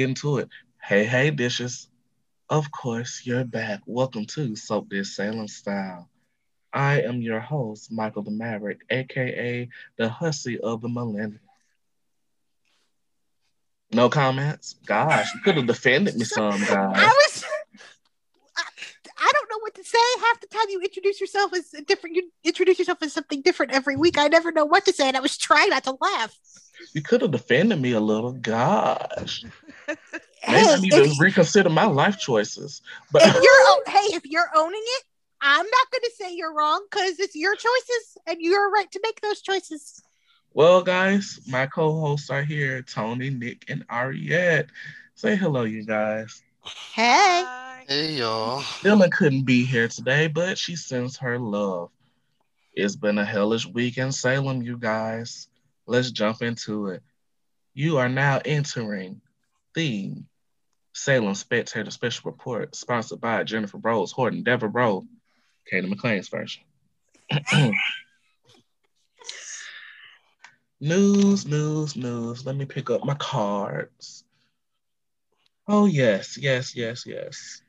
get into it. Hey, hey, dishes. Of course, you're back. Welcome to Soap This Salem Style. I am your host, Michael the Maverick, aka the hussy of the millennium. No comments? Gosh, you could have defended me some, guys. I was. I, I don't know what to say. Half the time you introduce yourself as a different. You introduce yourself as something different every week. I never know what to say, and I was trying not to laugh. You could have defended me a little. Gosh. Maybe Hey, I need to reconsider my life choices. But if you're hey, if you're owning it, I'm not going to say you're wrong because it's your choices, and you're right to make those choices. well, guys, my co-hosts are here, Tony, Nick, and Ariette. Say hello, you guys. Hey, Hey y'all. Dylan couldn't be here today, but she sends her love. It's been a hellish week in Salem, you guys. Let's jump into it. You are now entering the Salem Spectator Special Report, sponsored by Jennifer Rose, Horton, Deborah Bro, Katie McLean's version. news, news, news. Let me pick up my cards. Oh, yes, yes, yes, yes.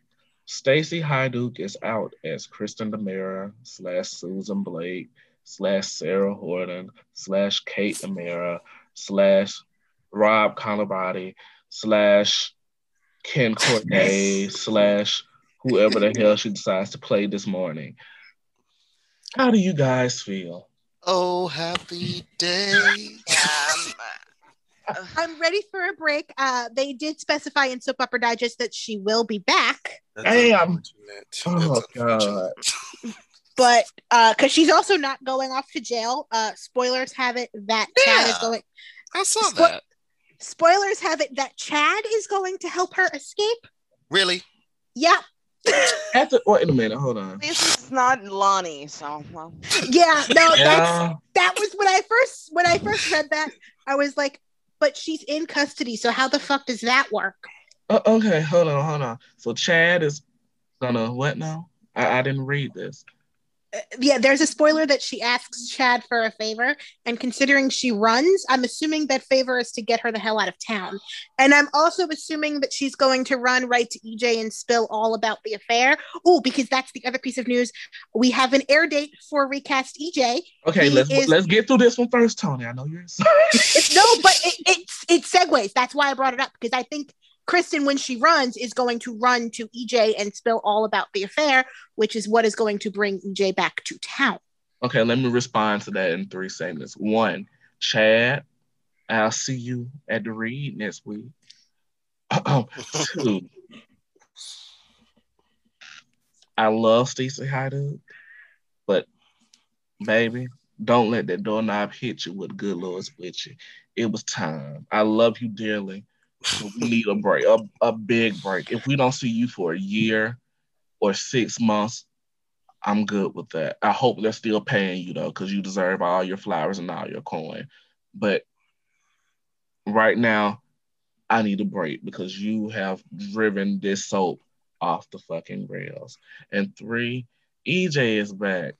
Stacy Haiduk is out as Kristen DiMera slash Susan Blake slash Sarah Horton slash Kate DiMera slash Ron Carlivati slash Ken Corday slash whoever the hell she decides to play this morning. How do you guys feel? Oh, happy day. I'm ready for a break. Uh, they did specify in Soap Opera Digest that she will be back, Damn. unfortunate. Oh, That's unfortunate. but because she's also not going off to jail. Uh, spoilers have it that Chad is going. I saw Spo- that. Spoilers have it that Chad is going to help her escape. Really? Yeah, After, wait a minute, hold on. This is not Lonnie, so well. yeah. No, that's Yeah, that was when I first when I first read that. I was like, but she's in custody, so how the fuck does that work? uh, okay, hold on, hold on. So Chad is gonna what now? I, I didn't read this. Uh, yeah, there's a spoiler that she asks Chad for a favor, and considering she runs, I'm assuming that favor is to get her the hell out of town. And I'm also assuming that she's going to run right to EJ and spill all about the affair. Oh, because that's the other piece of news. We have an air date for recast EJ. Okay, He let's is- let's get through this one first, Tony. I know you're no, but it, it's it segues. That's why I brought it up because I think Kristen, when she runs, is going to run to EJ and spill all about the affair, which is what is going to bring EJ back to town. Okay, let me respond to that in three statements. One, Chad, I'll see you at the read next week. Two, I love Stacy Haiduk, but baby, don't let that doorknob hit you with good Lord's with you. It was time. I love you dearly. We need a break, a, a big break. If we don't see you for a year or six months, I'm good with that. I hope they're still paying you though, because you deserve all your flowers and all your coin. But right now, I need a break because you have driven this soap off the fucking rails. And three, EJ is back.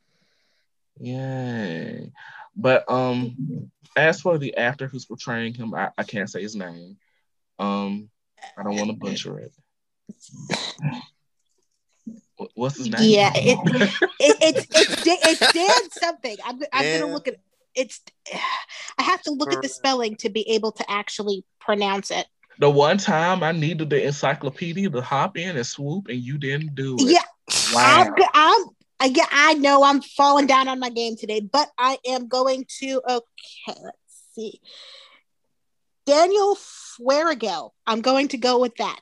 Yay. But um as for the actor who's portraying him, I, I can't say his name. Um I don't want to butcher it. What's his name? Yeah, it, it, it's it's it's Dan something. I'm I'm Dan. gonna look at it's. I have to look at the spelling to be able to actually pronounce it. The one time I needed the encyclopedia to hop in and swoop, and you didn't do it. Yeah, Wow. I'm, go- I'm I get I know I'm falling down on my game today, but I am going to okay, let's see. Daniel Feuerriegel. I'm going to go with that.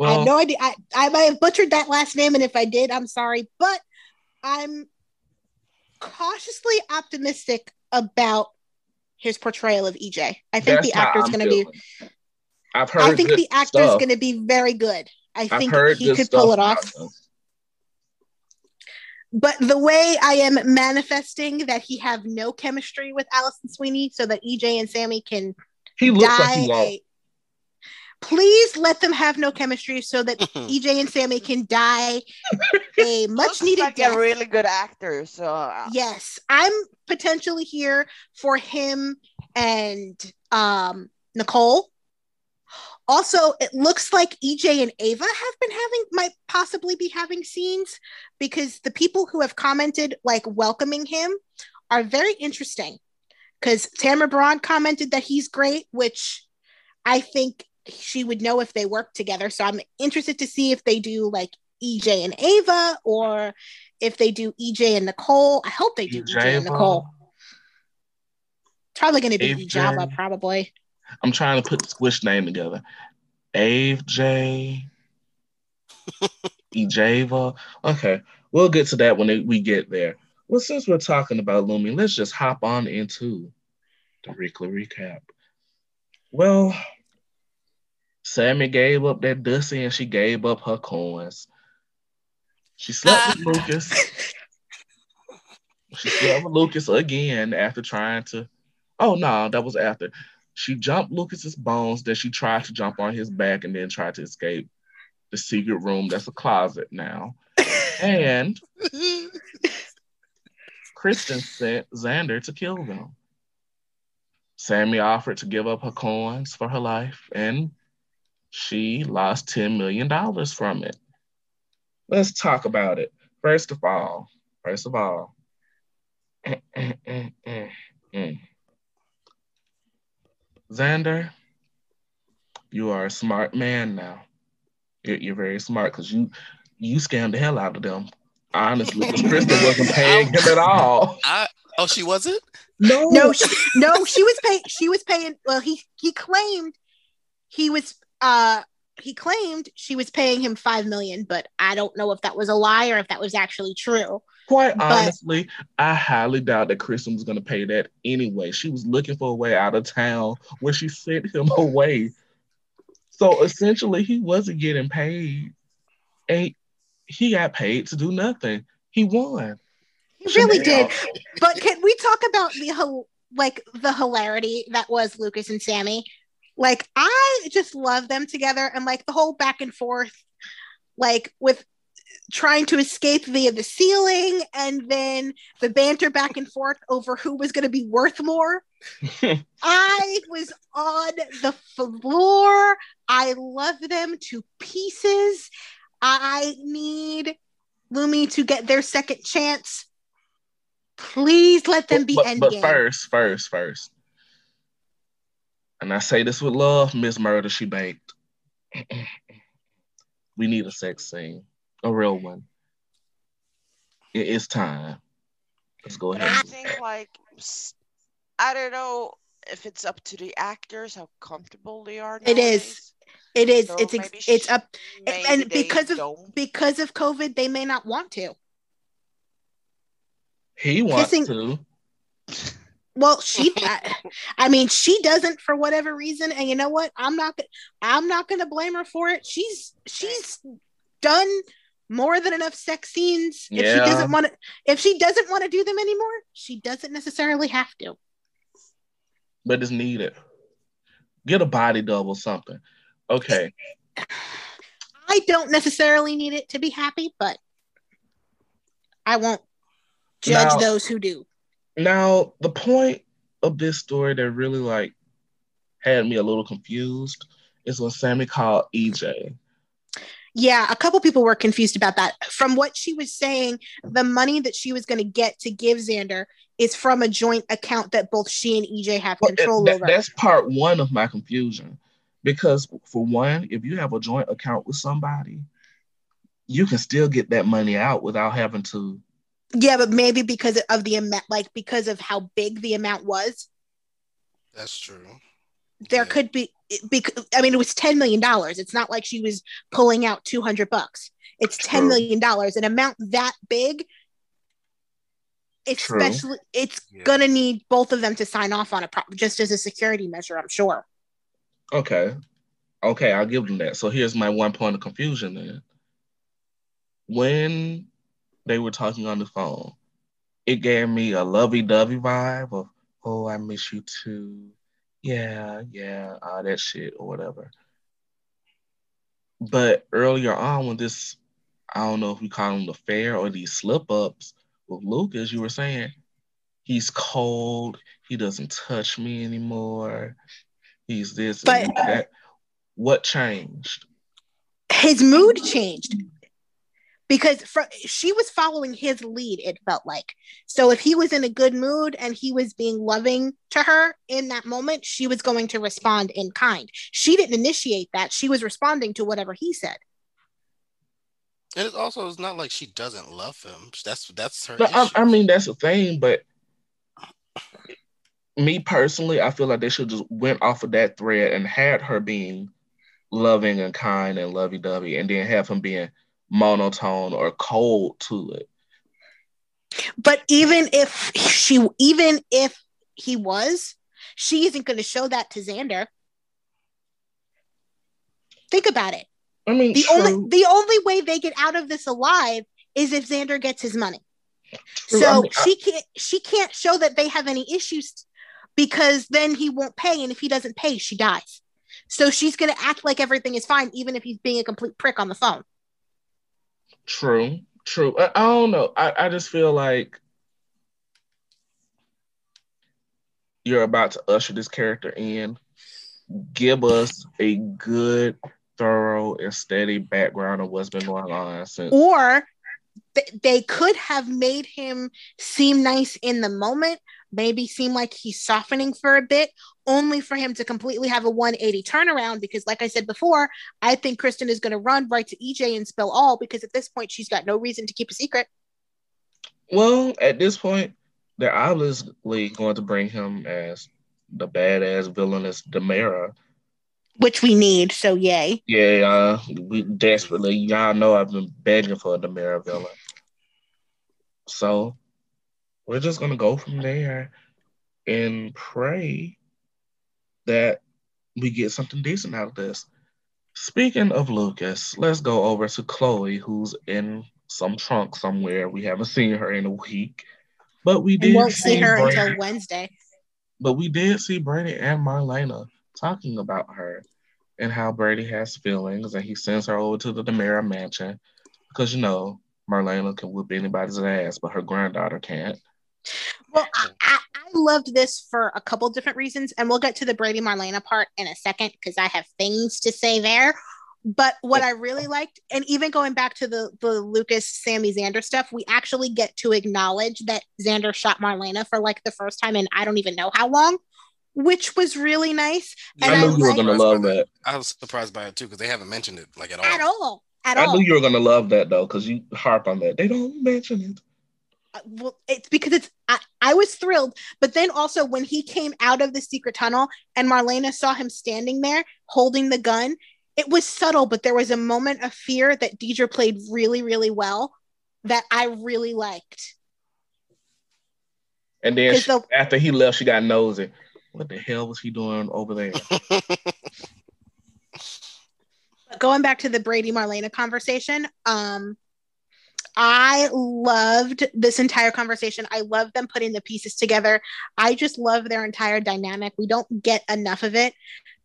I have no idea. I, I might have butchered that last name, and if I did, I'm sorry. But I'm cautiously optimistic about his portrayal of EJ. I think the actor's going to be. I've heard. I think the actor's going to be very good. I I've think he could pull it off. But the way I am manifesting that he have no chemistry with Alison Sweeney, so that EJ and Sammy can He looks die. like he won't. a- Please let them have no chemistry so that. EJ and Sammy can die a much needed like death. a really good actor. So uh, yes, I'm potentially here for him and um Nicole Also, it looks like EJ and Ava have been having might possibly be having scenes because the people who have commented like welcoming him are very interesting. Because Tamara Braun commented that he's great, which I think she would know if they work together. So I'm interested to see if they do like EJ and Ava or if they do EJ and Nicole. I hope they do EJ, and Nicole. It's probably going to be Java, probably. I'm trying to put the squish name together. Ave J. Ejava. Okay, we'll get to that when we get there. Well, since we're talking about Lumi, let's just hop on into the weekly recap. Well, Sammy gave up that Dusty and she gave up her coins. She slept with ah. Lucas. She slept with Lucas again after trying to. Oh no, that was after. She jumped Lucas's bones, then she tried to jump on his back and then tried to escape the secret room that's a closet now. and Kristen sent Xander to kill them. Sammy offered to give up her coins for her life, and she lost $10 million from it. Let's talk about it. First of all, first of all, Xander, you are a smart man now. You're, you're very smart because you you scammed the hell out of them. Honestly, because Kristen wasn't paying him at all. I, oh, she wasn't. No, No, she, no, she was paying. She was paying. Well, he he claimed he was. uh He claimed she was paying him five million, but I don't know if that was a lie or if that was actually true. Quite But- honestly, I highly doubt that Kristen was going to pay that anyway. She was looking for a way out of town when she sent him away. So essentially, he wasn't getting paid, and he got paid to do nothing. He won. He really did. But can we talk about the like the hilarity that was Lucas and Sammy? Like I just love them together and like the whole back and forth, like with trying to escape via the ceiling and then the banter back and forth over who was going to be worth more. I was on the floor. I love them to pieces. I need Lumi to get their second chance. Please let them be but, endgame. but first, first, first, and I say this with love, Miss Murder, she baked. we need a sex scene, a real one. It is time. Let's go But ahead. I do think that. like s- I don't know if it's up to the actors how comfortable they are. It is. nowadays. it is. So it's ex- maybe it's up and because of- don't. because of COVID. They may not want to. He wants kissing- to. Well, she. I, I mean, she doesn't for whatever reason, and you know what? I'm not. go- I'm not going to blame her for it. She's she's done more than enough sex scenes. If she doesn't want to, if she doesn't want to do them anymore, she doesn't necessarily have to. but it's needed. Get a body double, something. Okay. I don't necessarily need it to be happy, but I won't judge Now- those who do. Now, the point of this story that really like had me a little confused is when Sammy called EJ. Yeah, a couple people were confused about that. From what she was saying, the money that she was going to get to give Xander is from a joint account that both she and EJ have Well, control that- over. That's part one of my confusion. Because for one, if you have a joint account with somebody, you can still get that money out without having to. Yeah, but maybe because of the amount, like because of how big the amount was, That's true. there Yeah. could be. Because I mean, it was ten million dollars. It's not like she was pulling out two hundred bucks. It's ten True. million dollars. An amount that big, True. especially, it's Yeah. gonna need both of them to sign off on a pro- just as a security measure. I'm sure. Okay. Okay, I'll give them that. So here's my one point of confusion then. When they were talking on the phone, it gave me a lovey dovey vibe of, oh, I miss you too. Yeah, yeah, all that shit or whatever. But earlier on, when this, I don't know if we call them the fair or these slip ups with Lucas, you were saying he's cold. He doesn't touch me anymore. He's this But- and that. What changed? his mood changed because fr- she was following his lead it felt like so if he was in a good mood and he was being loving to her in that moment she was going to respond in kind she didn't initiate that she was responding to whatever he said And it also it's not like she doesn't love him. That's that's her. No, I, issue. I mean that's the thing, but me personally, I feel like they should just went off of that thread and had her being loving and kind and lovey dovey, and then have him being monotone or cold to it. but even if she even if he was she isn't going to show that to xander. Think about it. I mean, the true, only the only way they get out of this alive is if xander gets his money. True. so I mean, she can't she can't show that they have any issues because then he won't pay and if he doesn't pay she dies. So she's going to act like everything is fine even if he's being a complete prick on the phone True, true. I, I don't know. I, I just feel like you're about to usher this character in. Give us a good, thorough, and steady background of what's been going on since. or th- they could have made him seem nice in the moment maybe seem like he's softening for a bit only for him to completely have a 180 turnaround because like i said before i think kristen is going to run right to ej and spill all because at this point she's got no reason to keep a secret Well, at this point, they're obviously going to bring him as the badass villainous DiMera. which we need so yay Yeah, uh, we desperately. Y'all know I've been begging for a DiMera villain. So we're just gonna go from there and pray that we get something decent out of this. Speaking of Lucas, let's go over to Chloe, who's in some trunk somewhere. We haven't seen her in a week, but we did won't see her Brady- until wednesday but we did see Brady and Marlena talking about her and how Brady has feelings and he sends her over to the DiMera mansion because you know Marlena can whoop anybody's ass, but her granddaughter can't. Well, I, I, I loved this for a couple different reasons, and we'll get to the Brady Marlena part in a second because I have things to say there. But what I really liked, and even going back to the the Lucas Sammy Xander stuff, we actually get to acknowledge that Xander shot Marlena for like the first time and I don't even know how long, which was really nice And I I knew you were gonna love that. I was surprised by it too because they haven't mentioned it like at all. at all. At I all. knew you were gonna love that though, because you harp on that. They don't mention it. Uh, well, it's because it's I, I was thrilled, but then also when he came out of the secret tunnel and Marlena saw him standing there holding the gun, it was subtle, but there was a moment of fear that Deidre played really, really well that I really liked. And then she- the- after he left, she got nosy. What the hell was he doing over there? Going back to the Brady Marlena conversation, um, I loved this entire conversation. I love them putting the pieces together. I just love their entire dynamic. We don't get enough of it.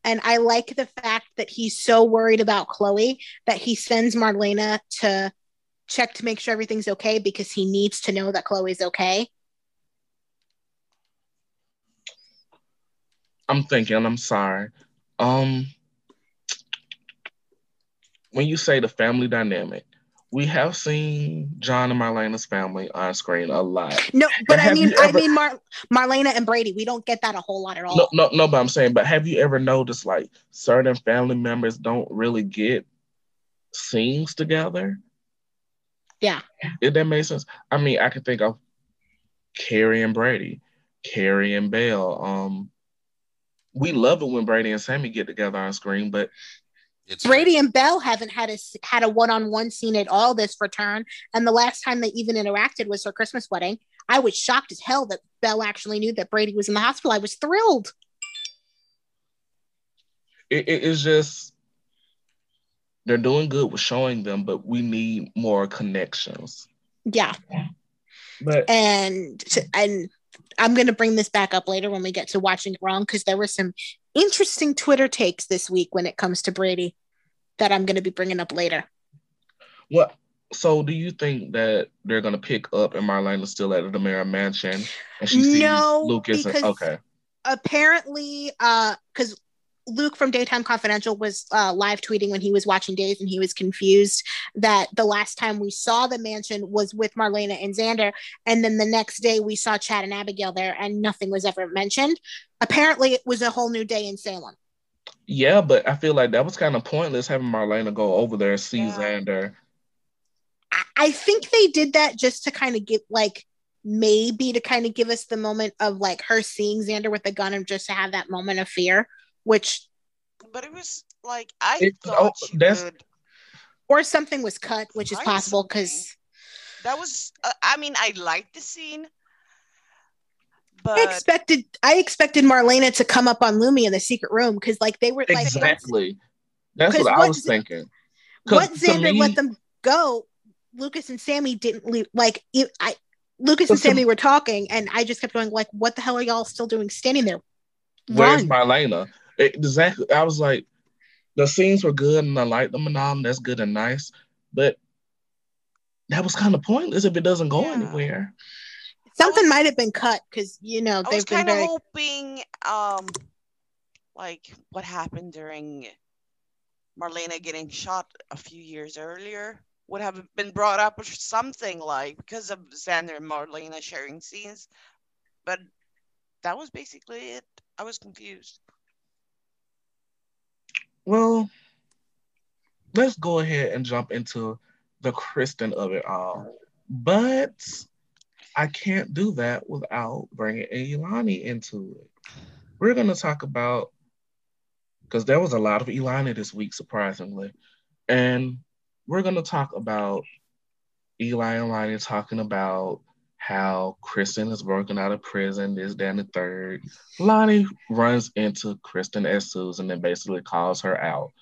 And I like the fact that he's so worried about Chloe that he sends Marlena to check to make sure everything's okay because he needs to know that Chloe's okay. I'm thinking, I'm sorry. Um, when you say the family dynamic, we have seen John and Marlena's family on screen a lot. No, but I mean, you I mean, Mar- Marlena and Brady. We don't get that a whole lot at all. No, no, no, but I'm saying, but have you ever noticed like certain family members don't really get scenes together? Yeah. If that makes sense. I mean, I can think of Carrie and Brady, Carrie and Belle. Um, we love it when Brady and Sammy get together on screen, but It's Brady and Belle haven't had a had a one on one scene at all this return, and the last time they even interacted was her Christmas wedding. I was shocked as hell that Belle actually knew that Brady was in the hospital. I was thrilled. it, it- it's just they're doing good with showing them, but we need more connections. Yeah, But and and I'm gonna bring this back up later when we get to watching it wrong because there were some interesting Twitter takes this week when it comes to Brady that I'm gonna be bringing up later. what? So, do you think that they're gonna pick up and Marlena's still at the DiMera Mansion and she sees No, Lucas? And, okay, apparently uh because Luke from Daytime Confidential was uh, live tweeting when he was watching Days and he was confused that the last time we saw the mansion was with Marlena and Xander. And then the next day we saw Chad and Abigail there and nothing was ever mentioned. Apparently, it was a whole new day in Salem. Yeah, but I feel like that was kind of pointless having Marlena go over there and see Yeah. Xander. I, I think they did that just to kind of give, like, maybe to kind of give us the moment of like her seeing Xander with the gun and just to have that moment of fear, which But it was like I It- thought oh, she that's- would. or something was cut, which is Hide possible because That was. Uh, I mean, I liked the scene, but I expected I expected Marlena to come up on Lumi in the secret room because like they were like Exactly. That's 'Cause what I was Z- thinking. 'Cause what to Xander me- let them go. Lucas and Sammy didn't leave. Like it, I, Lucas and But to- Sammy were talking, and I just kept going like, "What the hell are y'all still doing standing there?" Where's Run. Marlena? It- exactly. I was like, the scenes were good and I liked them and all, that's good and nice, but that was kind of pointless if it doesn't go Yeah. anywhere. Something might have been cut because you know I they've been kind of very. hoping, um, like what happened during Marlena getting shot a few years earlier would have been brought up or something like because of Xander and Marlena sharing scenes, but that was basically it. I was confused. Well, let's go ahead and jump into the Kristen of it all. But I can't do that without bringing Elani into it. We're going to talk about, because there was a lot of Elani this week, surprisingly. And we're going to talk about Eli and Lonnie talking about how Kristen is broken out of prison, this, that, and the third. Lonnie runs into Kristen as Susan and basically calls her out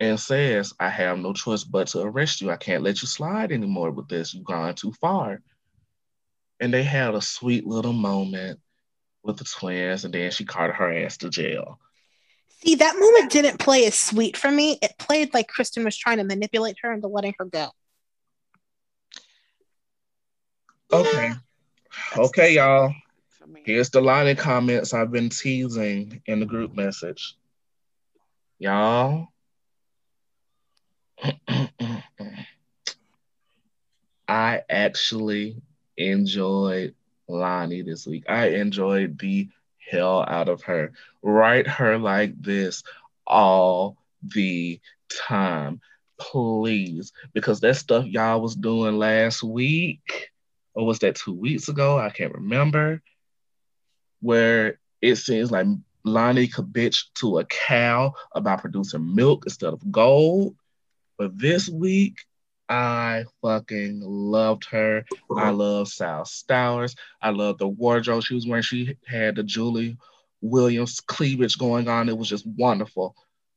and says, I have no choice but to arrest you. I can't let you slide anymore with this. You've gone too far. And they had a sweet little moment with the twins, and then she carted her ass to jail. See, that moment didn't play as sweet for me. It played like Kristen was trying to manipulate her into letting her go. Okay. That's Okay, y'all. Here's the line of comments I've been teasing in the group message. Y'all. I actually enjoyed Lonnie this week. I enjoyed the hell out of her. Write her like this all the time, please, because that stuff y'all was doing last week, or was that two weeks ago? I can't remember. Where it seems like Lonnie could bitch to a cow about producing milk instead of gold. But this week, I fucking loved her. I uh-huh. love Sal Stowers. I love the wardrobe she was wearing. She had the Julie Williams cleavage going on. It was just wonderful.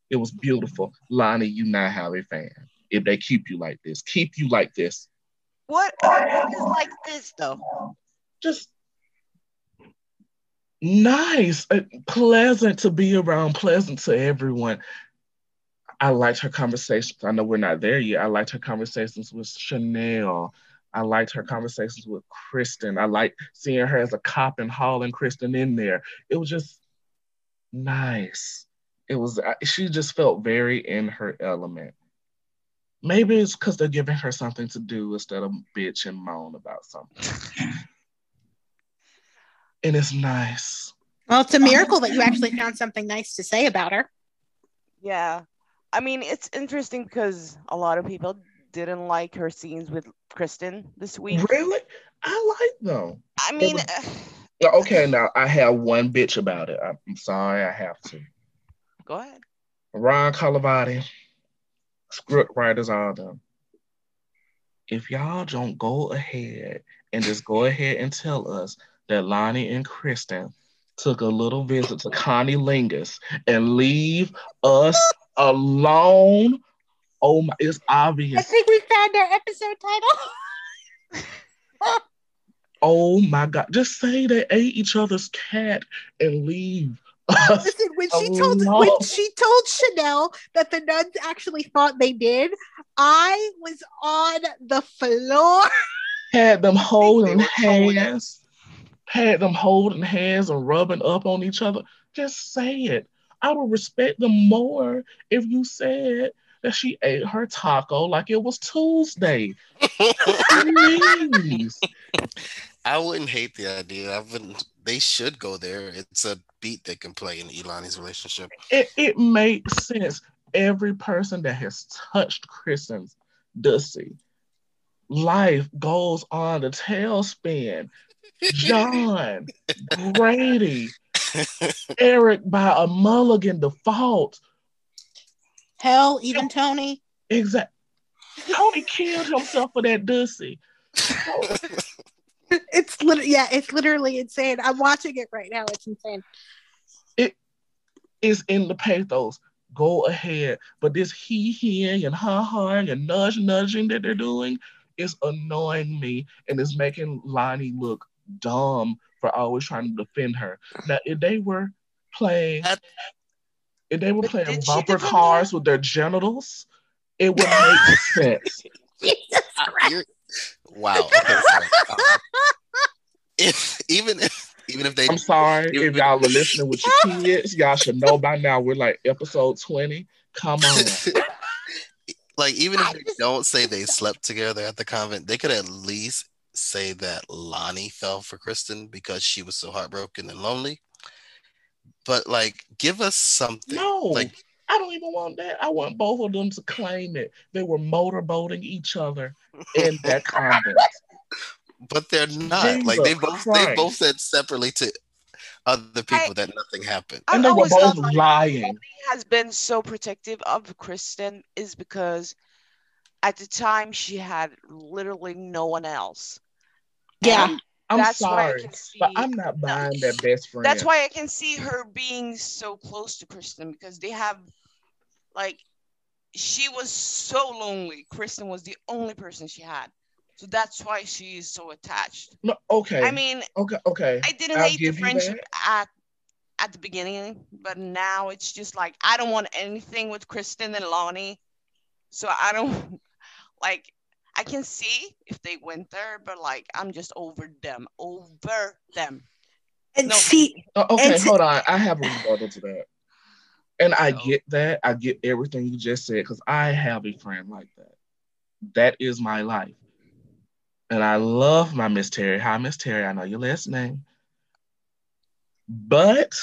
It was beautiful. Lonnie, you now have a fan. If they keep you like this, keep you like this. What, what is like this though? Just nice, uh, pleasant to be around, pleasant to everyone. I liked her conversations. I know we're not there yet. I liked her conversations with Chanel. I liked her conversations with Kristen. I liked seeing her as a cop and hauling Kristen in there. It was just nice. It was, she just felt very in her element. Maybe it's because they're giving her something to do instead of bitch and moan about something. And it's nice. Well, it's a miracle that you actually found something nice to say about her. Yeah. I mean, it's interesting because a lot of people didn't like her scenes with Kristen this week. Really? I like them. I mean, Yeah, uh, Okay, now I have one bitch about it. I'm I'm sorry, I have to. go ahead. Ron Carlivati, script writers, all them. If y'all don't go ahead and just go ahead and tell us that Lonnie and Kristen took a little visit to Connie Lingus and leave us alone. Oh my, it's obvious. I think we found our episode title. Oh my God. Just say they ate each other's cat and leave. Listen, when she Oh, told no. when she told Chanel that the nuns actually thought they did, I was on the floor. Had them holding hands. Had them holding hands and rubbing up on each other. Just say it. I would respect them more if you said that she ate her taco like it was Tuesday. Please. I wouldn't hate the idea. I wouldn't. They should go there. It's a beat they can play in Elani's relationship. It, it makes sense. Every person that has touched Kristen's Dussy, life goes on the tailspin. John, Brady, Eric by a mulligan default. Hell, even Tony. Exactly. Tony killed himself for that Dussy. It's literally yeah, it's literally insane. I'm watching it right now. It's insane. It's in the pathos. Go ahead. But this he heing and ha haing and nudge nudging that they're doing is annoying me and is making Lonnie look dumb for always trying to defend her. Now, if they were playing, That- if they were playing did she bumper cars with their genitals, it would make sense. Jesus Uh, Christ. you're- wow. Okay, sorry. Um, if even if even if they I'm sorry You- if y'all are listening with your kids. Y'all should know by now we're like episode 20. Come on. like even if they don't say they slept together at the convent, they could at least say that Lonnie fell for Kristen because she was so heartbroken and lonely. But like, give us something. No, Like, I don't even want that. I want both of them to claim it. They were motorboating each other in that convent. but they're not. like they Jesus both they both said separately to other people that nothing happened. I And they were always both thought lying. has been so protective of Kristen is because at the time she had literally no one else. Yeah. And I'm That's why I sorry, can but I'm not buying that best friend. that's why I can see her being so close to Kristen because they have like she was so lonely. Kristen was the only person she had. So that's why she is so attached. No, okay. I mean, okay, okay. I didn't I'll hate the give you friendship at at the beginning, but now it's just like I don't want anything with Kristen and Lonnie. So I don't like I can see if they went there, but like I'm just over them. Over them. And No. see, Uh, okay, And to- hold on. I have a rebuttal to that. And I No. get that. I get everything you just said because I have a friend like that. That is my life. And I love my Miss Terry. Hi, Miss Terry. I know your last name. But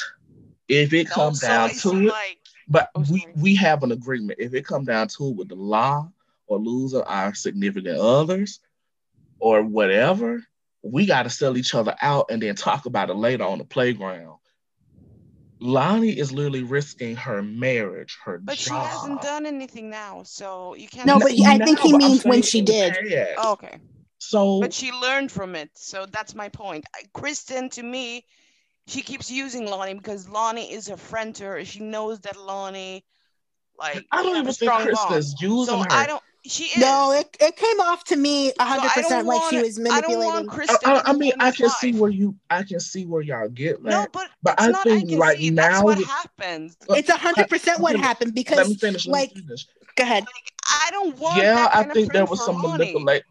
if it comes Also, down to it, like but Oh, we, we have an agreement. If it come down to it with the law or losing our significant others or whatever, we got to sell each other out and then talk about it later on the playground. Lonnie is literally risking her marriage, her but she hasn't done anything now, so you can't No, but he- I think he means when she did. Oh, okay. So But she learned from it, so that's my point. I- Kristen, to me, she keeps using Lonnie because Lonnie is a friend to her. She knows that Lonnie, like, I don't even a think strong bond. Kristen's using So her. I don't. She is. no, it, it came off to me So hundred don't percent like she want- was I don't manipulating. want I, I- I mean, I his can see where you, I can see where y'all get that. No, but, But it's I not. think I can right see. That's now what with- happens. Uh, it's hundred percent what Let me- happened Let me because finish. Let like- me finish. go ahead. I don't want. yeah, that I think there was some Lonnie. manipulate.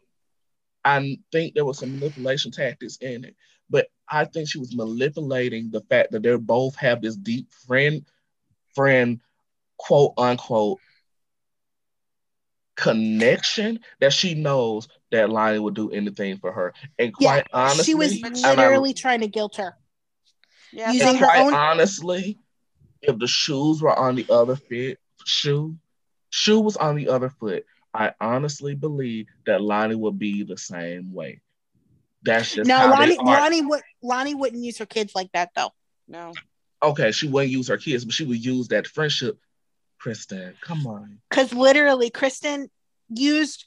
I think there was some manipulation tactics in it, but I think she was manipulating the fact that they both have this deep friend, friend, quote unquote, connection that she knows that Lonnie would do anything for her. And Yeah, quite honestly, she was and I- literally trying to guilt her. Yeah, using and her quite own- honestly, if the shoes were on the other foot, shoe, shoe was on the other foot, I honestly believe that Lonnie would be the same way. That's just No, how Lonnie, they are. Lonnie would Lonnie wouldn't use her kids like that though. no. Okay, she wouldn't use her kids, but she would use that friendship. Kristen, come on. Because literally, Kristen used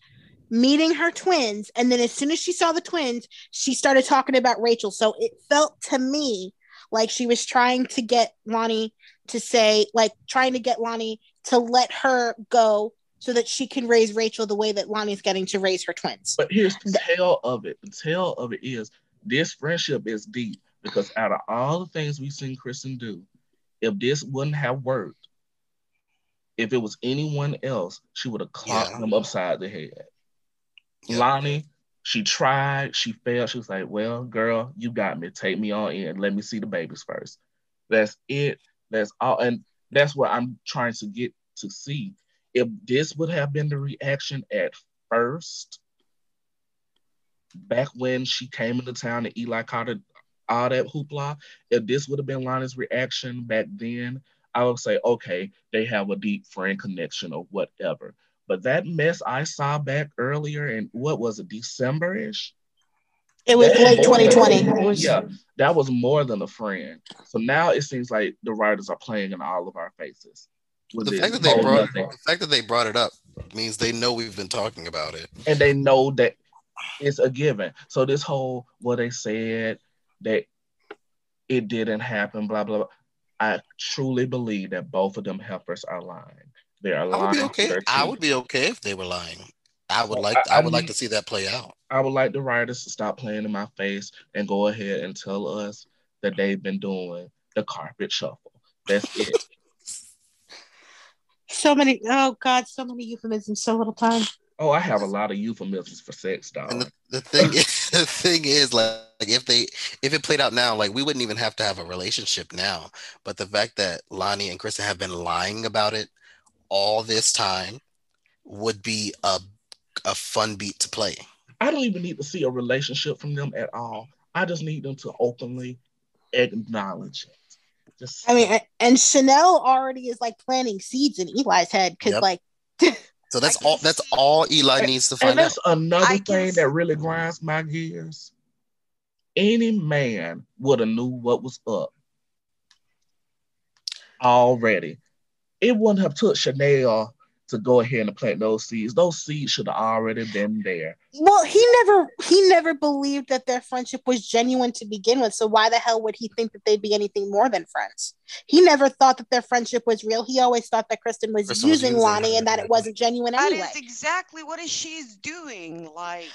meeting her twins, and then as soon as she saw the twins, she started talking about Rachel. So it felt to me like she was trying to get Lonnie to say, like, trying to get Lonnie to let her go so that she can raise Rachel the way that Lonnie's getting to raise her twins. But here's the tale of it. The tale of it is this friendship is deep because out of all the things we've seen Kristen do, if this wouldn't have worked, if it was anyone else, she would have clocked Yeah. them upside the head. Yep. Lonnie, she tried, she failed. She was like, Well, girl, you got me. Take me on in. Let me see the babies first. That's it. That's all. And That's what I'm trying to get to see. If this would have been the reaction at first, back when she came into town and Eli caught it, all that hoopla, if this would have been Lonnie's reaction back then, I would say, okay, they have a deep friend connection or whatever. But that mess I saw back earlier in what was it, December ish? It was That late more 2020. It was- yeah, that was more than a friend. So now it seems like the writers are playing in all of our faces. with The fact that they brought nothing. the fact that they brought it up means they know we've been talking about it. and they know that it's a given. So this whole what they said that it didn't happen, blah blah. blah. I truly believe that both of them heifers are lying. They are I lying. would be okay. I would be okay if they were lying. I would like I- I, I would like need- to see that play out. I would like the writers to stop playing in my face and go ahead and tell us that they've been doing the carpet shuffle. That's it. So many, oh God, so many euphemisms, so little time. oh, I have a lot of euphemisms for sex, dog. And the, the thing is, the thing is like, like if they if it played out now, like we wouldn't even have to have a relationship now. But the fact that Lonnie and Kristen have been lying about it all this time would be a a fun beat to play. I don't even need to see a relationship from them at all. I just need them to openly acknowledge it. Just I mean, and Chanel already is like planting seeds in Eli's head because, Yep. like, So that's I can all that's all Eli needs to and find out. that's another I thing that really grinds my gears. Any man would have knew what was up already. It wouldn't have took Chanel to go ahead and plant those seeds. Those seeds should have already been there. well, he never, he never believed that their friendship was genuine to begin with. So why the hell would he think that they'd be anything more than friends? He never thought that their friendship was real. He always thought that Kristen was Kristen was using using Lonnie and that it wasn't genuine That anyway. is exactly what she's doing. Like,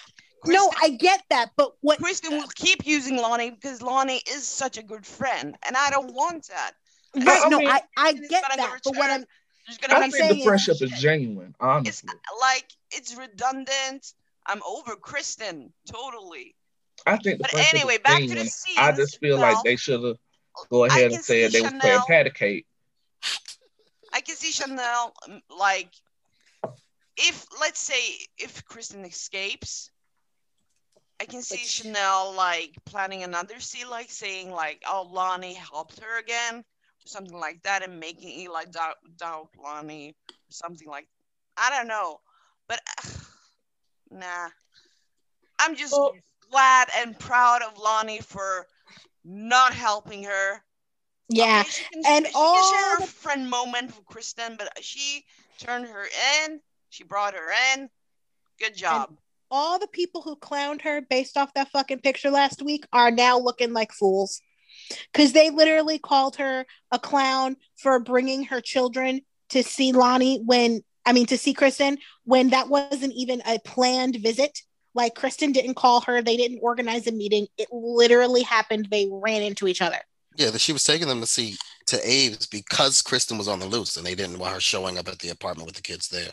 no, I get that, but what? Kristen will keep using Lonnie because Lonnie is such a good friend, and I don't want that. Right? I no, mean- I, I get gonna that, but what I'm, There's What gonna I I'm be think the is- friendship is genuine, it's honestly. like it's redundant. I'm over Kristen totally. I think the But friendship anyway, is back to the genuine. scenes. I just feel like they should have go ahead and said see they was playing Chanel- patty cake. I can see Chanel um, like if let's say if Kristen escapes, I can see Which- Chanel like planning another scene, like saying like, "Oh, Lonnie helped her again," or something like that, and making Eli Lonnie, something like. I don't know, but nah. I'm just Well- glad and proud of Lonnie for not helping her. yeah, Okay, she can, and she all can share the- a friend moment with Kristen, but she turned her in. She brought her in. Good job. all the people who clowned her based off that fucking picture last week are now looking like fools because they literally called her a clown for bringing her children to see Lonnie when I mean to see Kristen when that wasn't even a planned visit. Like Kristen didn't call her, they didn't organize a meeting. It literally happened. They ran into each other. Yeah, that she was taking them to see to Abe's because Kristen was on the loose and they didn't want her showing up at the apartment with the kids there.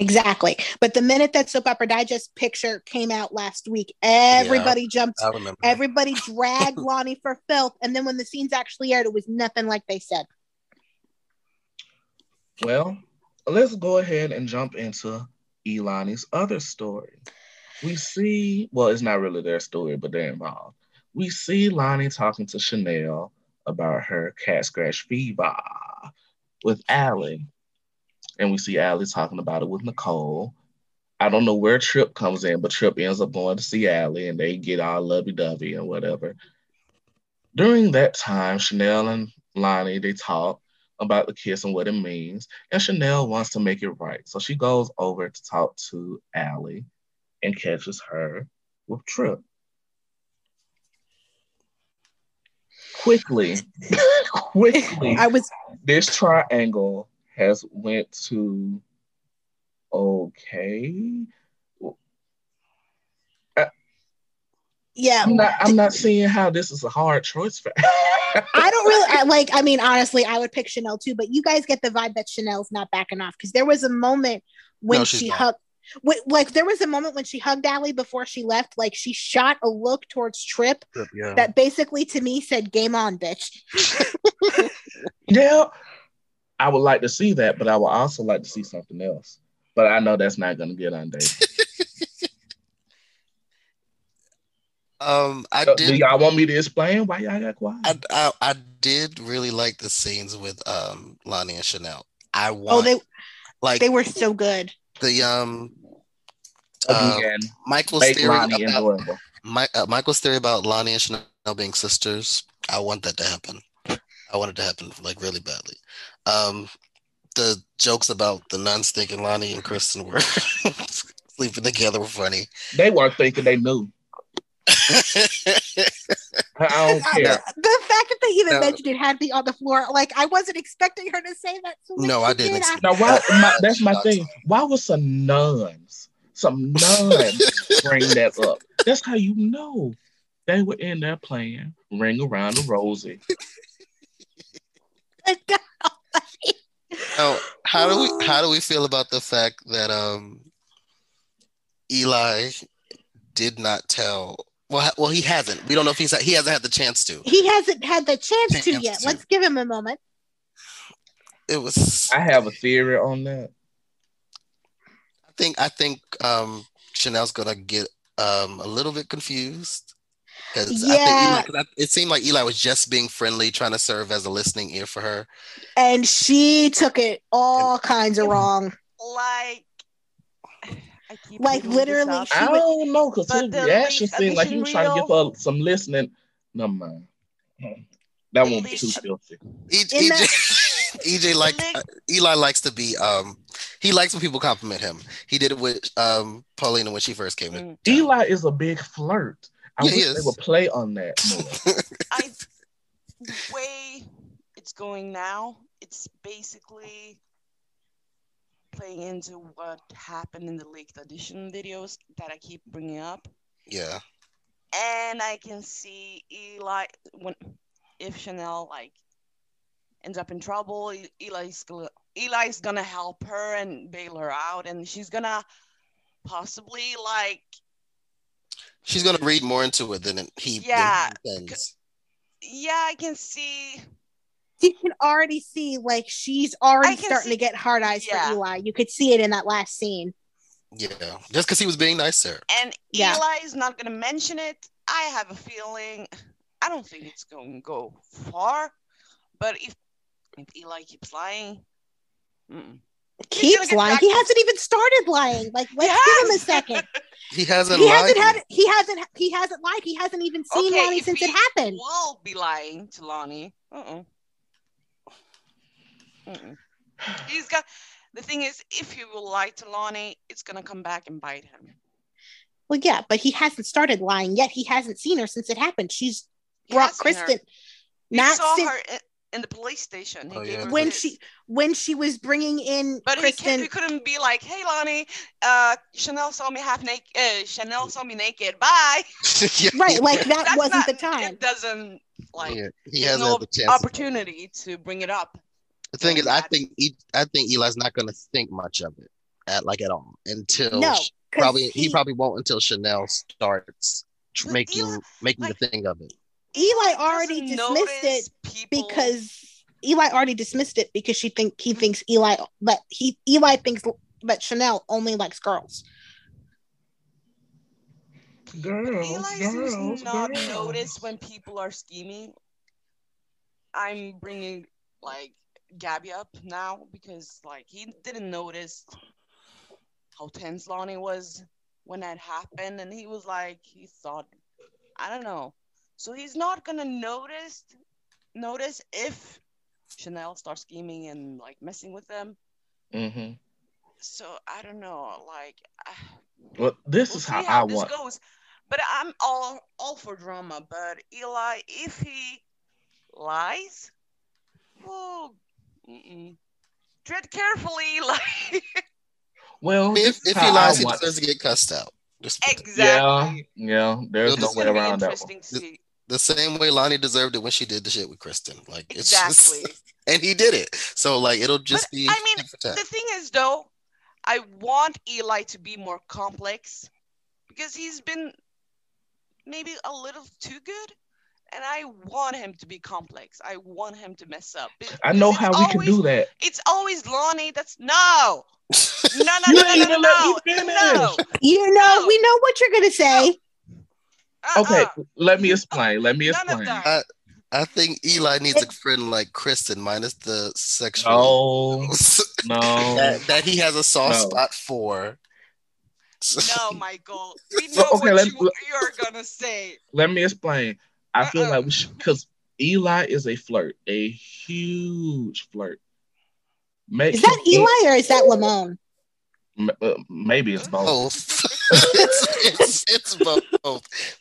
Exactly. But the minute that Soap Opera Digest picture came out last week, everybody jumped I remember. Everybody dragged Lonnie for filth, and then when the scenes actually aired, it was nothing like they said. Well, let's go ahead and jump into Elani's other story. We see, well, it's not really their story, but they're involved. We see Lonnie talking to Chanel about her cat scratch fever with Allie. And we see Allie talking about it with Nicole. I don't know where Trip comes in, but Trip ends up going to see Allie and they get all lovey dovey and whatever. During that time, Chanel and Lonnie, they talk about the kiss and what it means. And Chanel wants to make it right. So she goes over to talk to Allie and catches her with Trip. Quickly, quickly, I was this triangle has went to okay. Uh, yeah. I'm not I'm not seeing how this is a hard choice for I don't really I, like. I mean, honestly, I would pick Chanel too, but you guys get the vibe that Chanel's not backing off because there was a moment when No, she not. hugged. wh- Like there was a moment when she hugged Allie before she left. Like she shot a look towards Trip Yeah. that basically to me said "Game on, bitch." Yeah. I would like to see that, but I would also like to see something else. But I know that's not going to get on David. Um, I So, did. do y'all want me to explain why y'all got quiet? I, I I did really like the scenes with um Lani and Chanel. I want Oh, they like they were so good. the um uh, Michael's theory Lani about. My, uh, Michael's theory about Lani and Chanel being sisters. I want that to happen. I want it to happen like really badly. Um, the jokes about the nuns thinking Lani and Kristen were sleeping together were funny. They weren't thinking they knew. I don't care. the, the fact that they even No. mentioned it had me on the floor, like I wasn't expecting her to say that. So when No, I didn't did, Now, why? My, that's my thing. Why was some nuns, some nuns bring that up? That's how you know they were in there playing "Ring Around the Rosie." I got- Now, how do we how do we feel about the fact that um Eli did not tell? Well, well, he hasn't. We don't know if he's he hasn't had the chance to. he hasn't had the chance to yet. to. Let's give him a moment. It was. I have a theory on that. I think I think um Chanel's gonna get um a little bit confused. Because Yeah. think Eli, 'cause I- it seemed like Eli was just being friendly, trying to serve as a listening ear for her. And she took it all kinds of wrong. Like, Like, literally. She I would- don't know because But his reaction least seemed like he was trying to give her some listening. No mind. That The won't be too least- filthy. EJ, that- EJ like uh, Eli likes to be um he likes when people compliment him. He did it with um Paulina when she first came in. Mm. Eli is a big flirt. I Yeah, he wish they is. would play on that more. I the way it's going now, it's basically playing into what happened in the leaked edition videos that I keep bringing up, Yeah. and I can see Eli when if Chanel like ends up in trouble, Eli's gonna Eli's gonna help her and bail her out, and she's gonna possibly like She's gonna read more into it than it- he than he Yeah, yeah, I can see You can already see like she's already starting see- to get hard eyes Yeah. for Eli. You could see it in that last scene. Yeah. Just because he was being nice to her. and Yeah. Eli is not going to mention it. I have a feeling. I don't think it's going to go far, but if, if Eli keeps lying, mm-mm. Keeps lying. He hasn't even started lying. Like, let's He give him a second. He hasn't he lied. hasn't had. He hasn't. He hasn't lied. He hasn't even seen Okay, Lani since it happened. will be lying to Lani. Uh-uh. Mm-mm. He's got. The thing is, if he will lie to Lani, it's gonna come back and bite him. Well, yeah, but he hasn't started lying yet. He hasn't seen her since it happened. She's brought her. Kristen. He Not saw since her in, in the police station. Oh, gave yeah. when his- she when she was bringing in But he, Kristen. he couldn't be like, "Hey, Lani, uh, Chanel saw me half naked. Uh, Chanel saw me naked. Bye." yeah, right, like that That's wasn't not- the time. It doesn't like yeah, he hasn't no had the opportunity to bring it up. The thing is, I that. think I think Eli's not gonna think much of it at like at all until No, sh- probably he, probably won't until Chanel starts making Eli- making like- the thing of it. Eli already dismissed it people- because Eli already dismissed it because she think he thinks Eli but he Eli thinks that Chanel only likes girls. Girls, Eli girls, seems not girls. notice when people are scheming. I'm bringing like Gabi up now because like he didn't notice how tense Lani was when that happened, and he was like he thought, I don't know. So he's not gonna notice notice if Chanel starts scheming and like messing with them. Mhm. So I don't know, like. Well, this we'll is how, how I this want. goes. But I'm all all for drama. But Eli, if he lies, oh, mm-mm. tread carefully, like Well, If, if he lies, I he want. deserves to get cussed out. Just exactly. Yeah, yeah. There's no way around that one. Interesting to see. the same way Lani deserved it when she did the shit with Kristen. Like it's Exactly. just, and he did it. So like it'll just But, be. I mean, tit for tat. The thing is, though, I want Eli to be more complex because he's been maybe a little too good. and I want him to be complex. I want him to mess up. I know It's how we can do that. It's always Lani. That's no, no, no, You no, no, no, no, let me finish. no. You know, No. we know what you're gonna say. Uh-uh. Okay, let me explain. Let me explain. that. I think Eli needs a friend like Kristen, minus the sexual Oh no. that, that he has a soft No. spot for. No, Michael. We So, know okay, what let- you, you're gonna say. Let me explain. I feel Uh-uh. like we should because Eli is a flirt, a huge flirt. Make Is that him- Eli or is that Lamon? M- uh, maybe it's both. Both. it's, it's, it's both.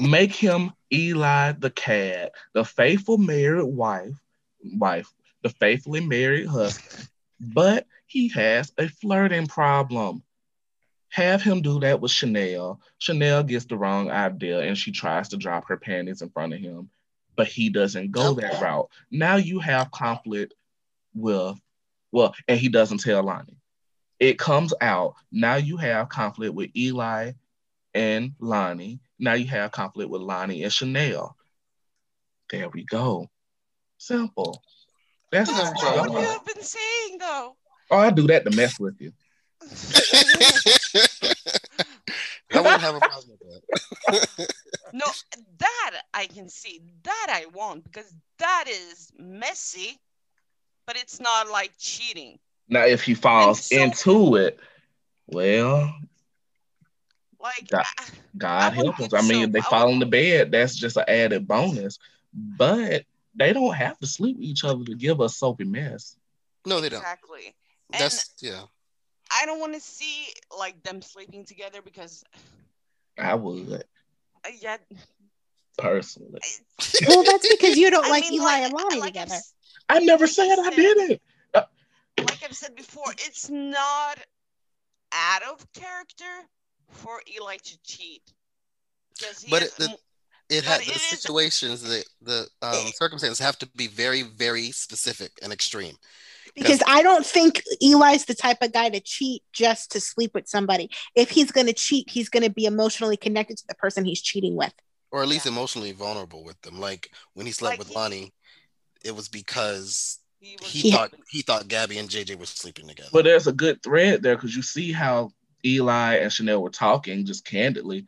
Make him Eli the cat, the faithful married wife, wife, the faithfully married husband. But he has a flirting problem. Have him do that with Chanel. Chanel gets the wrong idea and she tries to drop her panties in front of him, but he doesn't go that route. Now you have conflict with, well, and he doesn't tell Lani. It comes out. Now you have conflict with Eli and Lani. Now you have conflict with Lani and Chanel. There we go. Simple. That's That's how not what you goes. have been saying, though. Oh, I do that to mess with you. I wouldn't have a problem with that. No, that I can see. That I won't because that is messy, but it's not like cheating. Now, if he falls And into it, well, Like, That- I- God I would help us. I mean, so. they I fall would- into bed, that's just an added bonus. But they don't have to sleep with each other to give us soapy mess. No, they don't. exactly. That's yeah. I don't want to see like them sleeping together because, I would uh, yeah. personally. Well, that's because you don't I like mean, Eli and Lani like I've together. s- I never Like said you I did it. like I've said before, it's not out of character for Eli to cheat. But it- the- m- It But had it the is- situations that the um, circumstances have to be very, very specific and extreme. Because I don't think Eli's the type of guy to cheat just to sleep with somebody. If he's going to cheat, he's going to be emotionally connected to the person he's cheating with. or at least Yeah. emotionally vulnerable with them. Like when he slept Like with he- Lani, it was because he was he Yeah. thought he thought Gabi and JJ were sleeping together. But there's a good thread there because you see how Eli and Chanel were talking just candidly.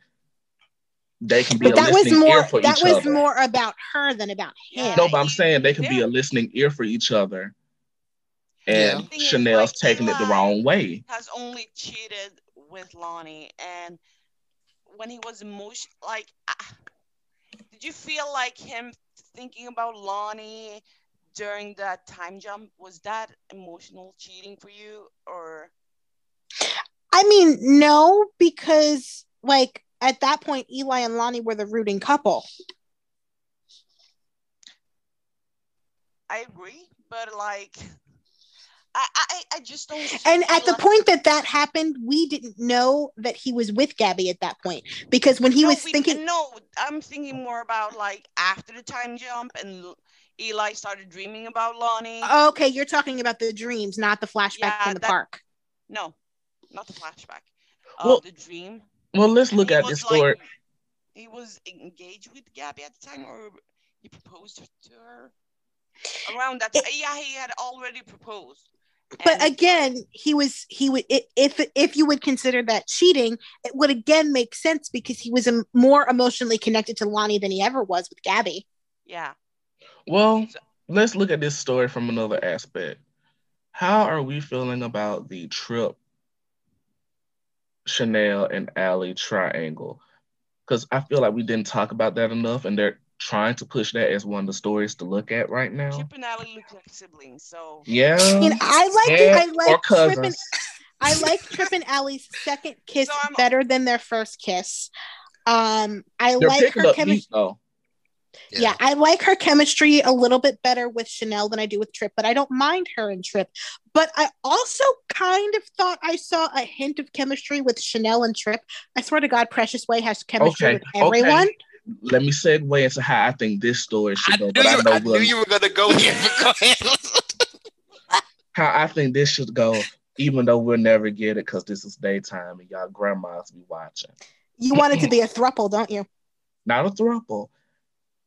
They can be But a that was more ear for that each was other. more about her than about him. Yeah. no, but I'm saying they can be a listening ear for each other. And Thing is, Chanel's like, taking it the wrong way. has only cheated with Lani, and when he was emotion, like, ah, did you feel like him thinking about Lani during that time jump? Was that emotional cheating for you, or I mean, no, because like at that point, Eli and Lani were the rooting couple. I agree, but like, I I, I just don't. And at the Eli- point that that happened, we didn't know that he was with Gabi at that point because when he No, was we- thinking, No, I'm thinking more about like after the time jump and Eli started dreaming about Lani. okay, you're talking about the dreams, not the flashback Yeah, in the that- park. no, not the flashback. Uh, Well, the dream. Well, let's look at this story. like- he was engaged with Gabi at the time, or he proposed to her around that. It- time. yeah, he had already proposed. But And- again, he was he would if if you would consider that cheating, it would again make sense because he was more emotionally connected to Lani than he ever was with Gabi. yeah, Well, let's look at this story from another aspect. How are we feeling about the trip Chanel and Allie triangle? Because I feel like we didn't talk about that enough, and they're trying to push that as one of the stories to look at right now. Chip and Allie look like siblings, so Yeah. And I like yeah, I like Trip and. I like Trip and Allie's second kiss So better than their first kiss. Um, I They're like her chemistry. Meat though. Yeah. I like her chemistry a little bit better with Chanel than I do with Trip, but I don't mind her and Trip. But I also kind of thought I saw a hint of chemistry with Chanel and Trip. I swear to God, Precious Way has chemistry Okay, with everyone. Let me segue into how I think this story should go. knew, But I you, know I knew you were gonna go here. Go ahead. how I think this should go, even though we'll never get it because this is daytime and y'all grandmas be watching. You want it to be a thruple, don't you? Not a throuple.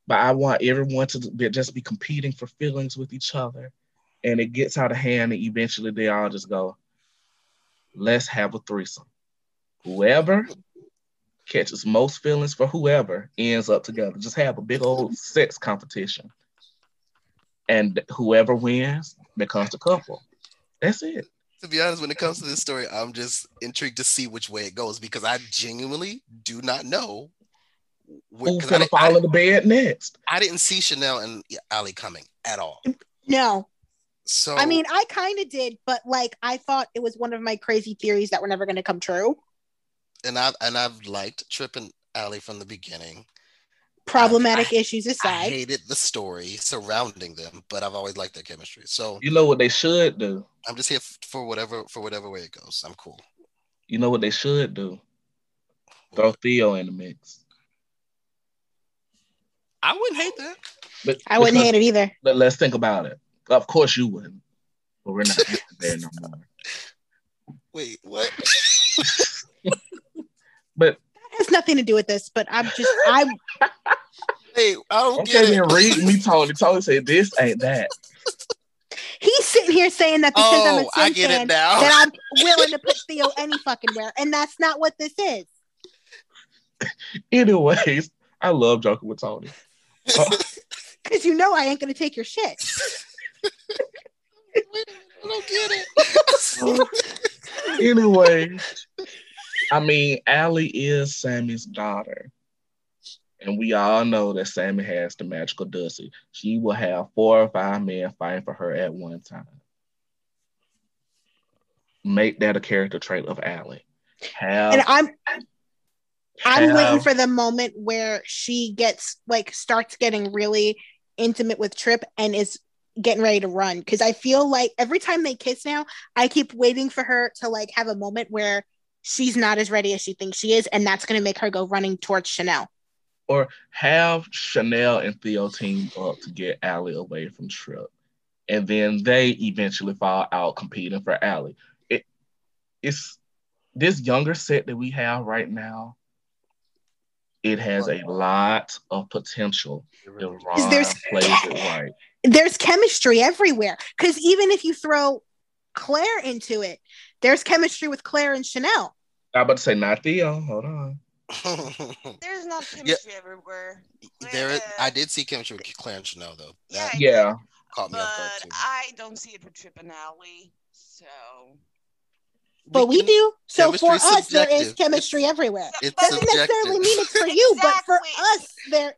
But I want everyone to be, just be competing for feelings with each other. And it gets out of hand, and eventually they all just go, let's have a threesome. Whoever catches most feelings for whoever ends up together. Just have a big old sex competition. And whoever wins becomes the couple. That's it. To be honest, when it comes to this story, I'm just intrigued to see which way it goes because I genuinely do not know Who's gonna fall in the bed next? I didn't see Chanel and Allie coming at all. No. So I mean, I kind of did, but like I thought it was one of my crazy theories that were never going to come true. And I've and I've liked Trip and Allie from the beginning. Problematic I, issues aside, I hated the story surrounding them, but I've always liked their chemistry. So you know what they should do. I'm just here for whatever for whatever way it goes. I'm cool. You know what they should do. Throw Theo in the mix. I wouldn't hate that. But I wouldn't hate it either. But let's think about it. Of course you wouldn't. But we're not there no more. Wait, what? but that has nothing to do with this. But I'm just I. Hey, I don't okay, get it. read me, Tony. Tony said this ain't that. He's sitting here saying that because Oh, I'm a oh, I Sim get it fan, now. that I'm willing to put Theo any fucking where, and that's not what this is. Anyways, I love joking with Tony. Oh. Because you know I ain't gonna take your shit. I don't get it. Um, anyway, I mean, Allie is Sami's daughter. And we all know that Sami has the magical Dusty. She will have four or five men fighting for her at one time. Make that a character trait of Allie. Have, And I'm I'm waiting um, for the moment where she gets like starts getting really intimate with Trip and is getting ready to run because I feel like every time they kiss now, I keep waiting for her to like have a moment where she's not as ready as she thinks she is, and that's gonna make her go running towards Chanel. or have Chanel and Theo team up to get Allie away from Trip. And then they eventually fall out competing for Allie. It it's this younger set that we have right now. It has a lot of potential if Ron There's- plays it right. There's chemistry everywhere because even if you throw Claire into it, there's chemistry with Claire and Chanel. I'm about to say not Theo. Hold on. There's not chemistry everywhere. there, is, Uh, I did see chemistry with Claire and Chanel though. Yeah, That Yeah. caught me off guard too. I don't see it with Trip and Allie. So But we can- do. So for chemistry's us, there is subjective. chemistry everywhere. It's Doesn't necessarily mean it's for you, but for us, there.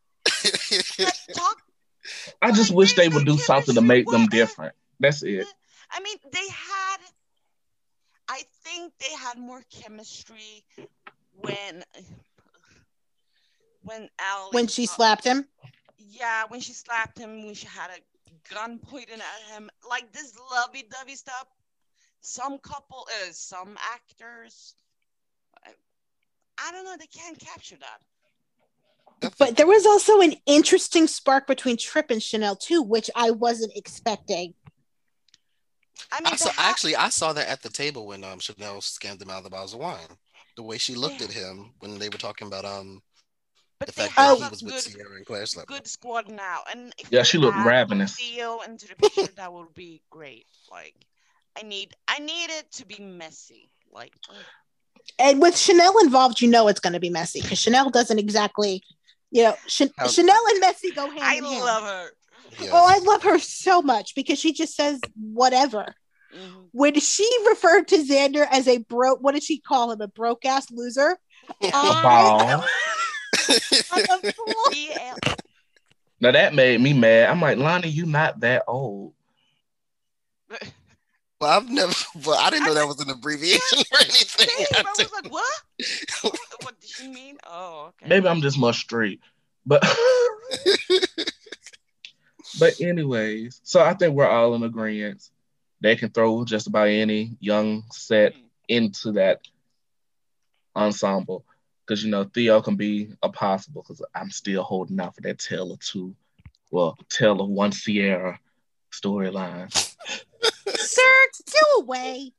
I just But wish they would do something to make them different. That's it. I mean, they had. I think they had more chemistry when when Al When she saw- slapped him, Yeah, when she slapped him, when she had a gun pointed at him, like this lovey-dovey stuff. Some couple, uh, some actors, I, I don't know, they can't capture that. but there was also an interesting spark between Trip and Chanel too, which I wasn't expecting. I mean, I saw, they actually, I saw that at the table when um, Chanel scammed him out of the bottles of wine. The way she looked Yeah. at him when they were talking about um but the fact that he a was with Ciara and Claire slept. good squad now, and if Yeah, she looked ravenous. Theo into the picture, that would be great. Like, I need, I need it to be messy. Like. And with Chanel involved, you know it's going to be messy because Chanel doesn't exactly, you know, Ch- How- Chanel and Messy go hand I in hand. I love her. Yes. Oh, I love her so much because she just says whatever. Mhm. When she referred to Xander as a broke, what did she call him? A broke ass loser. A I- ball. I'm a fool. Yeah, Now that made me mad. I'm like, Lonnie, you not that old. Well, I've never, but I didn't know that was an abbreviation or anything. Same, I I was like, what? what? What did she mean? Oh, okay. Maybe I'm just much street. But but anyways, so I think we're all in agreement. They can throw just about any young set mm. into that ensemble. Because you know, Theo can be a possible because I'm still holding out for that Taylor two, well, Taylor one Ciara storyline. Sir, go away.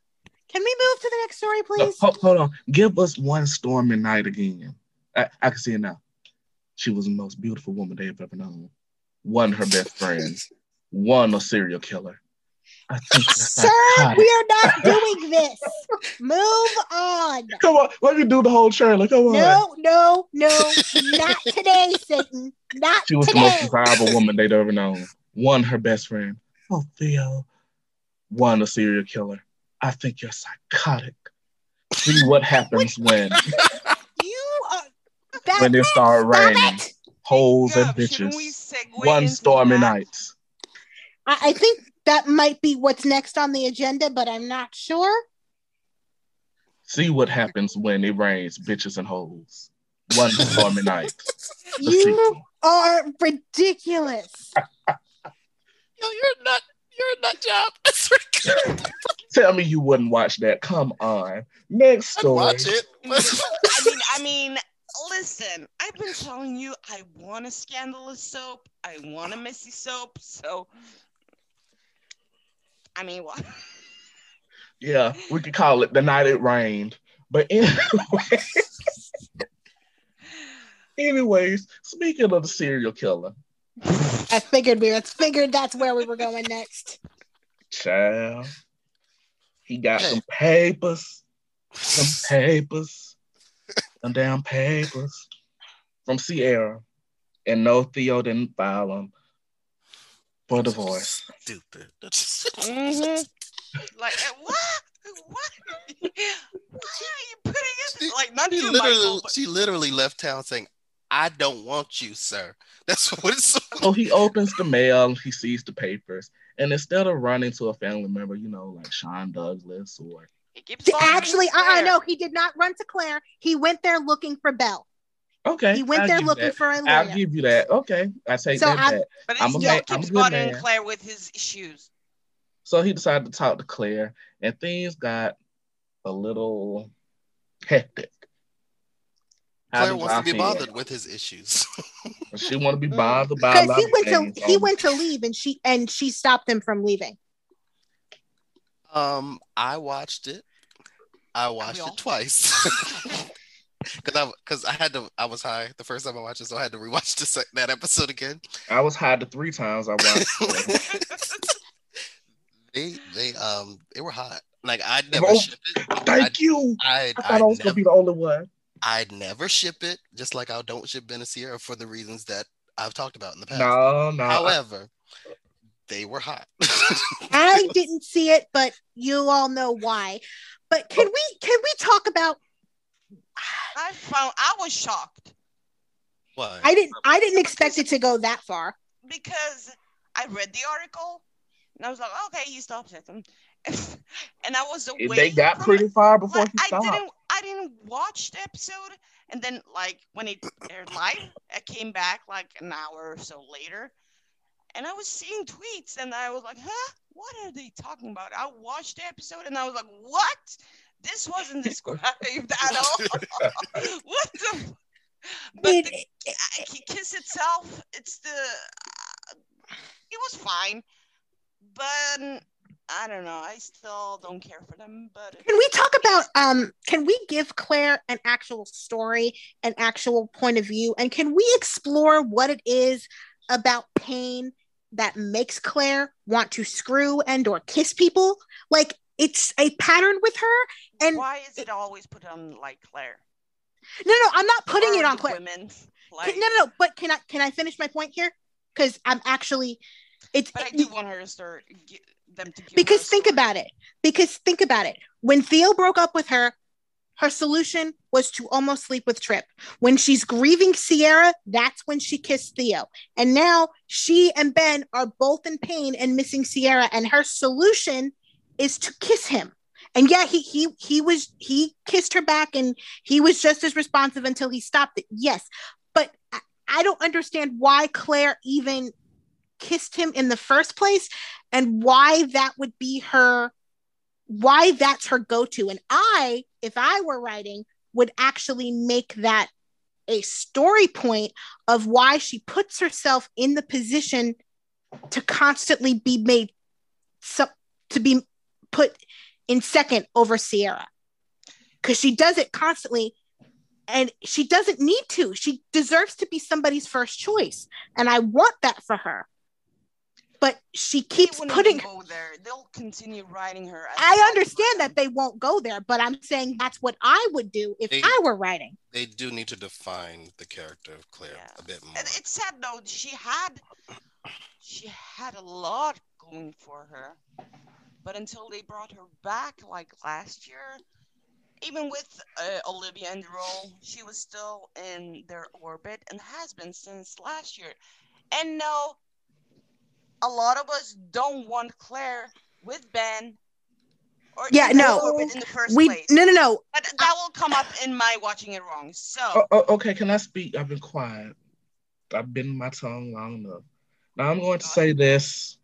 Can we move to the next story, please? ho- hold on. Give us one stormy night again. I, I can see it now. She was the most beautiful woman they've ever known. One, her best friend. One, a serial killer. I think that's Sir, psychotic. we are not doing this. Move on. Come on, let me do the whole trailer. Come on. No, no, no, not today, Satan. Not today. She was the most desirable woman they'd ever known. One, her best friend. Oh, Theo. One, a serial killer. I think you're psychotic. See what happens when You are. When it started stop raining. it. Holes and Yeah, shouldn't we bitches. One stormy that? night. I, I think that might be what's next on the agenda, but I'm not sure. See what happens when it rains, bitches and holes. One stormy night. The You sequel. are ridiculous. Yo, you're a nut. You're a nut job. Tell me you wouldn't watch that. Come on. Next I'd story. watch it. I mean, I mean, listen. I've been telling you, I want a scandalous soap. I want a messy soap. So, I mean, what? Yeah, we could call it the night it rained. But anyway, anyways, speaking of the serial killer, I figured we I figured that's where we were going next. child, he got some papers, some papers, some damn papers from Ciara, and no Theo didn't file them for divorce. Stupid. That's Mhm. Like what? What? Why are you putting it like not She literally, Michael? but- she literally left town saying, "I don't want you, sir." That's what it's. So he opens the mail, he sees the papers, and instead of running to a family member, you know, like Shawn Douglas or It keeps See, falling Actually, into uh, uh no, he did not run to Claire. He went there looking for Belle. okay, He went I'll there give you looking that. for a I'll lawyer. give you that. Okay, I take So that I'm- back. But he I'm a still I'm a keeps good bothering man. Claire with his issues. So he decided to talk to Claire, and things got a little hectic. How Claire did wants to be feel? bothered with his issues. She want to be Mm. bothered by a Because he went things. to he went to leave and she and she stopped him from leaving. um, I watched it. I watched it twice. Cause I, cause I had to, I was high the first time I watched it, so I had to rewatch the sec- that episode again. I was high the three times I watched. it. they, they, um, they were hot. Like I'd never Oh, ship it. Thank you. I'd, I thought I'd, I was never, gonna be the only one. I'd never ship it. Just like I don't ship Ben and Ciara for the reasons that I've talked about in the past. No, no. However, they were hot. I didn't see it, but you all know why. But can we can we talk about I found I was shocked Why? I didn't I didn't expect it to go that far. because I read the article and I was like, okay, he stopped at them, and I was away. they got pretty it. far before Like, he I didn't I didn't watch the episode, and then like when it aired live, I came back like an hour or so later, and I was seeing tweets, and I was like, huh, what are they talking about? I watched the episode, and I was like, what? This wasn't described at all. what the? But It- the kiss itself, it's the. Uh, it was fine, but I don't know. I still don't care for them. But Can we talk about um can we give Claire an actual story, an actual point of view and can we explore what it is about pain that makes Claire want to screw and or kiss people? Like it's a pattern with her and why is it always put on like Claire? no no I'm not putting Or it on Claire. Women, like, no no no but can I can I finish my point here? Cuz I'm actually it's but I do want her to start them to because think story. about it. Because think about it. When theo broke up with her her solution was to almost sleep with trip. When she's grieving Ciara that's when she kissed theo. And now she and ben are both in pain and missing Ciara and her solution is to kiss him. And yeah he he he was he kissed her back and he was just as responsive until he stopped it. Yes but i, I don't understand why claire even kissed him in the first place and why that would be her why that's her go-to and i if i were writing would actually make that a story point of why she puts herself in the position to constantly be made so, to be put in second over Ciara because she does it constantly and she doesn't need to. She deserves to be somebody's first choice, and I want that for her. But she keeps They putting. go there. They'll continue writing her. I understand that they won't go there, but I'm saying that's what I would do if They- I were writing. They do need to define the character of Claire Yeah. a bit more. And it's sad though. She had, she had a lot going for her, but until they brought her back like last year, even with uh, Olivia in the role, she was still in their orbit and has been since last year. And no, a lot of us don't want Claire with Ben. Or Yeah, no. orbit in the first We place. no no no. But that will come up in my watching it wrong. So Oh, oh, okay, can I speak? I've been quiet. I've been my tongue long enough. Now I'm going to say this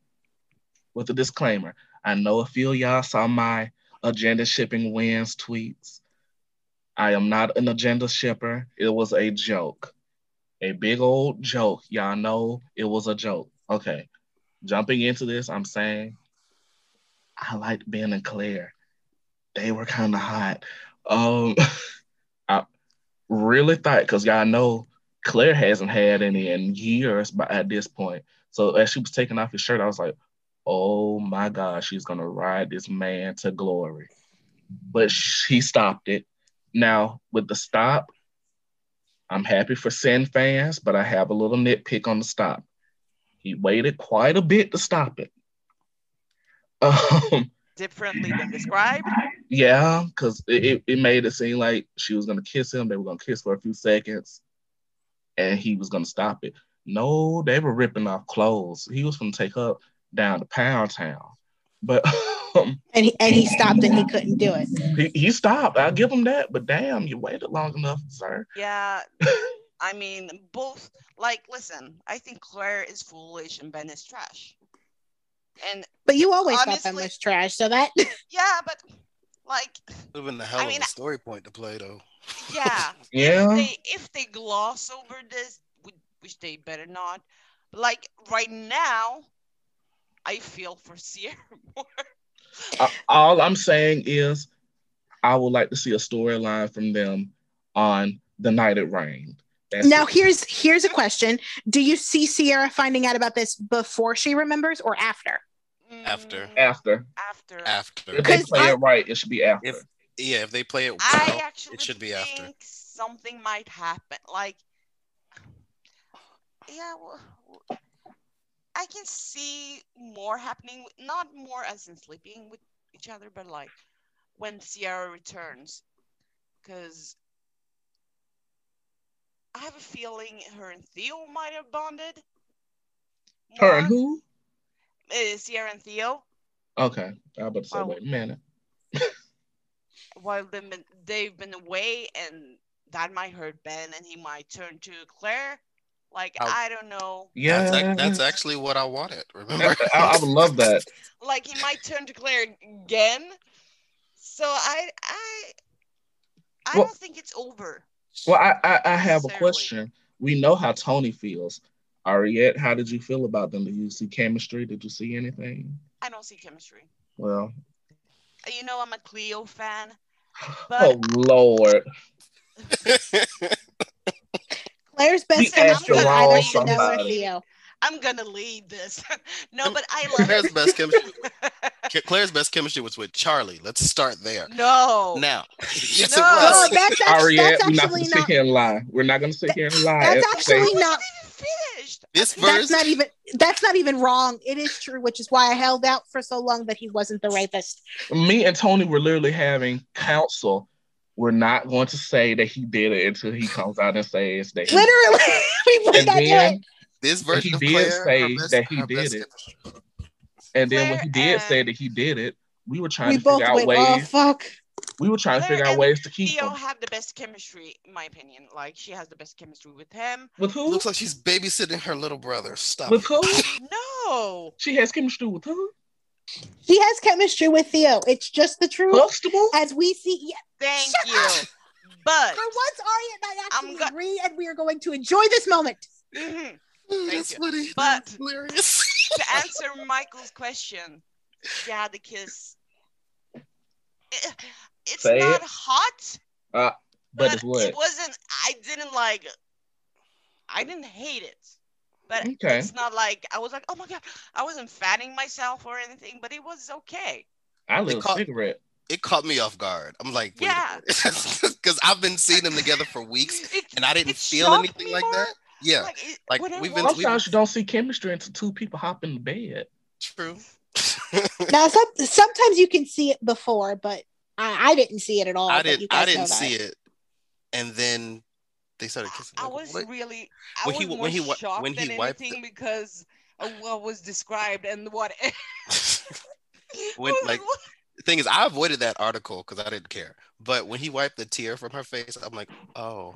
with a disclaimer. I know a few of y'all saw my agenda shipping wins tweets. I am not an agenda shipper. It was a joke. A big old joke. Y'all know it was a joke. Okay. Jumping into this, I'm saying I liked Ben and Claire. They were kind of hot. Um I really thought because y'all know Claire hasn't had any in years but at this point. So as she was taking off his shirt, I was like, oh my God, she's gonna ride this man to glory. But she stopped it. Now with the stop, I'm happy for Cin fans, but I have a little nitpick on the stop. He waited quite a bit to stop it. Um, differently than described. yeah, because it, it, it made it seem like she was gonna kiss him. They were gonna kiss for a few seconds, and he was gonna stop it. No, they were ripping off clothes. He was gonna take her down to Pound Town, but um, And he and he stopped and he couldn't do it. he, he stopped. I'll give him that. But damn, you waited long enough, sir. Yeah, I mean, both. Like, listen, I think Claire is foolish and Ben is trash. And But you always thought Ben was trash, so that yeah, but like, Would have been a hell I of mean, a story point to play, though. yeah, Yeah, they if they gloss over this, whi- which they better not. Like right now, I feel for Ciara more. Uh, all I'm saying is, I would like to see a storyline from them on the night it rained. That's now here's here's a question. Do you see Ciara finding out about this before she remembers or after? After. Mm, after after. After. if they play I- it right, it should be after. If- Yeah, if they play it well, I actually it should be think after. something might happen. Like, yeah, well, I can see more happening. Not more as in sleeping with each other, but like when Ciara returns, because I have a feeling her and Theo might have bonded. Her and more. who? Uh, Ciara and Theo. Okay, I was about to say, Oh. wait a minute. while they've been, they've been away and that might hurt Ben and he might turn to Claire. Like, I'll- I don't know. Yeah, that's, ac- that's actually what I wanted. Remember? I, I would love that. Like, he might turn to Claire again. So I, I, I Well- don't think it's over. Well, I, I, I have a Necessarily. question. We know how Tony feels. Ariette, how did you feel about them? Did you see chemistry? Did you see anything? I don't see chemistry. Well, You know, I'm a Cleo fan. oh Lord. Claire's best friend asked is the either wrong or somebody. Theo. I'm gonna lead this. no, but I love Claire's it. best chemistry. Claire's best chemistry was with Charlie. Let's start there. no. Now, yes, No. it Oh, that's, act- Ariette, that's we're not going to sit here and lie. We're not going to sit here and lie. That's and actually say- not. even finished. This That's not even. That's not even wrong. It is true, which is why I held out for so long that he wasn't the rapist. me and Tony were literally having counsel. We're not going to say that he did it until he comes out and says that he Literally, we would And not do then, it. This version he of did Claire, say best- that he did it. chemistry. and then when he did say that he did it, we were trying We to both figure out went. Oh ways. fuck. we were trying to figure out ways to keep Theo him. have the best chemistry, in my opinion. Like she has the best chemistry with him. With who? Looks like she's babysitting her little brother. Stop. with who? No. She has chemistry with who? She has chemistry with Theo. It's just the truth. Huxtable? As we see, yeah, Thank Shut you. up. But for once, Arya and I I'm actually go- agree, and we are going to enjoy this moment. Mm-hmm. That's you. funny. But- That's hilarious. to answer Michael's question, yeah, the kiss. It- it's Say not it. hot. Uh, but it's what? it wasn't. I didn't like. I didn't hate it, but Okay. it's not like I was like, oh my god, I wasn't fatting myself or anything, but it was okay. I They lit a call- cigarette. It caught me off guard. I'm like, Yeah. because I've been seeing them together for weeks, It, and I didn't feel anything like more. that. Yeah, Like, it, like, we've been- Sometimes you don't see chemistry until two people hop in the bed. true. Now, some, sometimes you can see it before, but I, I didn't see it at all. I didn't. I didn't see it, and then they started kissing. I Like, was what? really, I When he was wa- more when he wa- shocked when he than wiped anything because of what was described and what. When, like, what? the thing is, I avoided that article because I didn't care. But when he wiped the tear from her face, I'm like, oh,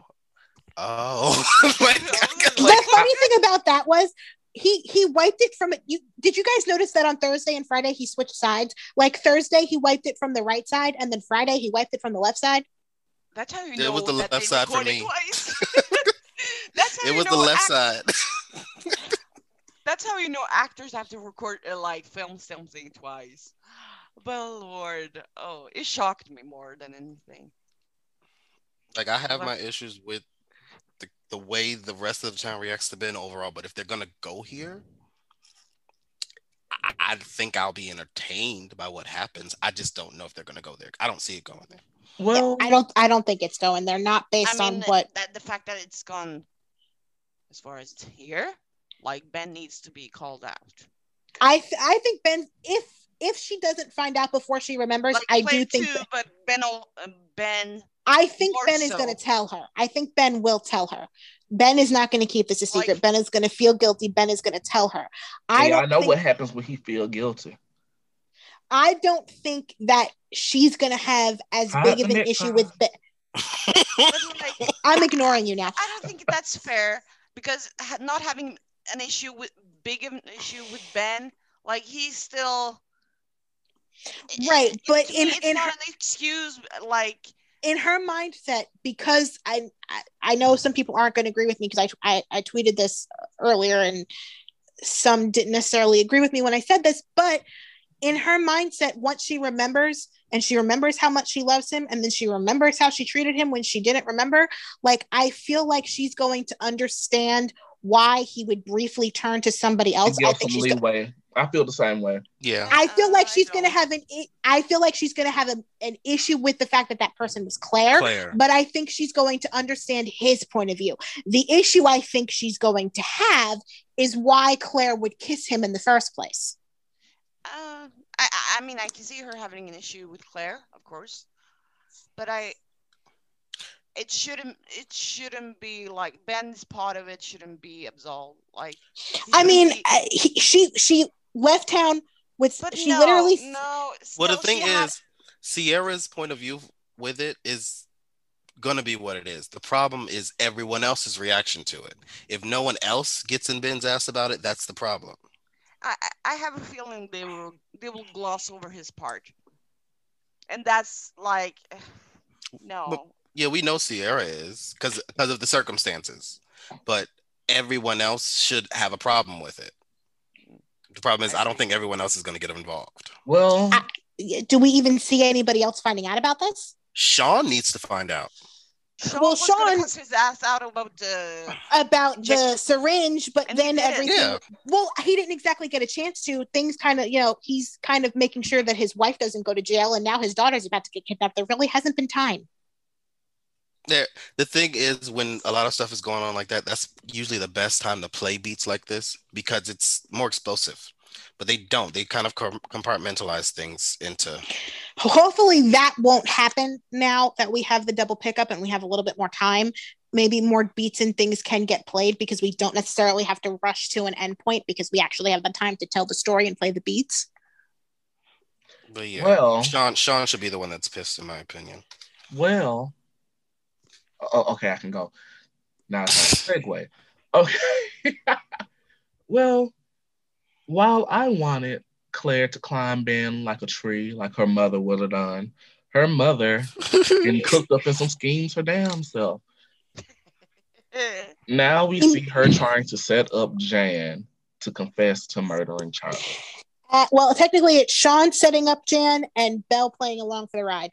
oh. like, the funny thing about that was he he wiped it from it. You did you guys notice that on Thursday and Friday he switched sides? Like Thursday he wiped it from the right side, and then Friday he wiped it from the left side. That's how you know It was the that left side for me. That's how it was the left act- side. That's how you know actors have to record uh, like film something twice. But lord, oh, it shocked me more than anything. Like I have Like- my issues with the, the way the rest of the town reacts to Ben overall, but if they're gonna go here, I, I think I'll be entertained by what happens. I just don't know if they're gonna go there. I don't see it going there. Well, I don't I don't think it's going. They're not based I mean, on what that the fact that it's gone as far as it's here, like Ben needs to be called out. I th- I think Ben if if she doesn't find out before she remembers, Like I do think two, that- but Ben, uh, Ben, I think More Ben is so. going to tell her. I think Ben will tell her. Ben is not going to keep this a secret. Like- ben is going to feel guilty. Ben is going to tell her. I I, don't know think, what happens when he feel guilty. I don't think that she's going to have as Hot big of an next issue time. with Ben. like, I'm ignoring you now. I don't think that's fair because not having an issue with big of an issue with Ben, like he's still Right, it- but to in- it's in not her- an excuse. Like in her mindset because I, I know some people aren't going to agree with me because I, I I tweeted this earlier and some didn't necessarily agree with me when I said this, but in her mindset, once she remembers and she remembers how much she loves him, and then she remembers how she treated him when she didn't remember, like I feel like she's going to understand why he would briefly turn to somebody else. I think she's. Gonna. I feel the same way. Yeah. I feel like Uh, she's going to have an. i- I feel like she's going to have a, an issue with the fact that that person was Claire Claire. but I think she's going to understand his point of view. The issue I think she's going to have is why Claire would kiss him in the first place. Uh, I, I- I mean, I can see her having an issue with Claire, of course, but I, it shouldn't, it shouldn't be like Ben's part of it shouldn't be absolved. Like, I mean, be- I, he, she she left town with but she no, literally no. Well, the thing she had- is, Ciara's point of view with it is gonna be what it is. The problem is everyone else's reaction to it. If no one else gets in Ben's ass about it, that's the problem. I, I I have a feeling they will, they will gloss over his part, and that's like, no. Yeah, we know Ciara is because because of the circumstances, but everyone else should have a problem with it. The problem is, I don't think everyone else is going to get involved. Well, I- do we even see anybody else finding out about this? Shawn needs to find out. Shawn Well, was gonna Shawn- cuss his ass out about the. About the syringe, but And then everything. Yeah. Well, he didn't exactly get a chance to. Things kind of, you know, he's kind of making sure that his wife doesn't go to jail, and now his daughter's about to get kidnapped. There really hasn't been time. There, the thing is, when a lot of stuff is going on like that, that's usually the best time to play beats like this because it's more explosive. But they don't. They kind of compartmentalize things into. hopefully that won't happen now that we have the double pickup and we have a little bit more time maybe more beats and things can get played because we don't necessarily have to rush to an endpoint because we actually have the time to tell the story and play the beats But yeah, Well- Shawn Shawn should be the one that's pissed, in my opinion. well. Oh, okay, I can go. Now it's time to segue. Okay. well, while I wanted Claire to climb Ben like a tree, like her mother would have done, her mother getting cooked up in some schemes her damn self. Now we see her trying to set up Jan to confess to murdering Charlie. uh, well technically it's Shawn setting up jan and belle playing along for the ride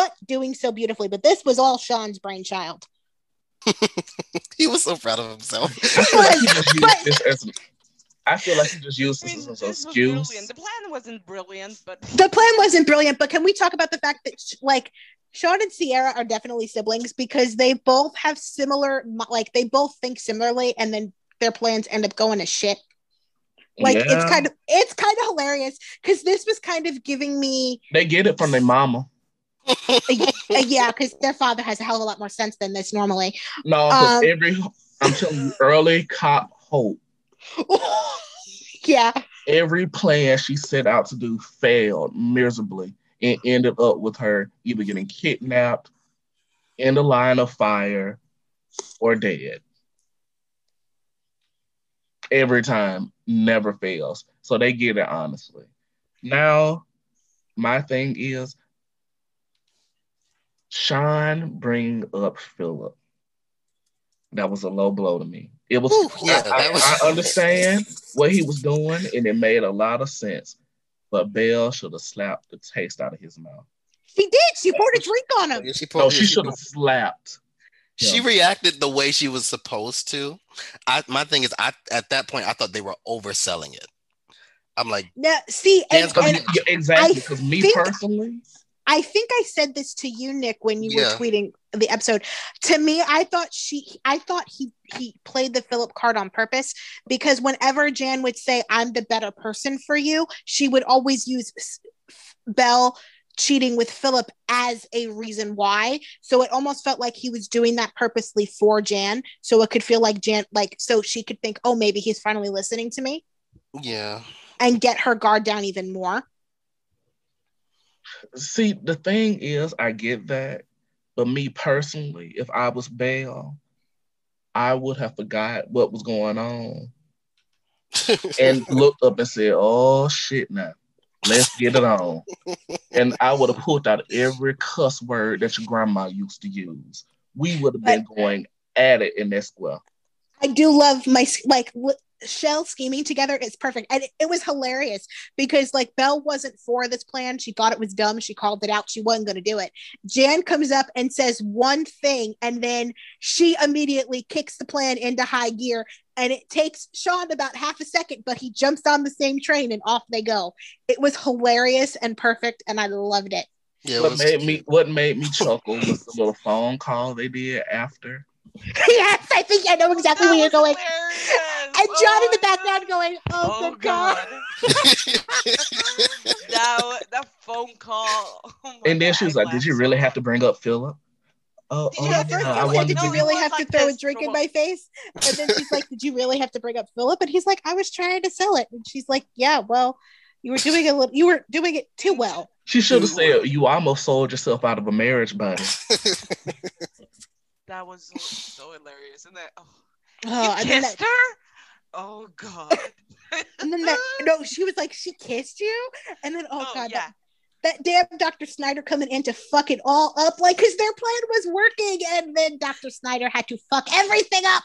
but doing so beautifully. But this was all Shawn's brainchild. he was so proud of himself. I feel like he just used But- this as. I feel like he just used I this mean, as this an was excuse. The plan wasn't brilliant, but The plan wasn't brilliant, but can we talk about the fact that like Shawn and Ciara are definitely siblings because they both have similar, like they both think similarly, and then their plans end up going to shit. Like Yeah. it's kind of it's kind of hilarious because this was kind of giving me They get it from their mama. Uh, yeah because their father has a hell of a lot more sense than this normally. No, Um, every I'm telling you, early cop hope. yeah, Every plan she set out to do failed miserably and ended up with her either getting kidnapped, in the line of fire, or dead. Every time, never fails. So they get it honestly. Now, my thing is, Shawn bring up Philip. That was a low blow to me. It was. Ooh, yeah, I, that was- I understand what he was doing, and it made a lot of sense. But Belle should have slapped the taste out of his mouth. she did. She poured a drink on him. Yeah, she, No, pulled- she should have slapped. She him. reacted the way she was supposed to. I my thing is, I at that point I thought they were overselling it. I'm like, No, see, and, Dan's and Yeah, exactly. Because me think- personally, I think I said this to you, Nick, when you Yeah. were tweeting the episode. To me, I thought she, I thought he he played the Philip card on purpose because whenever Jan would say, "I'm the better person for you," she would always use Belle cheating with Philip as a reason why. So it almost felt like he was doing that purposely for Jan, so it could feel like Jan, like so she could think, "Oh, maybe he's finally listening to me," yeah, and get her guard down even more. See, the thing is, I get that. But me personally, if I was Belle, I would have forgot what was going on and looked up and said, "Oh shit, now let's get it on." and I would have pulled out every cuss word that your grandma used to use. We would have been going at it in that square. I do love my like w- Shell scheming together is perfect, and it, it was hilarious because like Belle wasn't for this plan. She thought it was dumb. She called it out. She wasn't going to do it. Jan comes up and says one thing, and then she immediately kicks the plan into high gear. And it takes Shawn about half a second, but he jumps on the same train and off they go. It was hilarious and perfect, and I loved it. yeah. it What was- made me what made me chuckle was the little phone call they did after. Yes, I think I know exactly That where you're going. hilarious. And John in the Oh, background going, "Oh, Oh good God." god. that that phone call. Oh And then God, she was I like, "Did you really have to bring up Philip?" Oh, Did oh, you oh, First yeah, he I said, did to you No, be- it really was have to like throw a drink in my face? And then she's like, did you really have to bring up Philip? And he's like, I was trying to sell it. And she's like, yeah, well, you were doing a little, you were doing it too well. She should have said, "You almost sold yourself out of a marriage, buddy." That was so, so hilarious. And then, oh, Oh, you and kissed that, her? Oh god. and then that, no, she was like, she kissed you. And then, oh, Oh, God, yeah. that, that damn Dr. Snyder coming in to fuck it all up. Like, cause their plan was working. And then Dr. Snyder had to fuck everything up.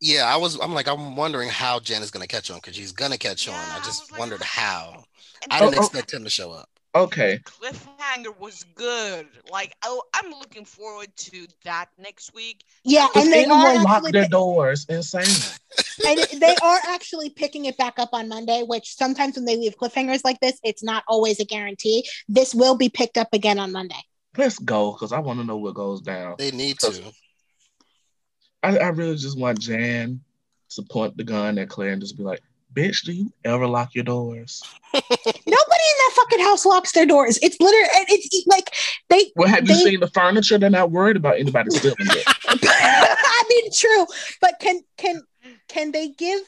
yeah, I was. I'm like, I'm wondering how Jen is gonna catch on because she's gonna catch on. Yeah, I I just was like, wondered how. And I didn't oh. expect him to show up. Okay, cliffhanger was good. Like, oh, I'm looking forward to that next week. Yeah. And they are anyone lock their pi- doors. Insane. and they are actually picking it back up on Monday, which sometimes when they leave cliffhangers like this, it's not always a guarantee. This will be picked up again on Monday. Let's go because I want to know what goes down. They need to. I, I really just want Jan to point the gun at Claire and just be like, "Bitch, do you ever lock your doors?" Nobody in that fucking house locks their doors. It's literally, it's like they. Well, have you they- seen the furniture? They're not worried about anybody stealing it. I mean, true, but can can can they give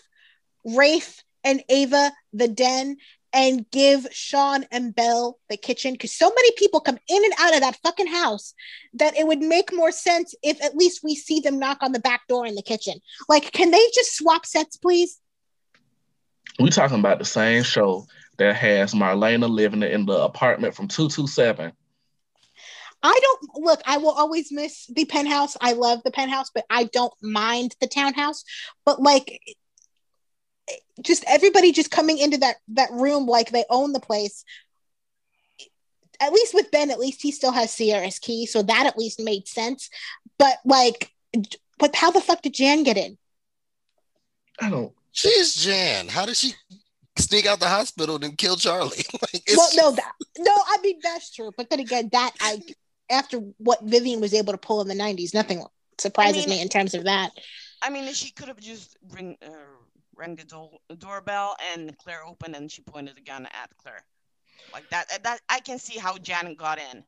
Rafe and Ava the den and give Shawn and Belle the kitchen? Because so many people come in and out of that fucking house that it would make more sense if at least we see them knock on the back door in the kitchen. Like, can they just swap sets, please? We talking about the same show that has Marlena living in the apartment from two two seven. I don't look, I will always miss the penthouse. I love the penthouse, but I don't mind the townhouse. But like just everybody just coming into that that room like they own the place. at least with Ben, at least he still has Ciara's key, so that at least made sense. But like, but how the fuck did Jan get in? I don't. She's Jan. How did she sneak out the hospital and kill Charlie? like, it's Well, no, that, no, I mean that's true. But then again, that I after what Vivian was able to pull in the '90s, nothing surprises I mean- me in terms of that. I mean, she could have just ring, uh, rang the door- doorbell and Claire opened and she pointed the gun at Claire. Like that, that I can see how Janet got in.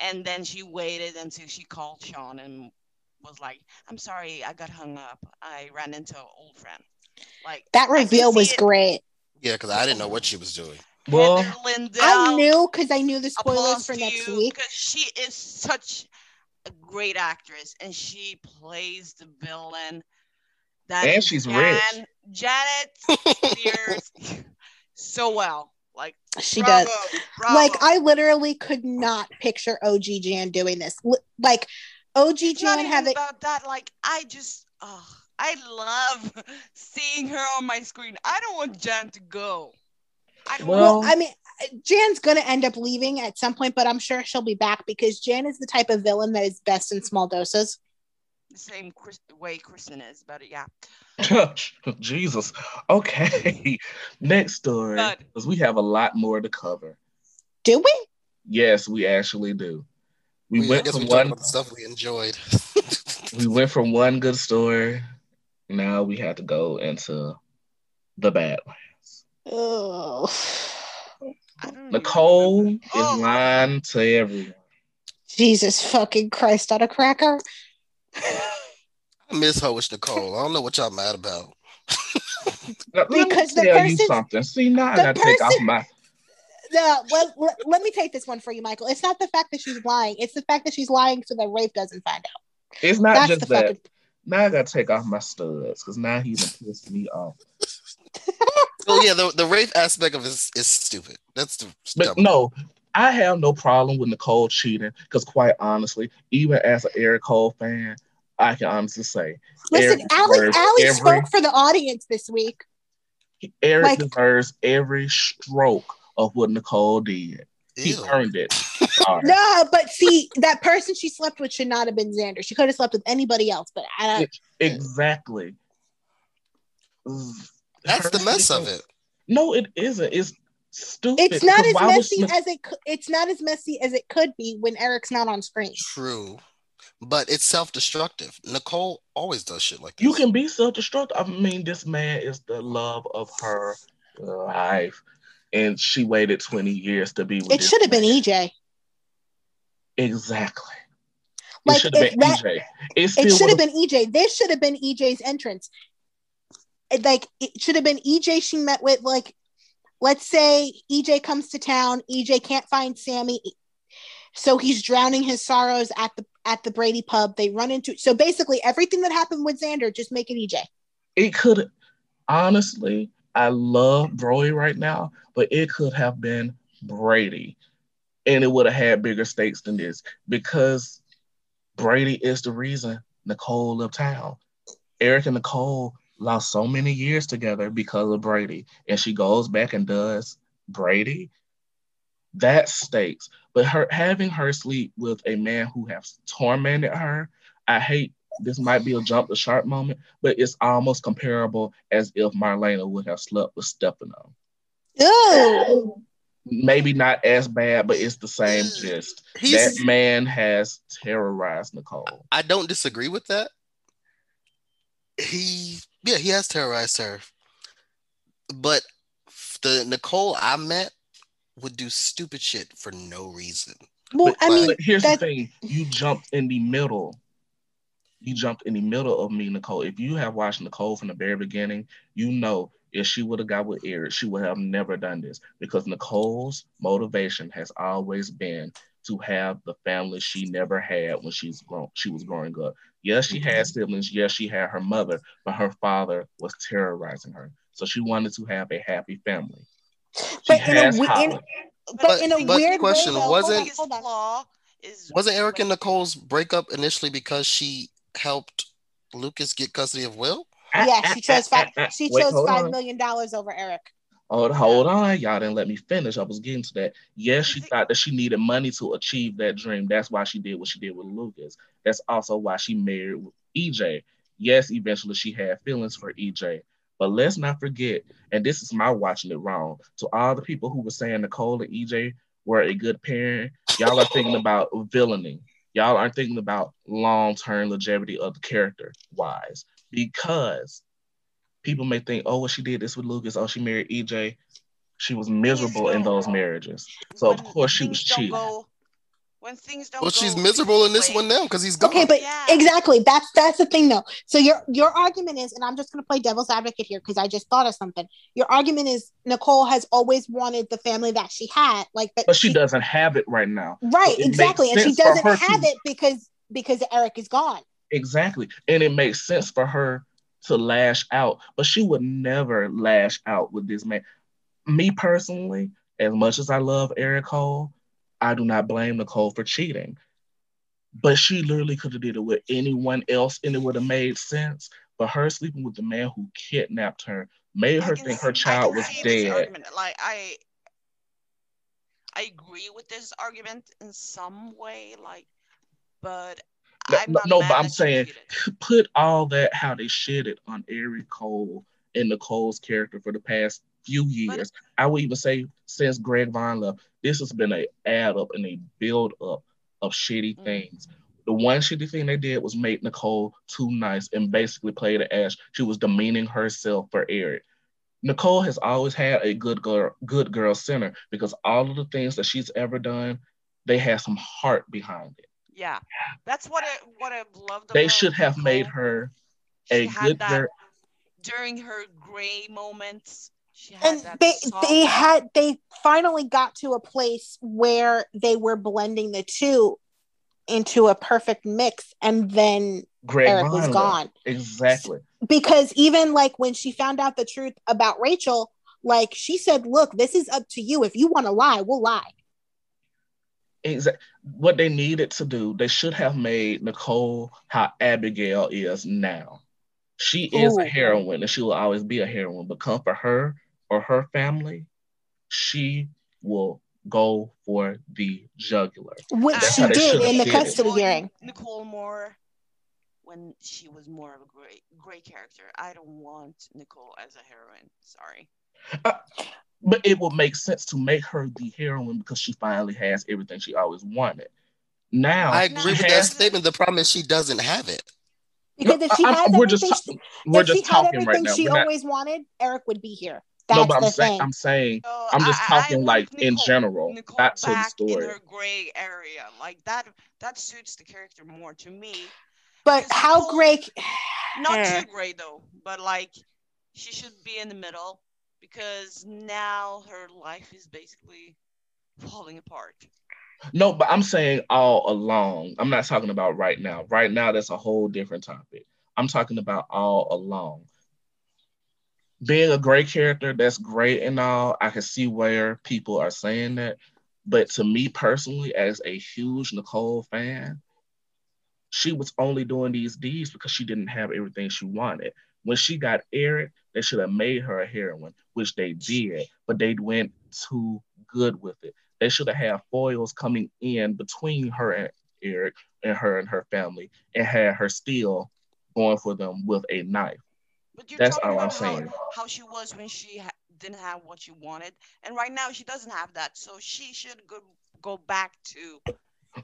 And then she waited until she called Shawn and was like, I'm sorry, I got hung up. I ran into an old friend. Like That reveal was it. great. Yeah, because I didn't know what she was doing. Well, Heather I knew because I knew the spoilers for next you, week. Because she is such a great actress and she plays the villain. That And she's Jan- rich. Janet Spears so well. Like She bravo, does. bravo. Like I literally could not picture OG Jan doing this. Like OG it's Jan even having about that. Like I just oh, I love seeing her on my screen. I don't want Jan to go. I don't Well- Well, I mean, Jan's gonna end up leaving at some point, but I'm sure she'll be back because Jan is the type of villain that is best in small doses. the same Chris, way Kristen is, but yeah. Jesus. Okay. Next story, because we have a lot more to cover. Do we? Yes, we actually do. We We- went guess from we one. about the stuff we enjoyed. We went from one good story. Now we had to go into the bad ones. Oh, I don't even Nicole is Oh, lying to everyone. Jesus fucking Christ on a cracker. I miss Hoish Nicole. I don't know what y'all mad about. Now, let me Because the tell you person- something. See, now I gotta take off my. No, well, let, let me take this one for you, Michael. It's not the fact that she's lying; it's the fact that she's lying so that Rafe doesn't find out. It's not That's just the that. fucking. Now I gotta take off my studs because now he's done pissed me off. Oh yeah, the, the rape aspect of it is, is stupid. That's the But no, I have no problem with Nicole cheating because, quite honestly, even as an Eric Cole fan, I can honestly say Listen, Eric Allie, deserves Allie every- spoke for the audience this week. Eric Like- deserves every stroke of what Nicole did. He Ew. earned it. Sorry. No, but see, that person she slept with should not have been Xander. She could have slept with anybody else, but I don't. Exactly. That's the mess of it. No, it isn't. It's stupid. It's not as messy Smith- as it. It's not as messy as it could be when Eric's not on screen. True. But it's self-destructive. Nicole always does shit like this. You can be self-destructive. I mean, this man is the love of her life, and she waited 20 years to be with It should have been. EJ. Exactly. Like, it should have been that- EJ. It It should have been EJ. This should have been EJ's entrance. Like it should have been EJ. She met with like, let's say EJ comes to town. EJ can't find Sami, so he's drowning his sorrows at the at the Brady pub. They run into so basically everything that happened with Xander. Just make it EJ. it could honestly, I love Brody right now, but it could have been Brady. And it would have had bigger stakes than this because Brady is the reason Nicole left town. Eric and Nicole lost so many years together because of Brady. And she goes back and does Brady. That stakes. But her having her sleep with a man who has tormented her, I hate this might be a jump the shark moment, but it's almost comparable as if Marlena would have slept with Stefano. Ooh. Maybe not as bad, but it's the same gist. He's, that man has terrorized Nicole. I don't disagree with that. He, yeah, he has terrorized her. But the Nicole I met would do stupid shit for no reason. Well, But, I mean, but here's that- the thing: you jumped in the middle. You jumped in the middle of me, Nicole. If you have watched Nicole from the very beginning, you know if she would have got with Eric, she would have never done this because Nicole's motivation has always been to have the family she never had when she's grown. She was growing up. Yes, she had mm-hmm. siblings. Yes, she had her mother, but her father was terrorizing her. So she wanted to have a happy family. She But in a has in- Holly. but, in a but weird question, way, though, wasn't- hold on, hold on. is Wasn't Eric and Nicole's breakup initially because she helped Lucas get custody of Will? Yeah, she chose five. Ah, ah, ah, She wait, chose hold five on. million dollars over Eric. hold, hold on, y'all didn't let me finish. I was getting to that. Yes, she thought that she needed money to achieve that dream. That's why she did what she did with Lucas. That's also why she married EJ. Yes, eventually she had feelings for EJ. But let's not forget, and this is my watching it wrong, to all the people who were saying Nicole and EJ were a good parent, y'all are thinking about villainy. Y'all aren't thinking about long-term longevity of the character wise. Because people may think, oh, well, she did this with Lucas. Oh, she married EJ. She was miserable in those marriages. So of course she was cheating. go- when things don't Well, go she's miserable in this way- one now because he's gone. Okay, but Yeah. exactly that's that's the thing though. So your your argument is, and I'm just gonna play devil's advocate here because I just thought of something. Your argument is Nicole has always wanted the family that she had, like that. But she doesn't have it right now. right, So exactly, and she doesn't have to- it because because Eric is gone. Exactly. And it makes sense for her to lash out, but she would never lash out with this man. Me personally, as much as I love Eric Cole, I do not blame Nicole for cheating. But she literally could have did it with anyone else and it would have made sense. But her sleeping with the man who kidnapped her made her think her child was dead. Like I, I agree with this argument in some way. Like, but No, I'm no, not no, but I'm saying put all that how they shit it on Eric Cole and Nicole's character for the past few years. I would even say since Greg Vaughn left, this has been a add up and a build up of shitty Mm. things. The one shitty thing they did was make Nicole too nice and basically play the ass. She was demeaning herself for Eric. Nicole has always had a good girl, good girl center because all of the things that she's ever done, they have some heart behind it. Yeah, that's what I what I've loved. They should have made Nicole. her She a had good girl. during her gray moments. She And they soft- they had they finally got to a place where they were blending the two into a perfect mix, and then Greg Eric Vaughn was gone. Exactly. because even like when she found out the truth about Rachel, like she said, "Look, this is up to you. If you want to lie, we'll lie." Exactly. What they needed to do, they should have made Nicole how Abigail is now. She is a heroine and she will always be a heroine, but come for her or her family, she will go for the jugular. Which That's she did in the did it. custody hearing. Nicole more when she was more of a great great character. I don't want Nicole as a heroine. Sorry. Uh, but it will make sense to make her the heroine because she finally has everything she always wanted. Now I agree with she that statement. The problem is she doesn't have it. Because if she I- I'm- we're everything, just we're if she just had talking right everything now. she not, always wanted, Eric would be here. No, but I'm the saying thing. I'm saying So I'm just I- I- talking I want like in general, Nicole not to the back in her gray area. Like that that suits the character more to me. but how Nicole- great? Not too eh. gray though, but like she should be in the middle because now her life is basically falling apart. No, but I'm saying all along. I'm not talking about right now. Right now, that's a whole different topic. I'm talking about all along. Being a great character, that's great and all. I can see where people are saying that. But to me personally, as a huge Nicole fan, she was only doing these deeds because she didn't have everything she wanted. When she got Eric, they should have made her a heroine, which they did, but they went too good with it. They should have had foils coming in between her and Eric and her and her family and had her still going for them with a knife. But you're That's talking all I'm about how, saying. how she was when she ha- didn't have what she wanted, and right now she doesn't have that. So she should go go back to.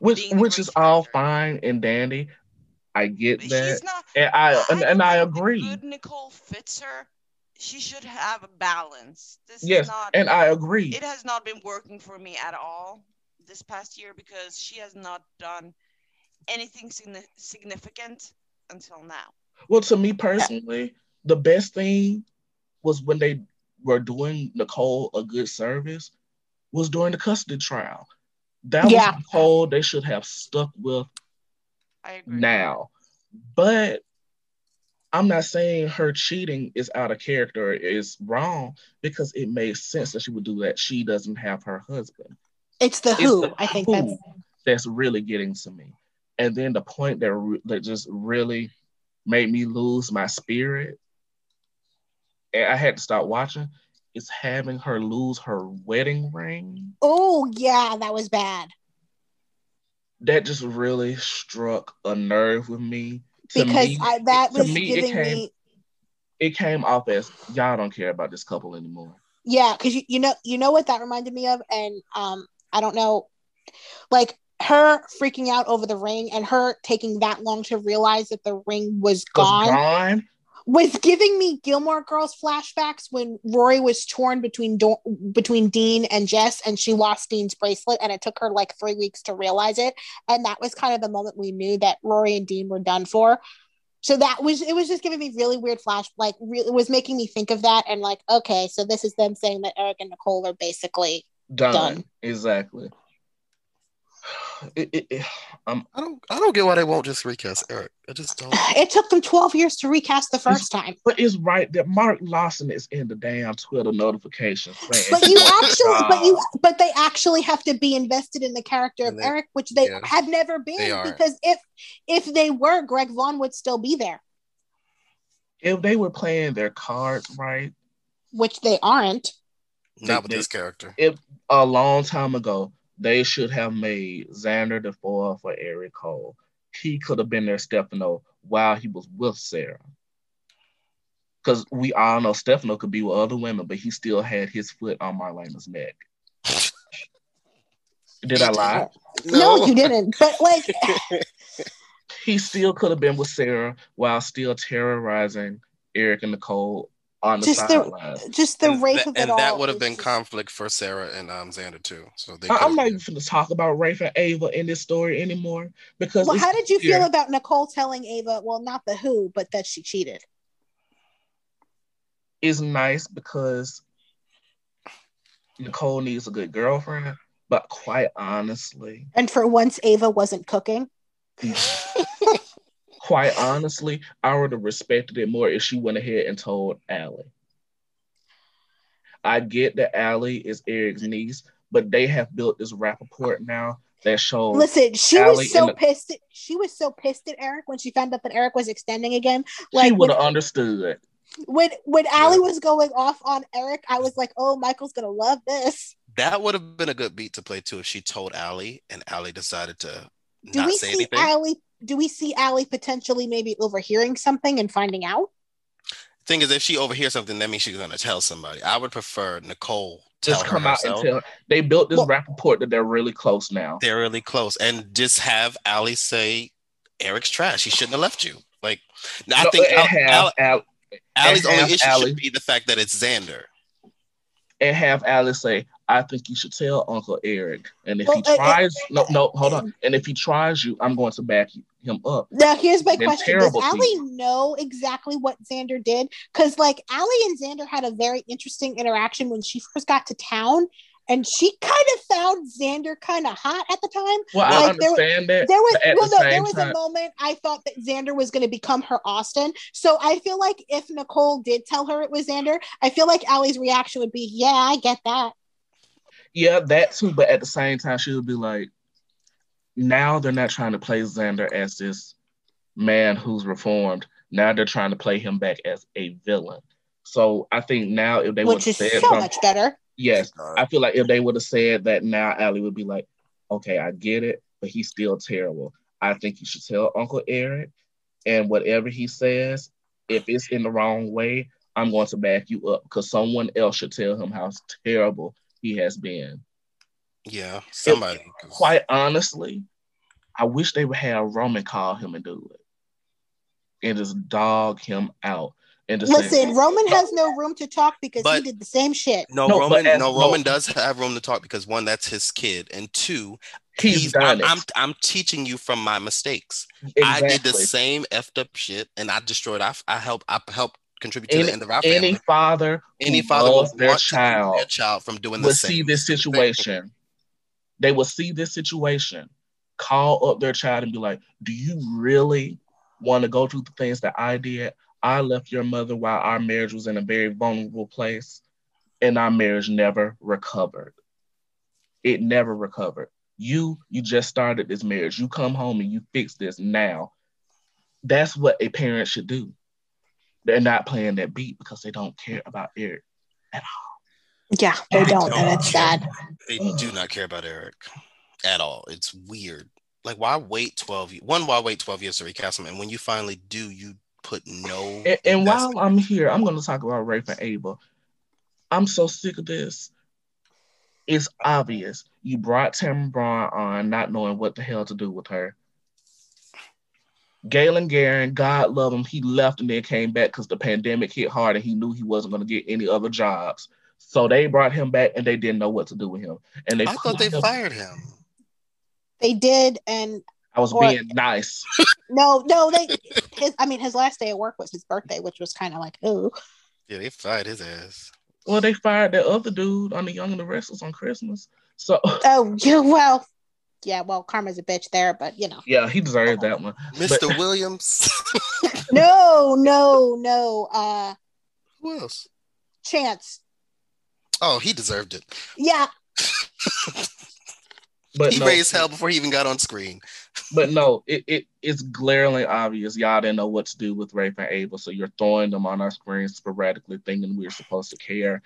Which which is all fine and dandy. I get that. She's not. And I and, and I agree. Good Nicole fits her. She should have a balance. This Yes, is not. and I agree. it has not been working for me at all this past year because she has not done anything signi- significant until now. Well, to me personally, the best thing was when they were doing Nicole a good service was during the custody trial. That Yeah. was Nicole they should have stuck with I agree. now. But I'm not saying her cheating is out of character or is wrong because it makes sense that she would do that. She doesn't have her husband. It's the It's who. the I think that's that's really getting to me. And then the point that re- that just really made me lose my spirit, and I had to stop watching, is having her lose her wedding ring. Oh yeah, that was bad. That just really struck a nerve with me. To Because me, I, that was me, it giving came- me it came off as y'all don't care about this couple anymore. yeah, because you, you know you know what that reminded me of, and um I don't know, like her freaking out over the ring and her taking that long to realize that the ring was Was gone gone. Was giving me Gilmore Girls flashbacks when Rory was torn between Do- between Dean and Jess, and she lost Dean's bracelet, and it took her like three weeks to realize it, and that was kind of the moment we knew that Rory and Dean were done for. So that was it was just giving me really weird flash, like re- it was making me think of that, and like okay, so this is them saying that Eric and Nicole are basically Done. Done. Exactly. It, it, it- um, I don't I don't get why they won't just recast Eric. I just don't. it took them twelve years to recast the first time. but it's right that Mark Lawson is in the damn Twitter notification. but you wants a actually but you but they actually have to be invested in the character of they- eric which they yeah. have never been because if if they were greg vaughn would still be there if they were playing their cards right which they aren't Not with they- this character. If a long time ago, they should have made Xander the foil for Eric Cole. He could have been there, Stefano while he was with Sarah. Because we all know Stefano could be with other women, but he still had his foot on Marlena's neck. Did I lie? no, you didn't but like He still could have been with Sarah while still terrorizing Eric and Nicole on the Just the- sidelines. just the and rape tha- of it and all that would have been just- conflict for Sarah and um Xander too. So they. I- I'm not even going to talk about Rafe and Ava in this story anymore because well how did you clear- feel about nicole telling ava well not the who but that she cheated is nice because Nicole needs a good girlfriend, but quite honestly, and for once ava wasn't cooking quite honestly, I would have respected it more if she went ahead and told Allie. I get that Allie is Eric's niece, but they have built this rapport now that shows listen she Allie was so the- pissed at, she was so pissed at eric when she found out that eric was extending again Like, she would have understood. when when Allie was going off on Eric, I was like, "Oh, Michael's gonna love this." That would have been a good beat to play too if she told Allie and Allie decided to Do not we say see anything. Allie? Do we see Allie potentially maybe overhearing something and finding out? Thing is, if she overhears something, that means she's gonna tell somebody. I would prefer Nicole tell Just come out and tell. They built this Well- rapport that they're really close now. They're really close, and just have Allie say, "Eric's trash. He shouldn't have left you." Like, I No, think and Al- have Al- Al- Allie's only issue Allie- should be the fact that it's Xander. And have Alice say, I think you should tell Uncle Eric. And if Well, he tries, no, no, hold on. And if he tries you, I'm going to back him up. Now, here's my question: Does Allie know exactly what Xander did? Because like Allie and Xander had a very interesting interaction when she first got to town, and she kind of found Xander kind of hot at the time. Well, I Like, there was- understand that. There was well, the no, there was time, a moment I thought that Xander was going to become her Austin. So I feel like if Nicole did tell her it was Xander, I feel like Allie's reaction would be, "Yeah, I get that." yeah, that too. But at the same time, she would be like, now they're not trying to play Xander as this man who's reformed. Now they're trying to play him back as a villain. So I think now if they would which have is said so much better. Yes, I feel like if they would have said that now, Allie would be like, okay, I get it, but he's still terrible. I think you should tell Uncle Eric, and whatever he says, if it's in the wrong way, I'm going to back you up because someone else should tell him how terrible he has been. Yeah, somebody. Quite honestly, I wish they would have Roman call him and do it and just dog him out Listen, say, Roman has no room to talk because But- he did the same shit. No, No, Roman. as- no, no. Roman does have room to talk because one, that's his kid, and two, he's, done I'm, it. I'm I'm teaching you from my mistakes. exactly. I did the same effed up shit, and I destroyed. I I help. I helped contribute to Any- the end of our Any father, Any father loves would their want to keep child their child from doing the same. see this situation. They will see this situation, call up their child and be like, Do you really want to go through the things that I did? I left your mother while our marriage was in a very vulnerable place, and our marriage never recovered. It never recovered. You, you just started this marriage. You come home and you fix this now. That's what a parent should do. They're not playing that beat because they don't care about Eric. At all. Yeah, they don't, and it's sad. They do not care about Eric at all. It's weird. Like, why wait 12 years? One, why wait 12 years to recast him? And when you finally do, you put no. And, and while I'm here, I'm going to talk about Rafe and Ava. I'm so sick of this. It's obvious. You brought Tamara Braun on not knowing what the hell to do with her. Galen Gering, God love him, he left and then came back because the pandemic hit hard and he knew he wasn't going to get any other jobs. So they brought him back and they didn't know what to do with him. And they I thought they him. fired him. They did, and I was or- being nice. no, no, they. His, I mean, his last day at work was his birthday, which was kind of like, oh, Yeah, they fired his ass. Well, they fired that other dude on the Young and the Restless on Christmas. So oh, yeah, well, yeah, well, karma's a bitch there, but you know, yeah, he deserved that one. Mr. Williams. no, no, no, uh, Who else? Chance, Oh, he deserved it. yeah, But he no, raised hell before he even got on screen. but no, it, it it's glaringly obvious y'all didn't know what to do with Rafe and Ava, so you're throwing them on our screen sporadically, thinking we're supposed to care.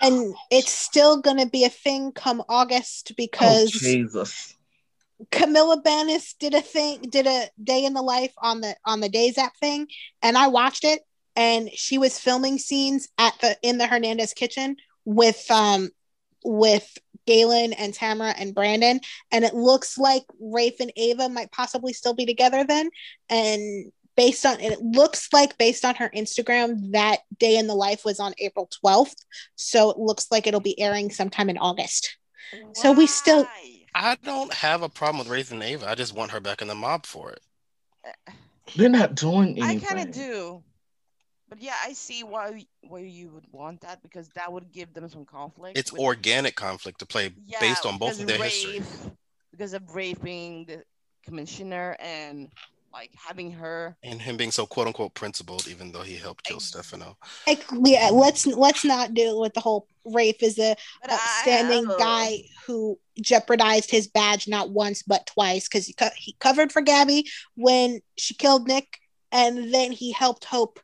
and it's still gonna be a thing come August Oh, because Jesus. Camila Banus did a thing, did a day in the life on the on the Days app thing, and I watched it. And she was filming scenes at the in the Hernandez kitchen with um with Galen and Tamara and Brandon, and it looks like Rafe and Ava might possibly still be together then. And based on it looks like based on her Instagram, that day in the life was on April twelfth, so it looks like it'll be airing sometime in August. So we still- I don't have a problem with raising Ava. I just want her back in the mob for it. They're not doing anything. I kind of do. But yeah, I see why why you would want that because that would give them some conflict. It's with- organic conflict to play Yeah, based on both of their history. Rafe- Because of Rafe being the commissioner and like having her. And him being so quote unquote principled, even though he helped kill Ex- Stefano. Like, yeah, let's let's not deal with the whole Rafe is a But outstanding guy who jeopardized his badge not once but twice because he co- he covered for Gabi when she killed Nick, and then he helped Hope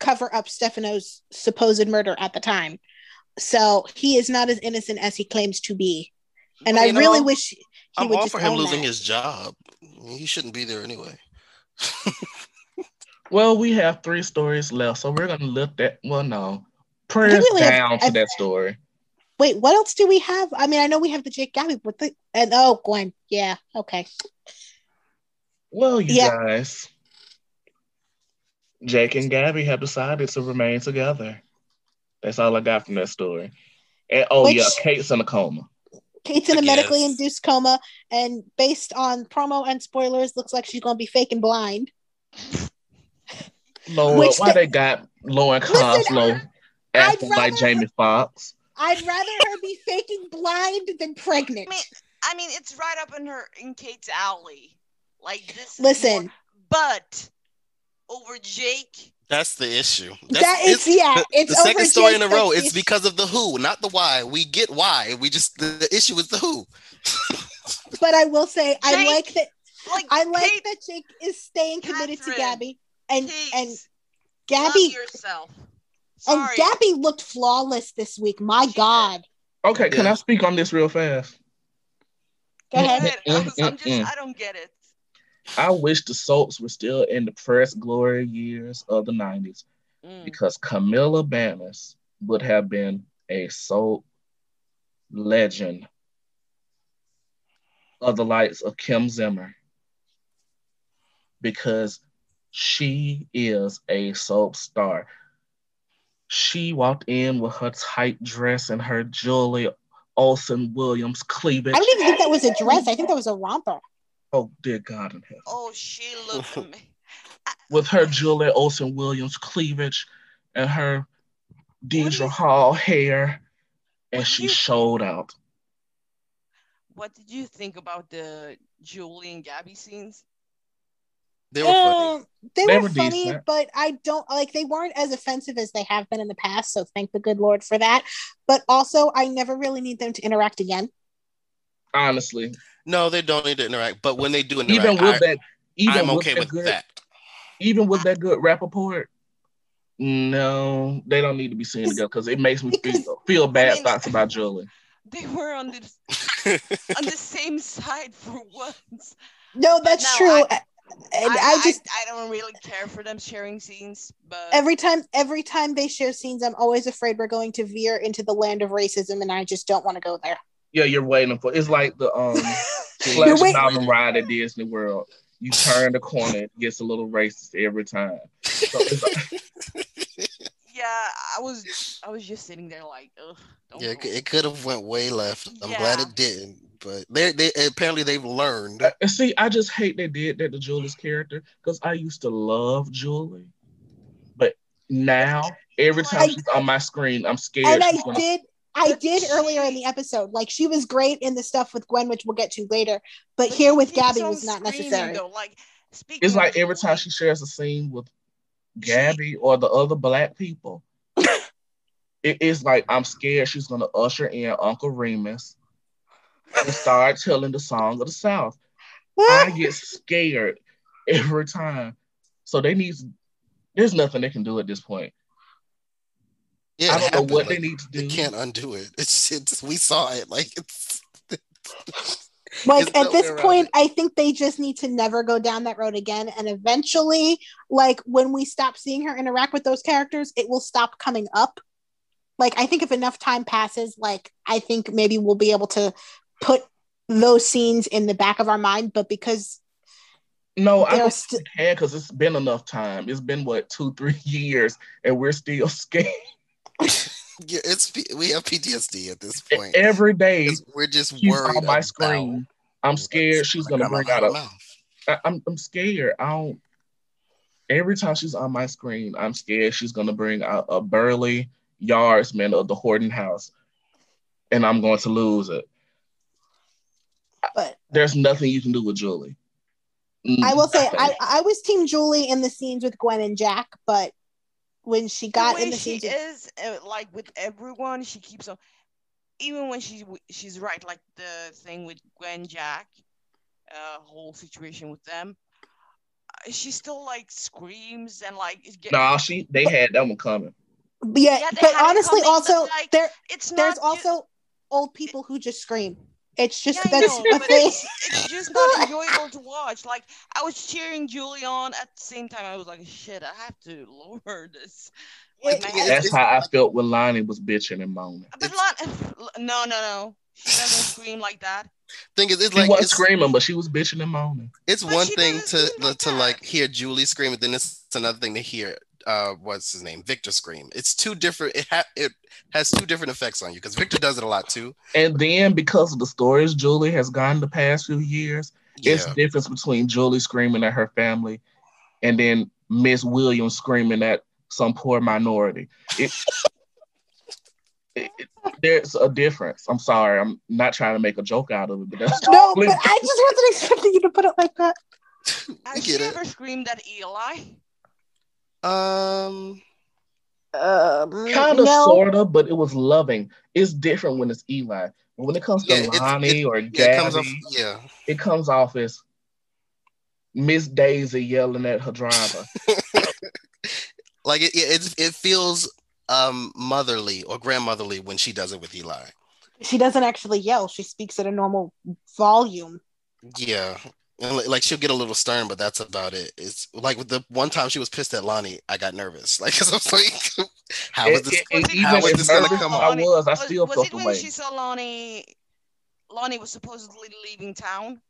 cover up Stefano's supposed murder at the time. So he is not as innocent as he claims to be, and Well, I you know, really wish he I'm would all just for him losing that. his job. He shouldn't be there anyway. Well, we have three stories left, so we're gonna look at Well, no, uh, prayers we only have- down to I- that story. Wait, what else do we have? I mean, I know we have the Jake Gabi, but the and oh, Gwen, yeah, okay. Well, you Yeah. guys, Jake and Gabi have decided to remain together. That's all I got from that story. And oh Which- yeah, Kate's in a coma. Kate's in I a medically induced coma, and based on promo and spoilers, looks like she's gonna be fake and blind. Lord, Which why the- they got Lauren Listen, Koslow acting like Jamie Foxx? I'd rather her be faking blind than pregnant. I mean, I mean, it's right up in her in Kate's alley. Like this. is Listen. more- but over Jake. That's the issue. That That's, is- yeah, it's the second over story in a row. It's because of the who, not the why. We get why. We just the, the issue is the who. But I will say, I like that. Like I like Kate, that Jake is staying committed to Gabi, and Kate, and love Gabi yourself. and Gabi looked flawless this week. My She did. God, Okay, can I speak on this real fast? go Go ahead. ahead. I'm just, I'm just, I don't get it. I wish the soaps were still in the press glory years of the 90s Mm. because Camila Banus would have been a soap legend of the likes of Kim Zimmer because she is a soap star. She walked in with her tight dress and her Julie Olson Williams cleavage. I don't even think that was a dress. I think that was a romper. Oh, dear God in heaven. Oh, she looked amazing. with her Julia Olson Williams cleavage and her do you Deidre Hall hair, and she you- showed out. What did you think about the Julie and Gabi scenes? They were funny. Um, they, They were, were funny, decent. but I don't like they weren't as offensive as they have been in the past. So thank the good Lord for that. But also, I never really need them to interact again. Honestly, No, they don't need to interact. But when they do interact, even with I, that, even I'm with okay that with good, that. even with that good Rappaport, No, they don't need to be seen together because it makes me feel feel bad mean- thoughts about Julie. They were on the on the same side for once. No, that's no, true. I- and I, just I, don't really care for them sharing scenes, but every time every time they share scenes, I'm always afraid we're going to veer into the land of racism, and I just don't want to go there. Yeah, you're waiting for. It's like the um You're Splash Mountain ride at Disney World. You turn the corner, it gets a little racist every time. So like, yeah, I was I was just sitting there like, ugh. Don't Yeah, go. it, it could have went way left. I'm glad it didn't, but they they apparently they've learned. and see, I just hate they did that to Julie's character because I used to love Julie, but now every time I- she's on my screen, I'm scared. and I gonna- did I did earlier in the episode. Like she was great in the stuff with Gwen, which we'll get to later. But, But here with Gabi was not necessary. Though. Like speaking It's like every time she shares a scene with Gabi or the other black people, it is like I'm scared she's gonna usher in Uncle Remus and start telling the song of the South. I get scared every time. So they need there's nothing they can do at this point. Yeah, I don't know what like, they need to They do. can't undo it. It's, it's we saw it. Like it's like There's at no this point it. i think they just need to never go down that road again and eventually like when we stop seeing her interact with those characters it will stop coming up like i think if enough time passes like i think maybe we'll be able to put those scenes in the back of our mind but because No, I They're don't st- think can because it's been enough time. It's been what two, three years, and we're still scared. yeah, it's we have PTSD at this point. Every day, We're just she's worried on my screen. I'm scared she's gonna gonna bring out her a mouth. I, I'm I'm scared. I don't. Every time she's on my screen, I'm scared she's gonna bring out a burly yardsman of the Horton House, and I'm going to lose it. but There's nothing you can do with Julie. i will say mm. i i was team julie in the scenes with gwen and jack but when she got the in the she scenes with- is uh, like with everyone she keeps on even when she she's right like the thing with gwen jack uh whole situation with them uh, she still like screams and like is get, Nah, she they had that one coming. yeah, Yeah, but honestly coming, but, also like, there it's there's not ju- also old people who just scream it's just yeah, that's know, a thing it's, it's just not enjoyable to watch. Like I was cheering Julie on at the same time. I was like, "Shit, I have to lower this." Like, It- my Yeah, head- That's it's- how I felt when Lani was bitching and moaning. But Lon- no, no, no. She doesn't scream like that. Thing is, it's She like wasn't screaming, but she was bitching and moaning. it's But one thing to like to that. like hear Julie scream, and then it's another thing to hear uh what's his name Victor scream. It's two different. It ha- it has two different effects on you because Victor does it a lot too. And then because of the stories Julie has gone the past few years, Yeah, it's the difference between Julie screaming at her family and then Miss Williams screaming at some poor minority. It, it- it- there's a difference. I'm sorry. I'm not trying to make a joke out of it, but that's No, but I just wasn't expecting you to put it like that. I get she it. ever screamed at Eli? Um, Um, kind of, no. sort of, but it was loving. It's different when it's Eli. When it comes to Yeah, it's- Lani or yeah, it comes off. Yeah, it comes off as Miss Daisy yelling at her driver. like it, it, it feels um motherly or grandmotherly when she does it with Eli. She doesn't actually yell. She speaks at a normal volume. Yeah. And like she'll get a little stern, but that's about it. It's like with the one time she was pissed at Lani, I got nervous. Like, cause I was like, how is And- this? and Was it- how is this gonna come out? I was, I Was, still was felt it the when way. she saw Lani? Lani was supposedly leaving town,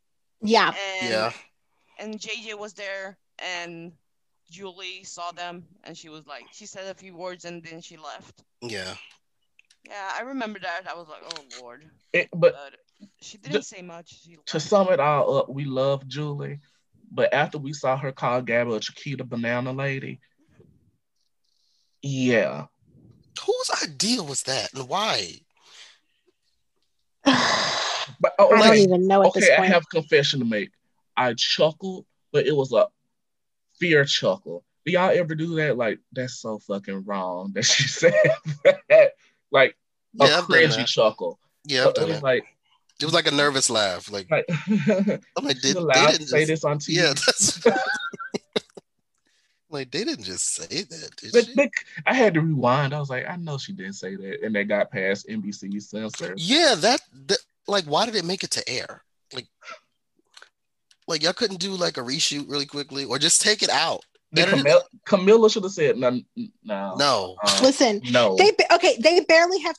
Yeah. and Yeah. and JJ was there, and Julie saw them, and she was like, she said a few words, and then she left. Yeah. Yeah, I remember that. I was like, oh lord, It- but but she didn't say much. She to sum it all up, we love Julie. But after we saw her call Gabi a Chiquita Banana Lady, yeah. Whose idea was that and why? But oh, I don't even know at this okay, I have a confession to make. I chuckled, but it was a fear chuckle. Do y'all ever do that? Like, that's so fucking wrong that she said that. Like Yeah, a I've done cringy chuckle. Yeah, I've But it done was it. like, It was like a nervous laugh. Like, like I'm like, you laugh, they didn't say just- this on TV? Yeah, that's Like they didn't just say that, did But, she? but I had to rewind. I was like, I know she didn't say that, and they got past NBC censor. Yeah, that, that like why did it make it to air? Like like y'all couldn't do like a reshoot really quickly or just take it out. The Edit it- Camila, Camila should have said no, no, No. um, Listen, no. they okay. They barely have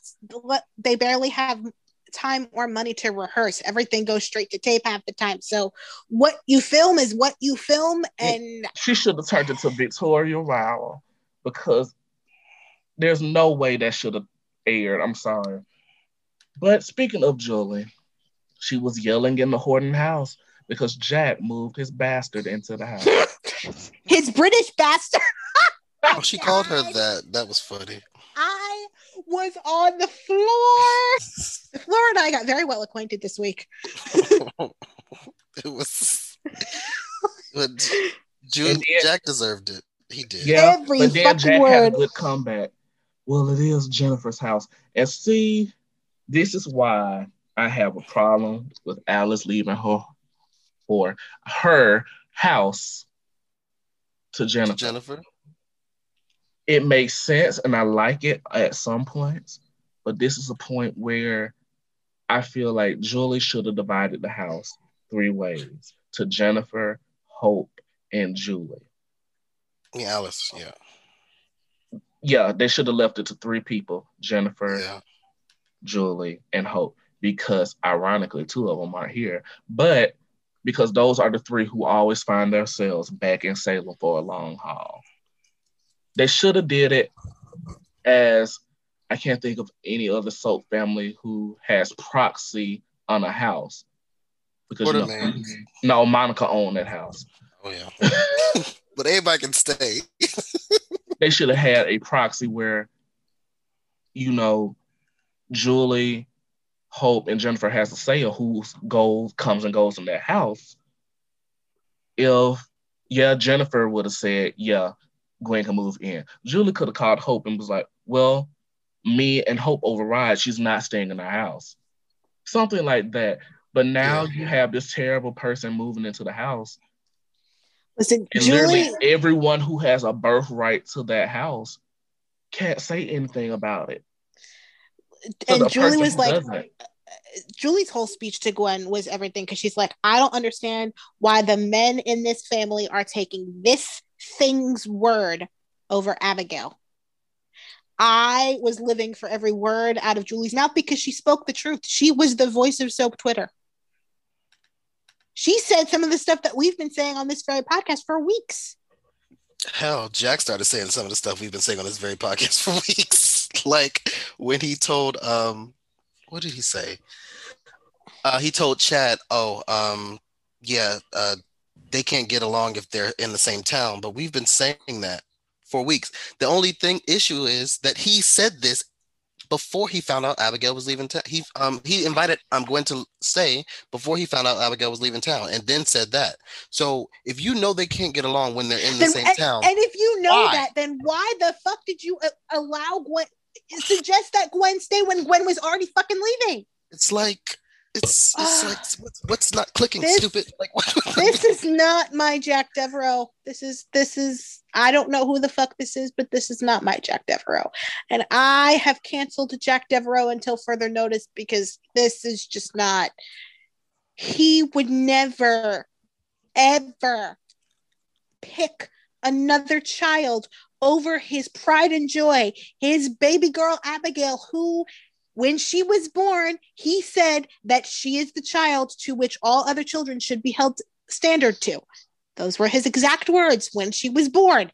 they barely have time or money to rehearse. Everything goes straight to tape half the time. So what you film is what you film, and she should have turned it to Victoria Rowell because there's no way that should have aired. I'm sorry. But speaking of Julie, she was yelling in the Horton house because Jack moved his bastard into the house. his British bastard. Oh, she called her that. That was funny. I was on the floor. The floor and I got very well acquainted this week. It was but June And then- Jack deserved it. He did. Yeah, Every but then fucking Jack had a good comeback. Well, it is Jennifer's house. And see, this is why I have a problem with Alice leaving her or her house to Jennifer. Jennifer. It makes sense and I like it at some points, but this is a point where I feel like Julie should have divided the house three ways to Jennifer, Hope, and Julie. Yeah, Alice. Yeah. Yeah, they should have left it to three people Jennifer, Yeah. Julie, and Hope, because ironically, two of them aren't here. But because those are the three who always find themselves back in Salem for a long haul. They should have did it as I can't think of any other soap family who has proxy on a house. Because you know, no, Monica owned that house. Oh yeah. but everybody can stay. they should have had a proxy where, you know, Julie, Hope, and Jennifer has to say of who goes comes and goes in that house. If yeah, Jennifer would have said, yeah, Gwen can move in. Julie could have called Hope and was like, well, me and Hope override. She's not staying in our house. Something like that. But now Yeah. you have this terrible person moving into the house. Listen, And Julie. everyone who has a birthright to that house can't say anything about it. And Julie was like, doesn't- uh, Julie's whole speech to Gwen was everything because she's like, I don't understand why the men in this family are taking this thing's word over Abigail. I was living for every word out of Julie's mouth because she spoke the truth. She was the voice of soap Twitter. She said some of the stuff that we've been saying on this very podcast for weeks. Hell, Jack started saying some of the stuff we've been saying on this very podcast for weeks. like when he told um what did he say? Uh he told Chad, oh, um, yeah, uh they can't get along if they're in the same town, but we've been saying that for weeks. The only thing issue is that he said this before he found out Abigail was leaving town. He um he invited I'm going to stay before he found out Abigail was leaving town and then said that. So if you know they can't get along when they're in the Then- same and, town, and if you know Why? that, then why the fuck did you uh, allow Gwen? Suggest that Gwen stay when Gwen was already fucking leaving. it's like it's it's like what's, what's not clicking, This- stupid. Like this is not my Jack Devereaux. This is this is I don't know who the fuck this is, but this is not my Jack Devereaux. And I have canceled Jack Devereaux until further notice because this is just not he would never ever pick another child over his pride and joy, his baby girl Abigail, who when she was born, he said that she is the child to which all other children should be held standard to. Those were his exact words when she was born.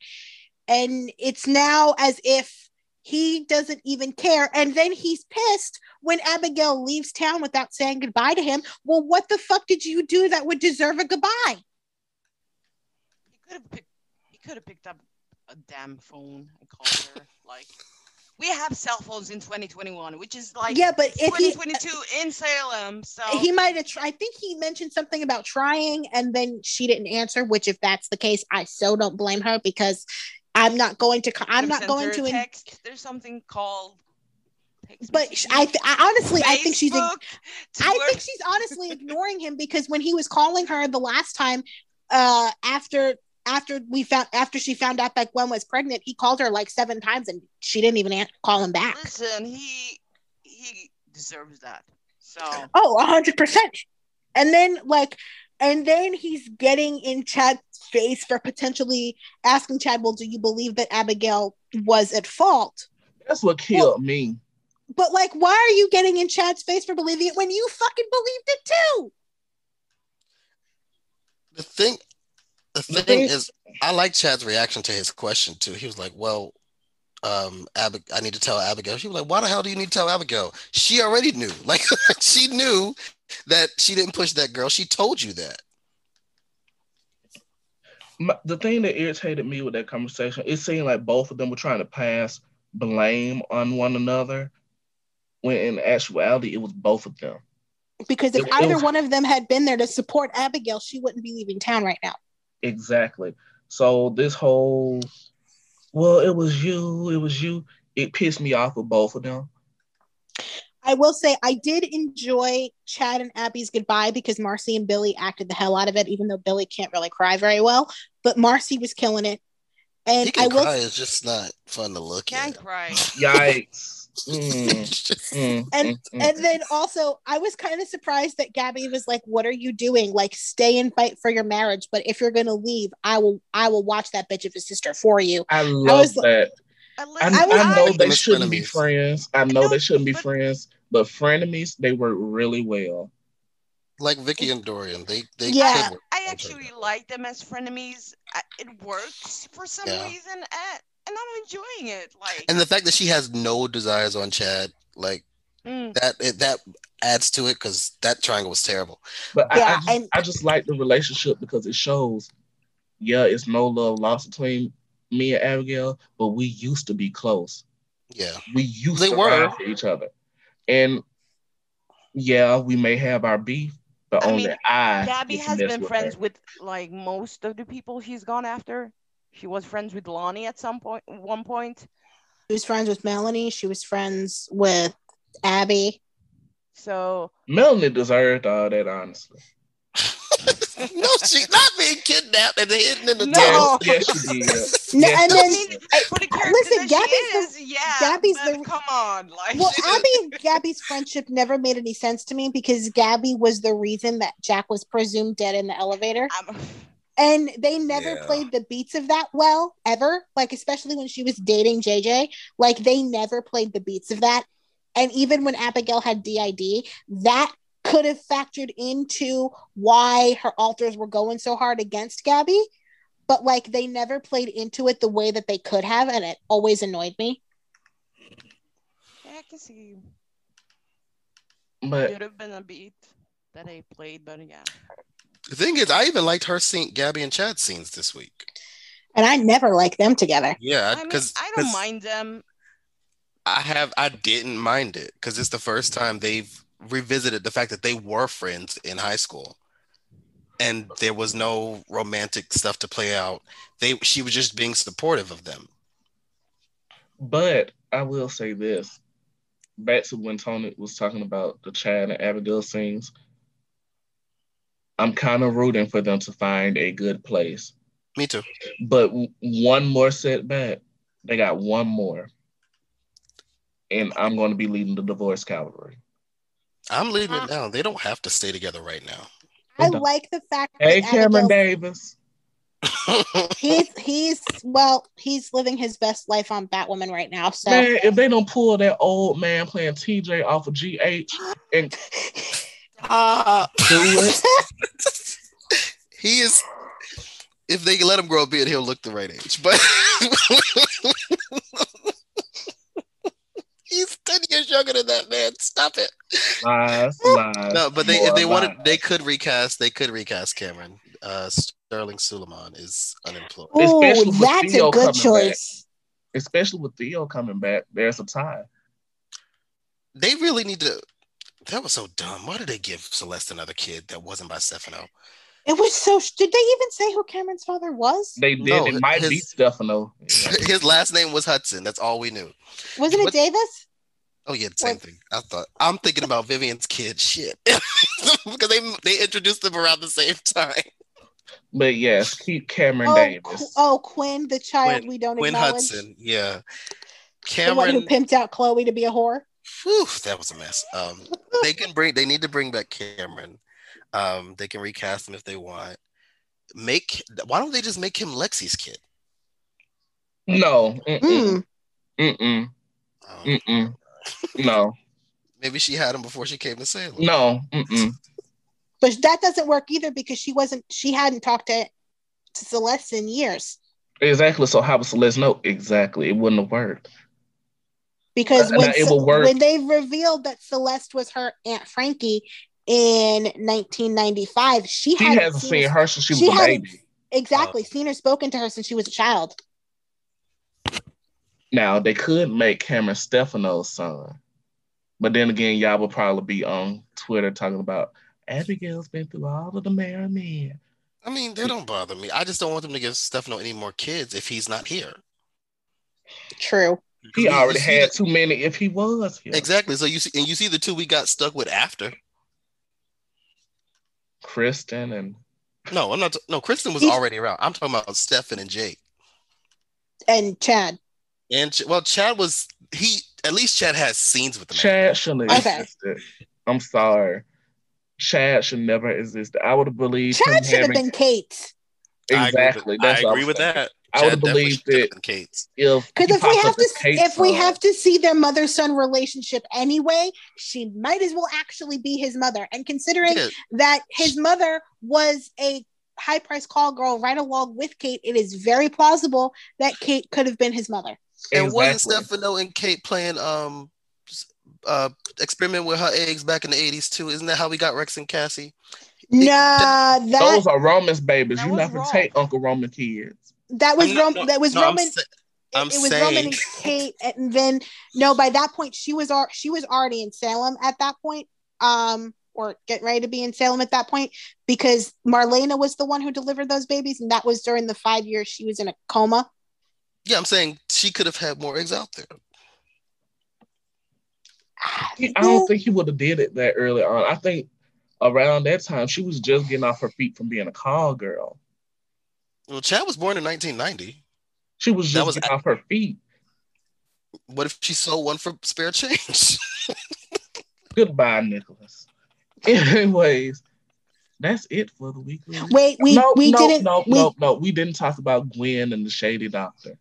And it's now as if he doesn't even care. And then he's pissed when Abigail leaves town without saying goodbye to him. Well, what the fuck did you do that would deserve a goodbye? He could have picked. Picked up a damn phone and called her. Like, we have cell phones in 2021, which is like yeah, but if he 2022 in Salem. So he might have tried. I think he mentioned something about trying, and then she didn't answer. Which, if that's the case, I so don't blame her because I'm not going to. I'm not going to. in- text. There's something called. but. I, th- I honestly, I think she's. Facebook, I think she's honestly ignoring him because when he was calling her the last time, uh, after after we found after she found out that Gwen was pregnant, he called her like seven times and she didn't even call him back. Listen, he he deserves that. So Oh, hundred percent. And then like, and then he's getting in Chad's face for potentially asking Chad, "Well, do you believe that Abigail was at fault?" That's what killed me. But like, why are you getting in Chad's face for believing it when you fucking believed it too? The thing, the The thing thing- is, I like Chad's reaction to his question too. He was like, "Well, um, Ab- I need to tell Abigail." She was like, "Why the hell do you need to tell Abigail?" She already knew. Like, she knew that she didn't push that girl. She told you that. My, the thing that irritated me with that conversation, it seemed like both of them were trying to pass blame on one another, when in actuality it was both of them. Because if It- it either was- one of them had been there to support Abigail, she wouldn't be leaving town right now. Exactly. So this whole, well, it was you, it was you. It pissed me off with both of them. I will say I did enjoy Chad and Abby's goodbye because Marcy and Billy acted the hell out of it, even though Billy can't really cry very well. But Marcy was killing it. And he can I will cry. It's just not fun to look can't at. cry. Yikes. Mm, It's just- mm, And- mm, and then also I was kind of surprised that Gabi was like, What are you doing? Like stay and fight for your marriage. But if you're gonna leave, I will I will watch that bitch of a sister for you. I love was- that. I, I was- I know they shouldn't be friends. I know know, they shouldn't be but- friends, but frenemies, they work really well. like Viki and Dorian. They they Yeah. could work I actually like them as frenemies. I, it works for some Yeah. reason, and, and I'm enjoying it. Like, And the fact that she has no desires on Chad, like mm, that, it, that adds to it because that triangle was terrible. But I, I, just, and- I just like the relationship because it shows, yeah, it's no love lost between me and Abigail, but we used to be close. Yeah, We used They to were. for each other. And yeah, we may have our beef, but I only mean, I Gabi has been with friends her. with like most of the people he's gone after. She was friends with Lani at some point. One point, She was friends with Melanie, she was friends with Abby. so Melanie deserved all that, honestly. no, she's not being kidnapped and hidden in the No. Yes, yes, she did. No, Yes, and then mean, for listen, Gabi's she the- yeah. Gabi's the- come on, like well, Abby and Gabi's friendship never made any sense to me because Gabi was the reason that Jack was presumed dead in the elevator. I'm- And they never Yeah. played the beats of that well, ever. Like, especially when she was dating JJ. Like, they never played the beats of that. And even when Abigail had DID, that could have factored into why her alters were going so hard against Gabi. But, like, they never played into it the way that they could have. And it always annoyed me. yeah, I can see But could have been a beat that they played, but yeah. The thing is, I even liked her scene, Gabi and Chad scenes this week. And I never liked them together. Yeah, I mean, because I don't mind them. I have, I didn't mind it because it's the first time they've revisited the fact that they were friends in high school, and there was no romantic stuff to play out. They, she was just being supportive of them. But I will say this. Back to when Tony was talking about the Chad and Abigail scenes. I'm kind of rooting for them to find a good place. Me too. But one more setback, they got one more. And I'm going to be leading the divorce cavalry. I'm leading Uh, it now. They don't have to stay together right now. I like the fact Hey, that Cameron Abigail, Davis. he's he's well, he's living his best life on Batwoman right now. So Man, if they don't pull that old man playing TJ off of GH and Ah, he is. If they let him grow a beard, he'll look the right age. But he's ten years younger than that man. Stop it. lies, lies. No, but they if more they wanted, lies. they could recast. They could recast Cameron. Uh, Sterling Sulieman is unemployed. Ooh, Especially with that's Theo a good coming choice. especially with Theo coming back, there's a tie. They really need to. That was so dumb. Why did they give Celeste another kid that wasn't by Stefano? It was so. Did they even say who Cameron's father was? They did. No, it might be Stefano. His last name was Hudson. That's all we knew. Wasn't it What- Davis? Oh yeah, same What- thing. I thought I'm thinking about Vivian's kid. Shit, because they they introduced them around the same time. But yes, keep Cameron Oh, Davis. Qu- oh, Quinn, the child Quinn- we don't Quinn acknowledge. Hudson, yeah. The one who pimped out Chloe to be a whore. Whew, that was a mess. Um, they can bring. They need to bring back Cameron. Um, they can recast him if they want. Make. Why don't they just make him Lexi's kid? No. Mm-mm. Mm. Mm-mm. Um, Mm-mm. No. maybe she had him before she came to Salem. No. Mm-mm. But that doesn't work either because she wasn't. She hadn't talked to, to Celeste in years. Exactly. So how would Celeste know? Exactly. It wouldn't have worked. Because Uh, when, now it will work. when they revealed that Celeste was her Aunt Frankie in 1995, she, She hadn't hasn't seen her since she was a baby. exactly seen or spoken to her since she was a child. Now they could make Cameron Stefano's son, but then again, y'all will probably be on Twitter talking about Abigail's been through all of the married men. I mean, they don't bother me. I just don't want them to give Stefano any more kids if he's not here. True. He already had the- too many if he was here. Exactly. So you see, and you see the two we got stuck with after. Kristen and No, I'm not. No, Kristen was He's- already around. I'm talking about Stefan and Jake. And Chad. And Ch- well, Chad was he. At least Chad has scenes with the man. Chad shouldn't have Okay. existed. I'm sorry. Chad should never exist. I would have believed Chad him should have having been Kate's. I agree exactly. with, I agree with that. I would Chad have definitely believed it been Kate's. if Because if we have to, as Kate's if we son. have to see their mother-son relationship anyway, she might as well actually be his mother. And considering Yeah, that his mother was a high-priced call girl right along with Kate, it is very plausible that Kate could have been his mother. and wasn't Stefano and Kate playing um uh experiment with her eggs back in the 80s too? Isn't that how we got Rex and Cassie? Nah, that Those are Roman's babies. You're not gonna wrong. take Uncle Roman kids. That was I'm not- Rom- no, that was no, I'm Roman. sa- it- I'm it was Roman and Kate, and then no, by that point she was al- she was already in Salem at that point, um, or getting ready to be in Salem at that point because Marlena was the one who delivered those babies, and that was during the five years she was in a coma. Yeah, I'm saying she could have had more eggs out there. I don't think he would have did it that early on. I think around that time she was just getting off her feet from being a call girl. Well, Chad was born in 1990. She was That just was- getting off her feet. What if she sold one for spare change? Goodbye, Nicholas. Anyways, that's it for the weekly. Wait, we no, we no, didn't. no, we, no, no. We didn't talk about Gwen and the Shady Doctor.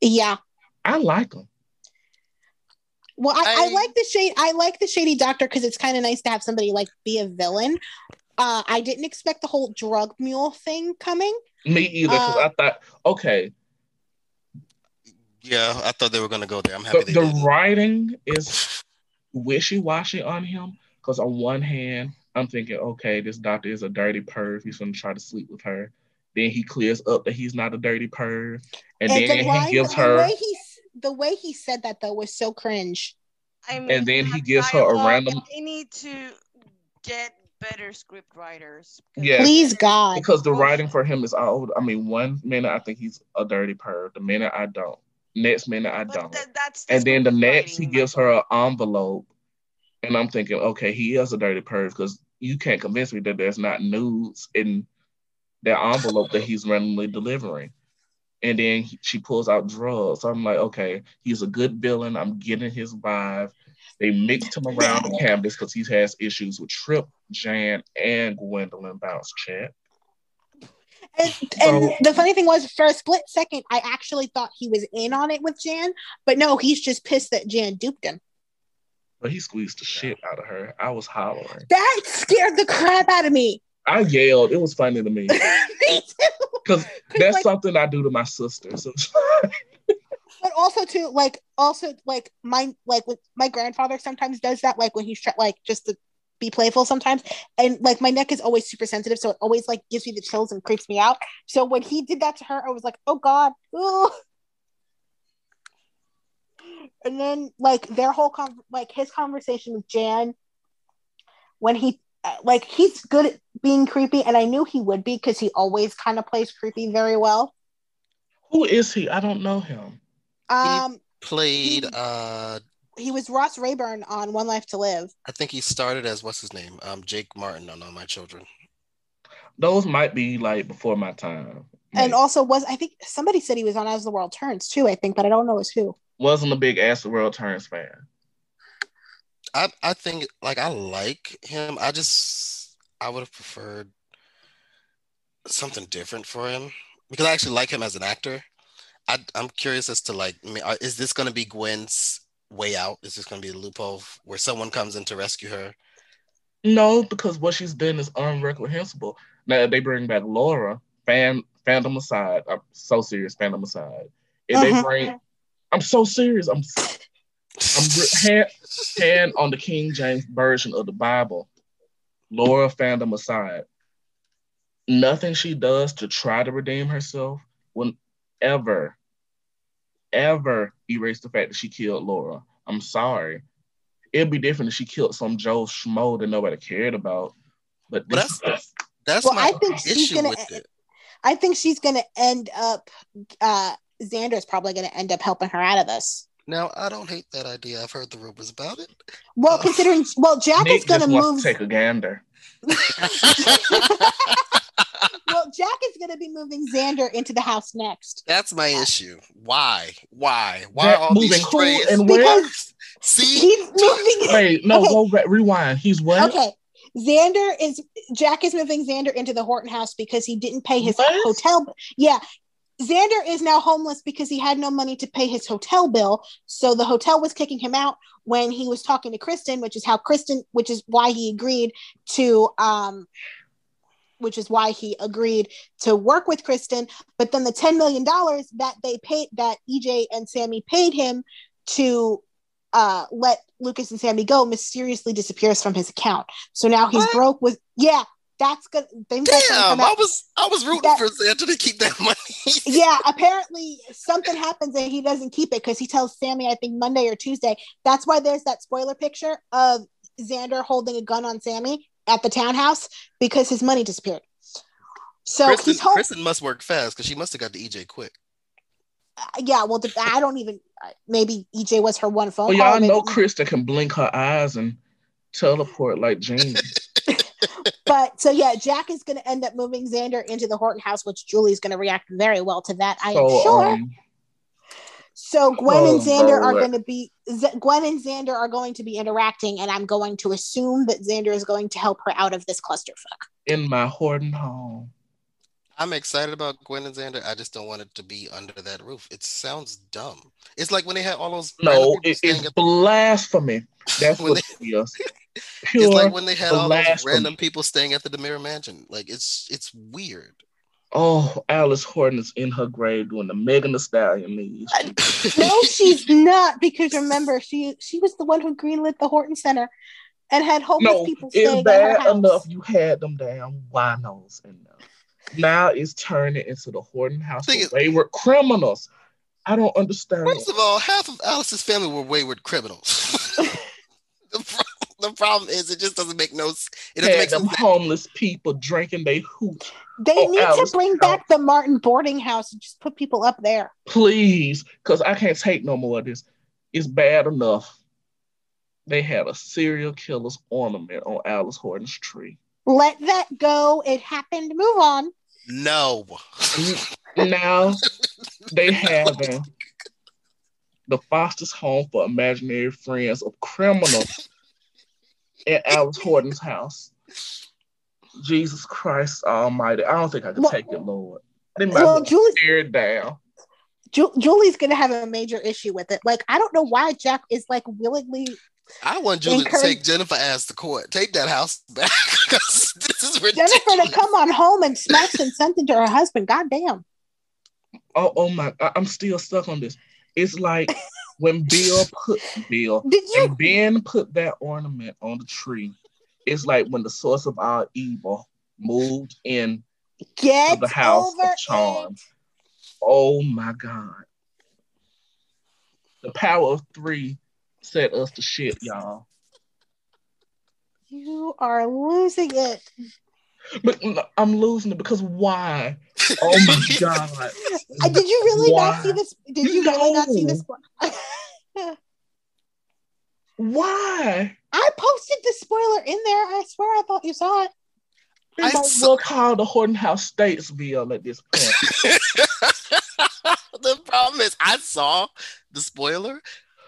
Yeah. I like him. Well, I, I, I- like the shade. I like the shady doctor because it's kind of nice to have somebody like be a villain. Uh, I didn't expect the whole drug mule thing coming. Me either, because Uh, I thought, okay, yeah, I thought they were gonna go there. I'm happy the, they the didn't. writing is wishy-washy on him. Because on one hand, I'm thinking, okay, this doctor is a dirty perv. He's gonna try to sleep with her. Then he clears up that he's not a dirty perv, and, And, then the line, he gives the her, way he the way he said that though was so cringe. I mean, and then he gives her a random They need to get better script writers. Yeah. Please God. because the oh. writing for him is all. I mean, one minute I think he's a dirty perv. The minute I don't. Next minute I But don't. that, that's and then the script next he gives her an envelope and i'm thinking okay he is a dirty perv because you can't convince me that there's not nudes in that envelope that he's randomly delivering and then he- she pulls out drugs so i'm like okay he's a good villain i'm getting his vibe they mixed him around the campus because he has issues with Tripp jan and gwendolyn bounce chat And, and So- the funny thing was, for a split second, I actually thought he was in on it with Jan, but no, he's just pissed that Jan duped him. but he squeezed the shit out of her i was hollering That scared the crap out of me. i yelled it was funny to me me too. because that's like- something i do to my sister so but also too like also like my like with my grandfather sometimes does that like when he's try- like just to be playful sometimes and like my neck is always super sensitive so it always like gives me the chills and creeps me out so when he did that to her i was like oh god Ugh. and then like their whole con- like his conversation with jan when he uh, like he's good at being creepy and i knew he would be because he always kind of plays creepy very well Who is he? I don't know him. Um Played. Uh, he was Ross Rayburn on One Life to Live. I think he started as what's his name? Um, Jake Martin on All My Children. Those might be like before my time. And Maybe. also was I think somebody said he was on As the World Turns too, I think, but I don't know as who. wasn't a big As the World Turns fan. I I think like I like him. I just I would have preferred something different for him because I actually like him as an actor. I I'm curious as to like I mean, are- is this going to be Gwen's way out? Is this going to be a loophole where someone comes in to rescue her? No, because what she's done is unreprehensible. Now if they bring back Laura, fan fandom aside. I'm so serious, fandom aside. If they Mhm. bring I'm so serious. I'm I'm hand, hand on the King James version of the Bible. Laura fandom aside. Nothing she does to try to redeem herself will ever, ever erase the fact that she killed Laura. I'm sorry. It'd be different if she killed some Joe Schmo that nobody cared about. But But this, that's- That's Well, my I think she's issue gonna- with it. I think she's gonna end up uh Xander's probably gonna end up helping her out of this. Now I don't hate that idea. I've heard the rumors about it. Well, Uh, considering well, Jack Nick is gonna just wants move to take a gander. well, Jack is gonna be moving Xander into the house next. That's my issue. Why? Why? Why Jack all moving these who and where? Because See, he's moving Wait, no, Okay. go back, rewind. He's what? Okay. Xander is Jack is moving Xander into the Horton house because he didn't pay his What? hotel. Yeah. Xander is now homeless because he had no money to pay his hotel bill. So the hotel was kicking him out when he was talking to Kristen, which is how Kristen, which is why he agreed to um which is why he agreed to work with Kristen. But then the $10 million that they paid that EJ and Sami paid him to uh, let Lucas and Sami go mysteriously disappears from his account. So now he's What? broke with yeah, that's good. Things that's damn! I was I was rooting That- for Santa to keep that money. yeah, apparently something happens and he doesn't keep it because he tells Sami, I think Monday or Tuesday. That's why there's that spoiler picture of Xander holding a gun on Sami at the townhouse because his money disappeared. So Kristen, he's home. Kristen must work fast because she must have got the EJ quick. yeah, well, the, I don't even. Maybe EJ was her one phone Well, y'all maybe- know Kristen can blink her eyes and teleport like Jean. But so yeah, Jack is going to end up moving Xander into the Horton house, which Julie's going to react very well to that. I am sure. um, so Gwen oh, and Xander are going to be Z- Gwen and Xander are going to be interacting, and I'm going to assume that Xander is going to help her out of this clusterfuck. in my Horton home. I'm excited about Gwen and Xander. I just don't want it to be under that roof. It sounds dumb. It's like when they had all those. No, it, it's at the- blasphemy. That's When what it is. It's Pure like when they had all those random people staying at the DiMera Mansion. Like it's it's weird. Oh, Alice Horton is in her grave doing the Megan Thee Stallion knees. Uh, no, she's not, because remember she she was the one who greenlit the Horton Center and had homeless No, people it's staying at her bad house. enough you had them damn winos in there. Now it's turning into the Horton house Thing for is- wayward criminals. I don't understand. First of all, half of Alice's family were wayward criminals. the, problem is, it just doesn't make no. It doesn't had make them sense. homeless people drinking they hooch. They Oh, need Alice, to bring back the Martin boarding house and just put people up there. Please, because I can't take no more of this. It's bad enough. They had a serial killer's ornament on Alice Horton's tree. Let that go. It happened. Move on. No. now they having the Foster's home for imaginary friends of criminals at Alice Horton's house. Jesus Christ Almighty! I don't think I can Well- take it, Lord. They might Well, well, Julie, tear it down. Ju- Julie's gonna have a major issue with it. Like, I don't know why Jack is like willingly. I want Julie Encourage- to take Jennifer as the court. Take that house back this is ridiculous. Jennifer to come on home and smack some sense to her husband. God damn. Oh, oh my! I, I'm still stuck on this. It's like when Bill put Bill Did you? and Ben put that ornament on the tree. It's like when the source of our evil moved in Get to the house of charms. Oh my God. The power of three set us to shit, y'all. You are losing it. But I'm losing it because why? Oh my God. Did you really not see this? Did you really not see this? Why? I posted the spoiler in there. I swear I thought you saw it. They I might saw- well call the Horton House Statesville at this point. the problem is, I saw the spoiler.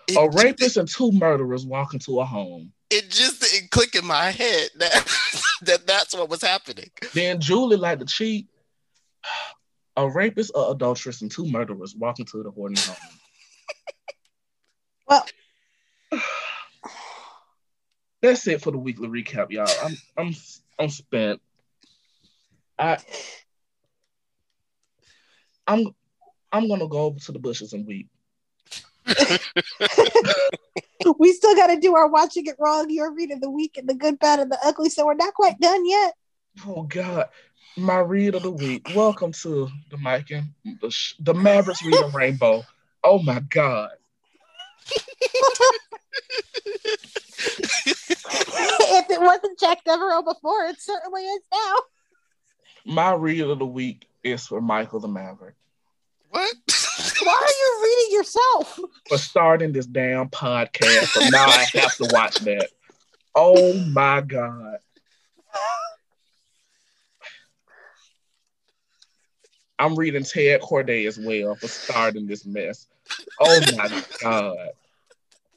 It, a just- rapist and two murderers walk into a home. It just didn't click in my head that, that that's what was happening. Then Julie like to cheat. A rapist, a adulteress, and two murderers walk into the Horton home. Well, That's it for the weekly recap, y'all. I'm I'm I'm spent. I I'm I'm gonna go over to the bushes and weep. we still got to do our watching it wrong. Your read of the week and the good, bad, and the ugly. So we're not quite done yet. Oh God, my read of the week. Welcome to the Mike and the, sh- the Mavericks reading Rainbow. Oh my God, if it wasn't Jack Devereaux before, it certainly is now. my read of the week is for Michael the Maverick What? Why are you reading yourself? for starting this damn podcast. So now I have to watch that. Oh my God. I'm reading Ted Corday as well for starting this mess. Oh my God.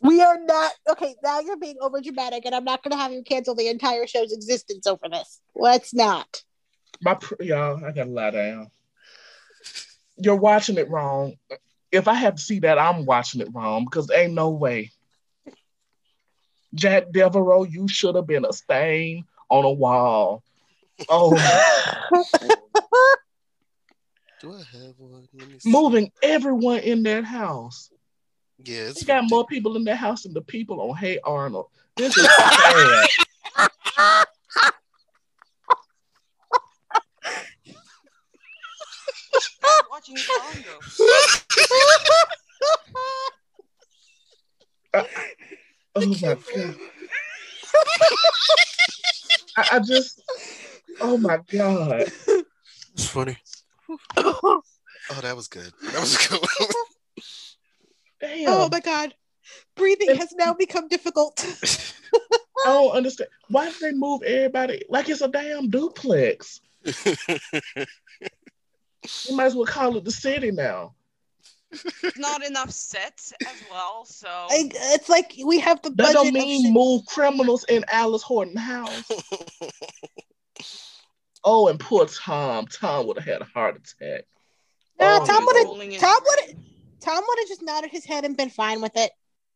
We are not okay. Now you're being over dramatic, and I'm not going to have you cancel the entire show's existence over this. Let's not. My pr- y'all, I gotta lie down. You're watching it wrong. If I have to see that, I'm watching it wrong because ain't no way. Jack Devereaux, you should have been a stain on a wall. Oh, Do I have one? Let me see. moving everyone in that house. Yeah, it's You got more people in that house than the people on Hey Arnold. This is sad. Watching Congo. Oh my god. I, I just oh my god. It's funny. Oh, that was good. That was good. Damn. oh my god, breathing has now become difficult. I don't understand. Why did they move everybody like it's a damn duplex? You might as well call it the city now. Not enough sets as well, so I, it's like we have the That don't mean move criminals in Alice Horton house. Oh, and poor Tom. Tom would have had a heart attack. Nah, Oh, Tom would have. Tom would have. Tom would have just nodded his head and been fine with it.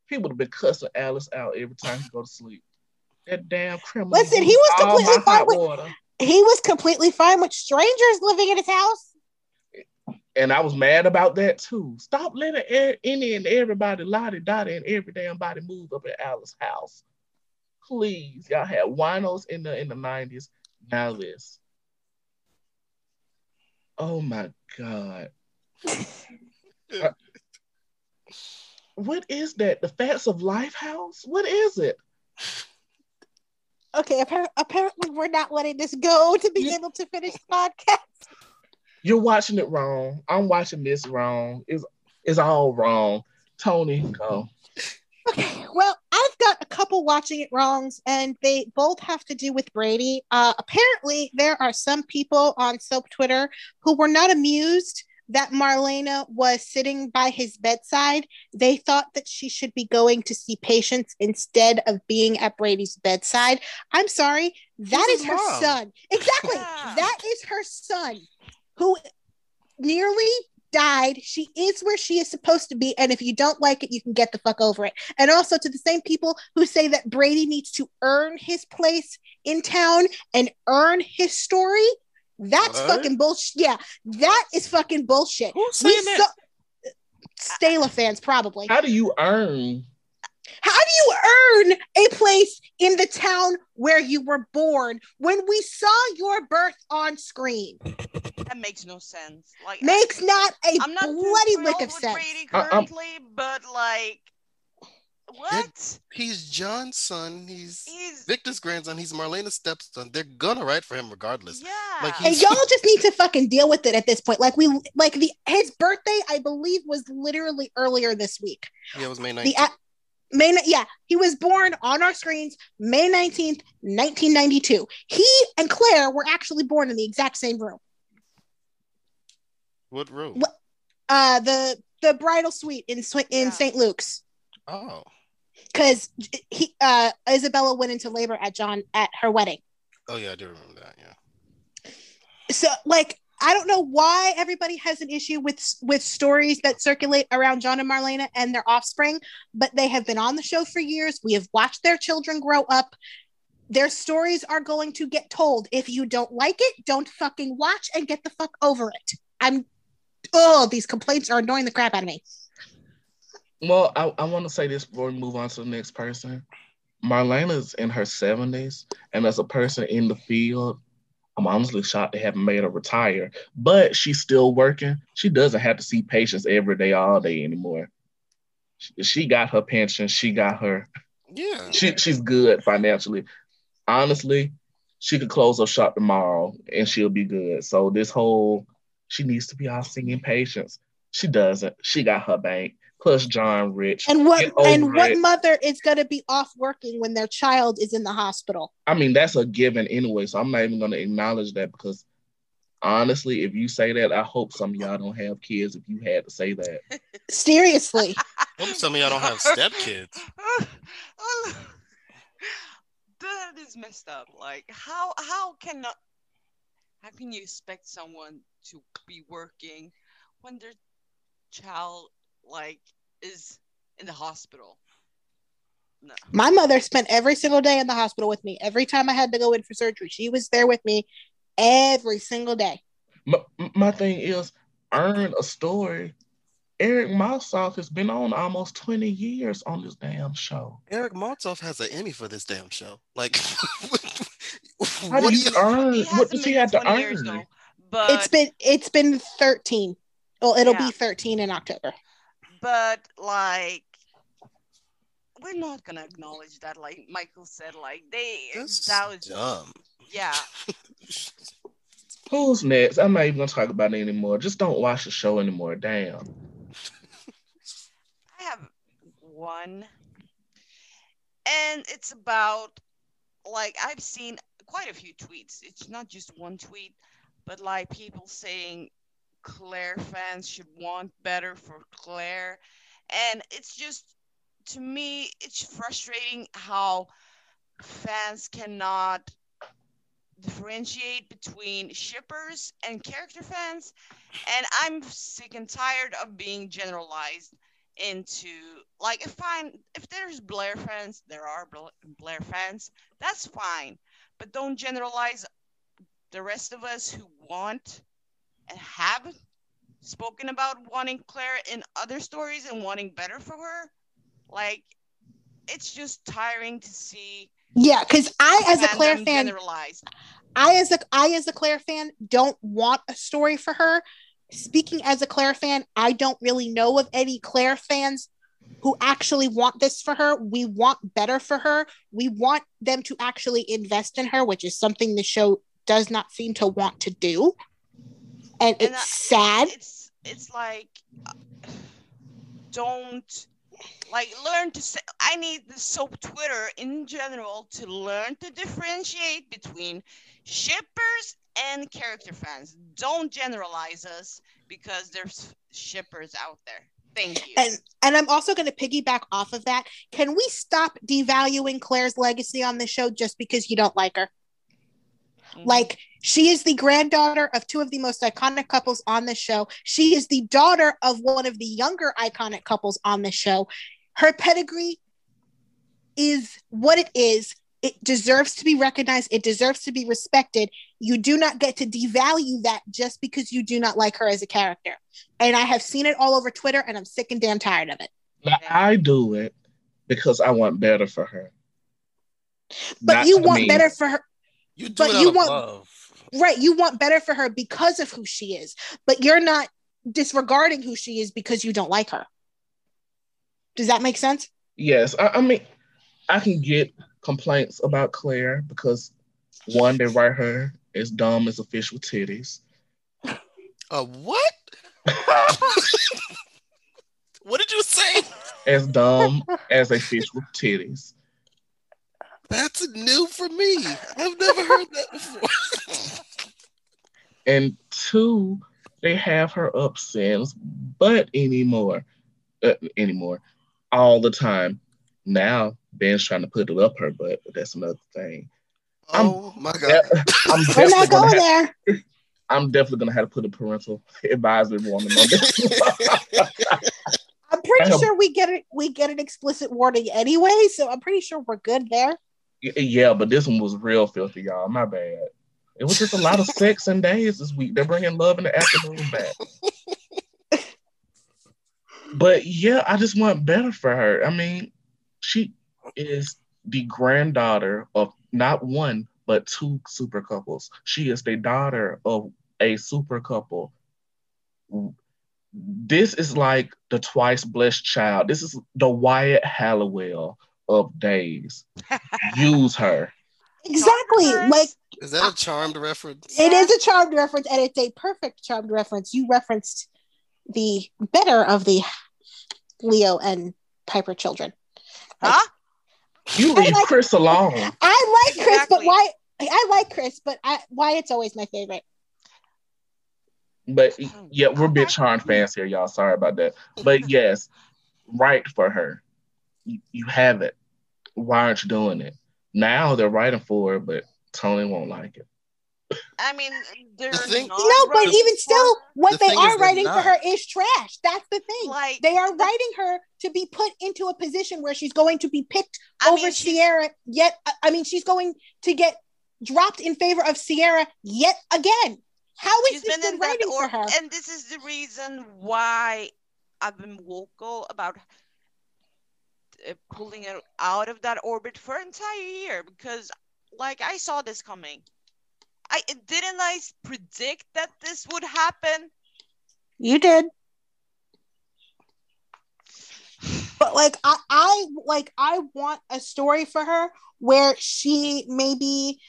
He would have been cussing Alice out every time he go to sleep. That damn criminal. Listen, he was completely fine with- water. He was completely fine with strangers living in his house. And I was mad about that too. Stop letting e- any and everybody, lottie dottie, and every damn body move up at Alice's house. Please, y'all had winos in the in the nineties. Now this. Oh my god. Uh, what is that? The Facts of Life house? What is it? Okay, appar- apparently we're not letting this go to be Yeah. able to finish the podcast. You're watching it wrong. I'm watching this wrong. It's it's all wrong. Tony, go. Okay, well, I've got a couple watching it wrongs, and they both have to do with Brady. Uh, apparently, there are some people on soap Twitter who were not amused that Marlena was sitting by his bedside. They thought that she should be going to see patients instead of being at Brady's bedside. I'm sorry, that He's is her mom. son. Exactly, Yeah. that is her son who nearly died. She is where she is supposed to be. And if you don't like it, you can get the fuck over it. And also to the same people who say that Brady needs to earn his place in town and earn his story. That's What? fucking bullshit. Yeah, that is fucking bullshit. Who's We saying that? saw Stala fans probably. How do you earn? How do you earn a place in the town where you were born when we saw your birth on screen? that makes no sense. Like Makes not a I'm not too bloody thrilled lick of with sense. Brady I- I'm- currently, but like, what? He's John's son. He's He's Victor's grandson. He's Marlena's stepson. They're gonna write for him regardless. yeah. Like, And y'all just need to fucking deal with it at this point. Like we like the his birthday, I believe, was literally earlier this week. Yeah, it was May 19th. The a- May ni- yeah, he was born on our screens May 19th, 1992. He and Claire were actually born in the exact same room. What room? What- Uh the the bridal suite in Swi- in Yeah. St. Luke's Oh. cuz he uh Isabella went into labor at John at her wedding. Oh yeah, I do remember that. Yeah. So like I don't know why everybody has an issue with with stories that circulate around John and Marlena and their offspring, but they have been on the show for years. We have watched their children grow up. Their stories are going to get told. If you don't like it, don't fucking watch and get the fuck over it. I'm oh, these complaints are annoying the crap out of me. Well, I, I want to say this before we move on to the next person. Marlena's in her 70s, and as a person in the field, I'm honestly shocked they haven't made her retire. But she's still working. She doesn't have to see patients every day, all day anymore. She, she got her pension. She got her. Yeah. She, she's good financially. Honestly, she could close her shop tomorrow, and she'll be good. So this whole she needs to be out singing patients. She doesn't. She got her bank. Plus John Rich. And what and what it. mother is going to be off working when their child is in the hospital? I mean, that's a given anyway. So I'm not even going to acknowledge that because honestly, if you say that, I hope some of y'all don't have kids. If you had to say that, Seriously. Hope some of y'all don't have stepkids. that is messed up. Like how how can how can you expect someone to be working when their child like is in the hospital? No. My mother spent every single day in the hospital with me. Every time I had to go in for surgery, she was there with me every single day. my, my thing is earn a story. Eric Martsolf has been on almost 20 years on this damn show. Eric Martsolf has an Emmy for this damn show. Like, what do you earn? What hasn't does he have to 20 years, earn? though, but it's been it's been 13. Well, it'll Yeah. be 13 in October. but like we're not gonna acknowledge that like michael said like they That's that was dumb. yeah Who's next? I'm not even gonna talk about it anymore. Just don't watch the show anymore. Damn. i have one and it's about like i've seen quite a few tweets it's not just one tweet but like people saying claire fans should want better for claire and it's just to me it's frustrating how fans cannot differentiate between shippers and character fans and i'm sick and tired of being generalized into like if I if there's Blair fans, there are Blair fans. That's fine, but don't generalize the rest of us who want and have spoken about wanting Claire in other stories and wanting better for her. Like, it's just tiring to see. Yeah, because I, as a Claire fan, generalized. I as a I as a Claire fan don't want a story for her. Speaking as a Claire fan, I don't really know of any Claire fans who actually want this for her. We want better for her. We want them to actually invest in her, which is something the show does not seem to want to do. And And it's sad. It's it's like don't like learn to say I need the soap Twitter in general to learn to differentiate between shippers and character fans. Don't generalize us because there's shippers out there. Thank you. And and I'm also going to piggyback off of that. Can we stop devaluing Claire's legacy on the show just because you don't like her? Mhm. Like she is the granddaughter of two of the most iconic couples on the show. She is the daughter of one of the younger iconic couples on the show. Her pedigree is what it is. It deserves to be recognized. It deserves to be respected. You do not get to devalue that just because you do not like her as a character. And I have seen it all over Twitter and I'm sick and damn tired of it. Now, I do it because I want better for her. But Not you to want me. better for her. You do But it out you of want- love. Right. You want better for her because of who she is, but you're not disregarding who she is because you don't like her. Does that make sense? Yes, I, I mean, I can get complaints about Claire because one, they write her as dumb as a fish with titties. Uh, what? What did you say? As dumb as a fish with titties. That's new for me. I've never heard that before. And two, they have her up since, but anymore, uh, anymore, all the time. Now Ben's trying to put it up her butt, but that's another thing. oh my god. Yeah, I'm We're not gonna have, there. I'm definitely gonna have to put a parental advisory warning on this. I'm pretty sure we get it. We get an explicit warning anyway, so I'm pretty sure we're good there. Yeah, but this one was real filthy, y'all. My bad. It was just a lot of sex and days this week. They're bringing love in the afternoon back. but yeah, I just want better for her. I mean, she is the granddaughter of not one but two super couples. She is the daughter of a super couple. This is like the twice blessed child. This is the Wyatt Halliwell of days. Use her. Exactly. Charmers. Like Is that a charmed reference? it is a charmed reference, and it's a perfect charmed reference. You referenced the better of the Leo and Piper children. Huh? You I leave like- Chris alone. I like Chris, but why? I like Chris, but I, It's always my favorite. But yeah, we're big Charm fans here, y'all. Sorry about that. But yes, right for her. You, you have it. Why aren't you doing it? Now they're writing for her, but Tony won't like it. I mean, they're The thing- not No, but even still, what The they are writing for her is trash. That's the thing. like They are writing her to be put into a position where she's going to be picked I over mean, she's- Ciara yet. I mean, she's going to get dropped in favor of Ciara yet again. How is she's this been good writing or- for her? and this is the reason why I've been vocal about uh, Uh, pulling it out of that orbit for an entire year because, like, I saw this coming. I didn't I s- predict that this would happen. You did. But like I, I like I want a story for her where she maybe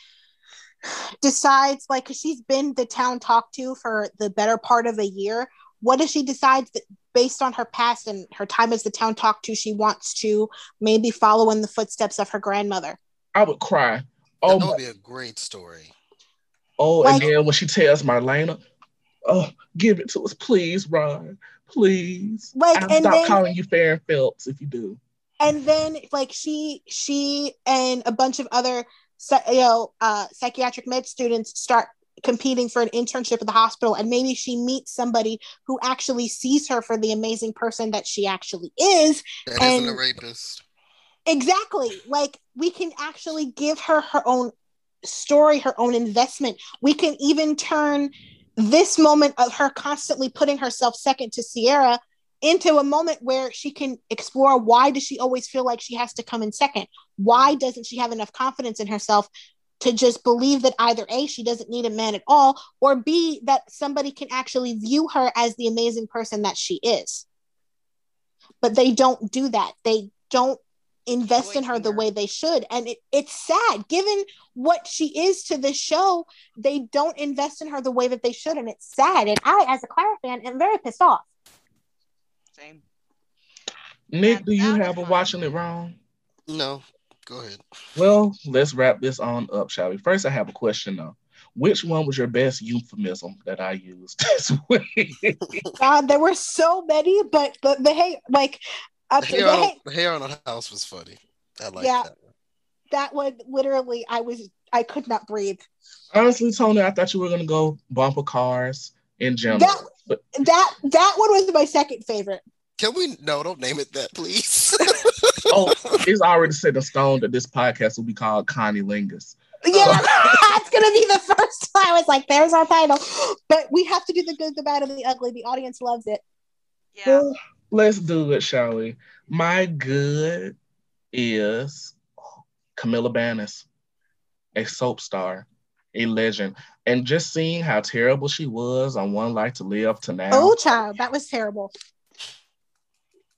decides like 'cause she's been the town talked to for the better part of a year. What if she decides that based on her past and her time as the town talked to, she wants to maybe follow in the footsteps of her grandmother? I would cry. Oh, that would be a great story. oh, Like- and then when she tells Marlena, oh, give it to us, please, Ron, please. Like, I'll and stop then- calling you Farron Phelps if you do. and then like she she and a bunch of other psy- you know uh, psychiatric med students start competing for an internship at the hospital and maybe she meets somebody who actually sees her for the amazing person that she actually is That not a rapist. exactly. Like we can actually give her her own story her own investment. We can even turn this moment of her constantly putting herself second to Ciara into a moment where she can explore why does she always feel like she has to come in second? Why doesn't she have enough confidence in herself to just believe that either a she doesn't need a man at all or b that somebody can actually view her as the amazing person that she is. But they don't do that. They don't invest in her the way they should. And it, it's sad. Given what she is to this show they don't invest in her the way that they should. And it's sad. And i as a clara fan am very pissed off. Same. Nick, Yeah, do you have a was watching it wrong? No, go ahead. Well, let's wrap this on up, shall we? First, I have a question though. Which one was your best euphemism that I used this week? god there were so many but the, the hey like The hair, the on, hey, the hair on the house was funny. I like Yeah. that. that one literally i was i could not breathe Honestly, Tony, I thought you were gonna go bumper cars in general. That- but that that one was my second favorite Can we? No, don't name it that, please. oh, it's already set in stone that this podcast will be called Connie Lingus. Yeah, that's gonna be the first time. I was like, "There's our title," but we have to do the good, the bad, and the ugly. The audience loves it. Yeah. Well, let's do it, shall we? My good is Camila Banus, a soap star, a legend. And just seeing how terrible she was on One Life to Live to now, Oh, child, that was terrible.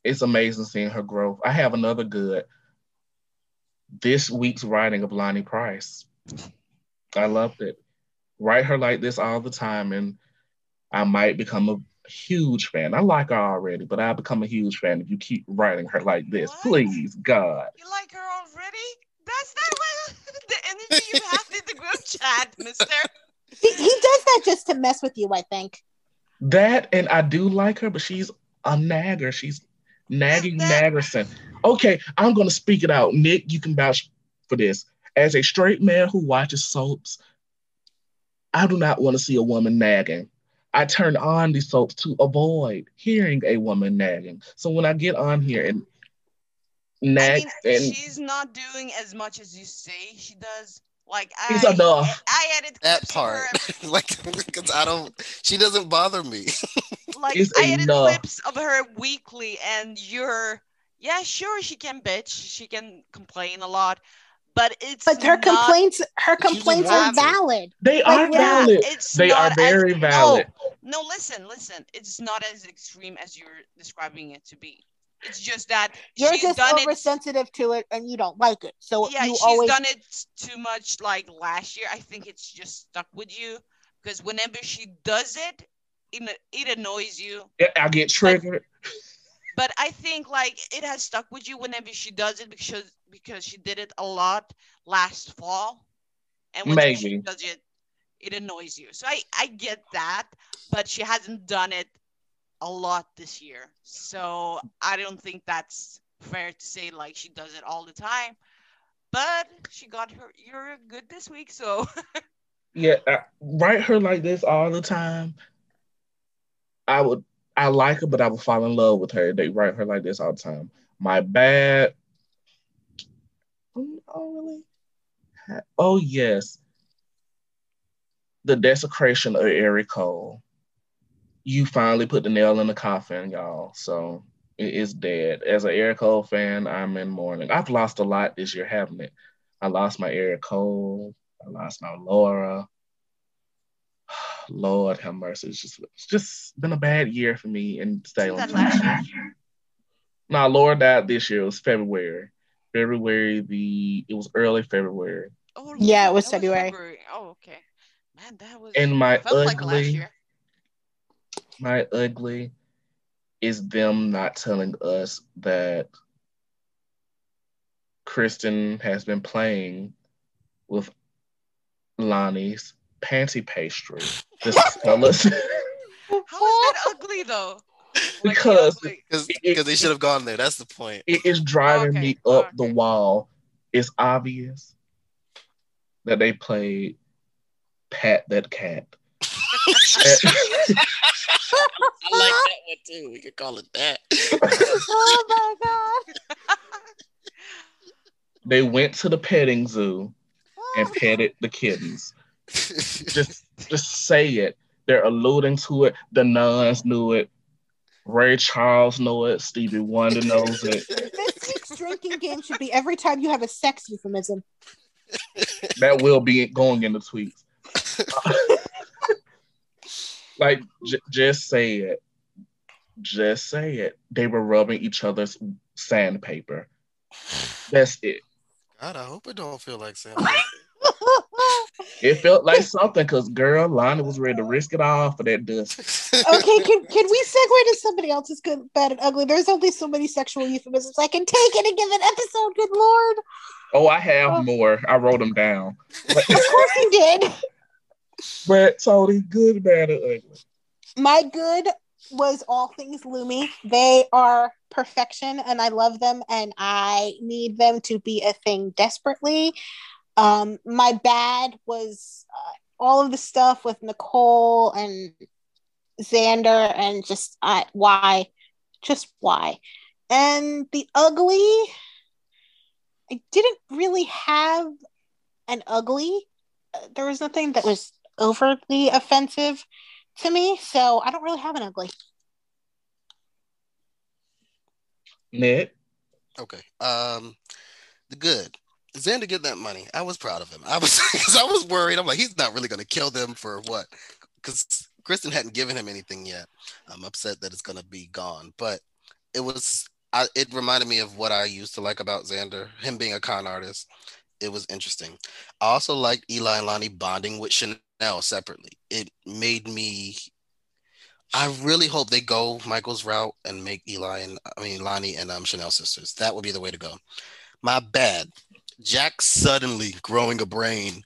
It's amazing seeing her growth. I have another good. This week's writing of Lani Price. I loved it. Write her like this all the time, and I might become a huge fan. I like her already, but I'll become a huge fan if you keep writing her like this. What? Please, God. You like her already? That's not what the energy you have in the group chat, mister. He, he does that just to mess with you, I think. That and I do like her, but she's a nagger. She's nagging Naggerson. Okay, I'm gonna speak it out. Nick, you can vouch for this. As a straight man who watches soaps, I do not want to see a woman nagging. I turn on these soaps to avoid hearing a woman nagging. So when I get on here and I nag mean, and she's not doing as much as you say she does. Like I, It's enough. I edit that clips of part, her like, because I don't. She doesn't bother me. like It's I edit enough. clips of her weekly, and you're yeah, sure she can bitch, she can complain a lot, but it's But her not- complaints, her complaints are valid. they Like, are yeah, valid. It's They are not as- very no, valid. No, listen, listen. It's not as extreme as you're describing it to be. It's just that You're she's just done it. to it, and you don't like it. So Yeah, you she's always done it too much. Like last year, I think it's just stuck with you because whenever she does it, it, it annoys you. I get triggered. But I think like it has stuck with you whenever she does it because because she did it a lot last fall, and when she does it, it annoys you. So I I get that, but she hasn't done it a lot this year. So I don't think that's fair to say like she does it all the time. But she got her you're good this week, so Yeah, I, write her like this all the time. I would, I like her, but I would fall in love with her. They write her like this all the time. My bad. Oh really? Oh yes. The desecration of Ericole. You finally put the nail in the coffin, y'all. So it is dead. As an Ericole fan, I'm in mourning. I've lost a lot this year, haven't it? I lost my Ericole. I lost my Laura. Lord have mercy. It's just it's just been a bad year for me in Isn't Salem. that last year? No, Laura died this year. It was February. February the it was early February. Oh Yeah, it was that February. Oh, okay. Man, that was And my felt like last ugly my ugly is them not telling us that Kristen has been playing with Lani's panty pastry. This tell us How is that ugly though? Like, Because- ugly. Because they should have gone there. That's the point. it is driving Okay, me up the wall. It's obvious that they played Pat that cat. I like that one too. We could call it that. oh my god. they went to the petting zoo and oh. petted the kittens. Just just say it. They're alluding to it. The nuns knew it. Ray Charles knew it. Stevie Wonder knows it. This week's drinking game should be every time you have a sex euphemism. That will be going in the tweets. like, j- just say it. Just say it. They were rubbing each other's sandpaper. That's it. God, I hope it don't feel like sandpaper. It felt like something because girl, Lani was ready to risk it all for that dust. okay, can, can we segue to somebody else's good, bad, and ugly? There's only so many sexual euphemisms I can take in a given episode. Good lord! Oh, I have oh. more. I wrote them down. Of course you did. But Tony, good, bad, and ugly. My good was all things Lumi. They are perfection, and I love them, and I need them to be a thing desperately. Um, my bad was uh, all of the stuff with Nicole and Xander, and just uh, why, just why. And the ugly, I didn't really have an ugly. Uh, There was nothing that was overtly offensive to me, so I don't really have an ugly. Nick, Okay. Um, the good. Xander get that money. I was proud of him. I was because I was worried. I'm like, he's not really gonna kill them for what? Because Kristen hadn't given him anything yet. I'm upset that it's gonna be gone. But it was. I, it reminded me of what I used to like about Xander, him being a con artist. It was interesting. I also liked Eli and Lani bonding with Chanel separately. It made me I really hope they go Michael's route and make Eli and I mean Lani and um, Chanel sisters. That would be the way to go. My bad. Jack suddenly growing a brain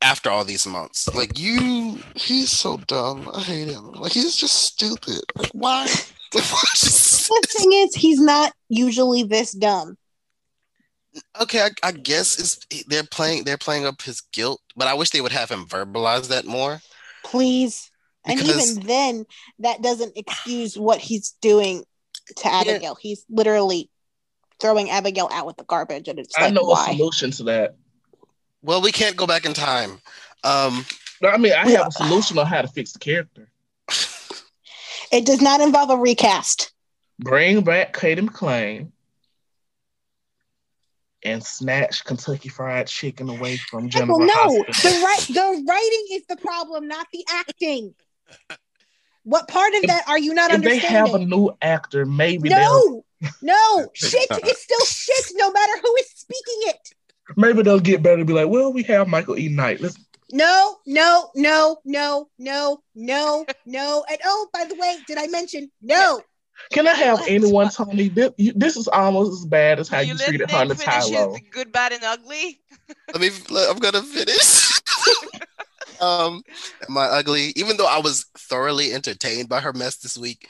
after all these months. Like you, he's so dumb. I hate him. Like he's just stupid. Like why? the thing is, he's not usually this dumb. Okay, I, I guess it's they're playing they're playing up his guilt, but I wish they would have him verbalize that more. Please. And even then, that doesn't excuse what he's doing to Abigail. Yeah. He's literally throwing Abigail out with the garbage, and it's I like, know why? a solution to that. Well, we can't go back in time. Um, I mean, I have a solution on how to fix the character. It does not involve a recast. Bring back Katie McLean and snatch Kentucky Fried Chicken away from General well, no, the right the writing is the problem, not the acting. What part of that are you not if understanding? They have a new actor, maybe. No, no, shit is still shit, no matter who is speaking it. Maybe they'll get better and be like, well, we have Michael E. Knight. Let's no, no, no, no, no, no, no. And oh, by the way, did I mention no? Can I have anyone, Tony? This, this is almost as bad as how you, you treated Hunter Tylo. Good, bad, and ugly. Let me. I'm gonna finish. um, my ugly. Even though I was thoroughly entertained by her mess this week,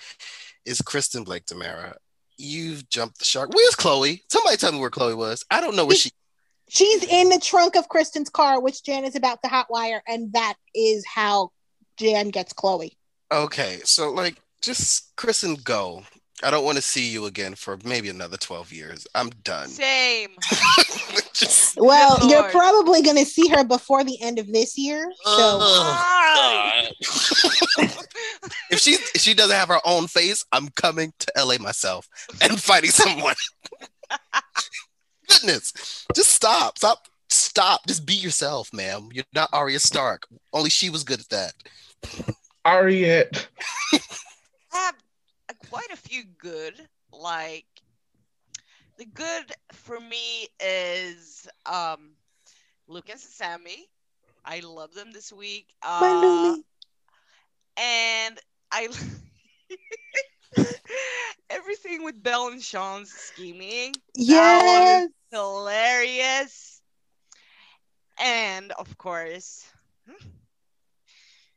is Kristen Blake Tamara. You've jumped the shark. Where's Chloe? Somebody tell me where Chloe was. I don't know where she. She's in the trunk of Kristen's car, which Jan is about to hotwire, and that is how Jan gets Chloe. Okay, so like just Chris and go. I don't want to see you again for maybe another 12 years. I'm done. Same. just, well, you're probably going to see her before the end of this year. So if she if she doesn't have her own face, I'm coming to LA myself and fighting someone. Goodness. Just stop. Stop. Stop. Just be yourself, ma'am. You're not Arya Stark. Only she was good at that. Arya have quite a few good. Like the good for me is um Luke and Sami. I love them this week. Uh, and I everything with Belle and Shawn's scheming. Yes, hilarious. And of course, hmm,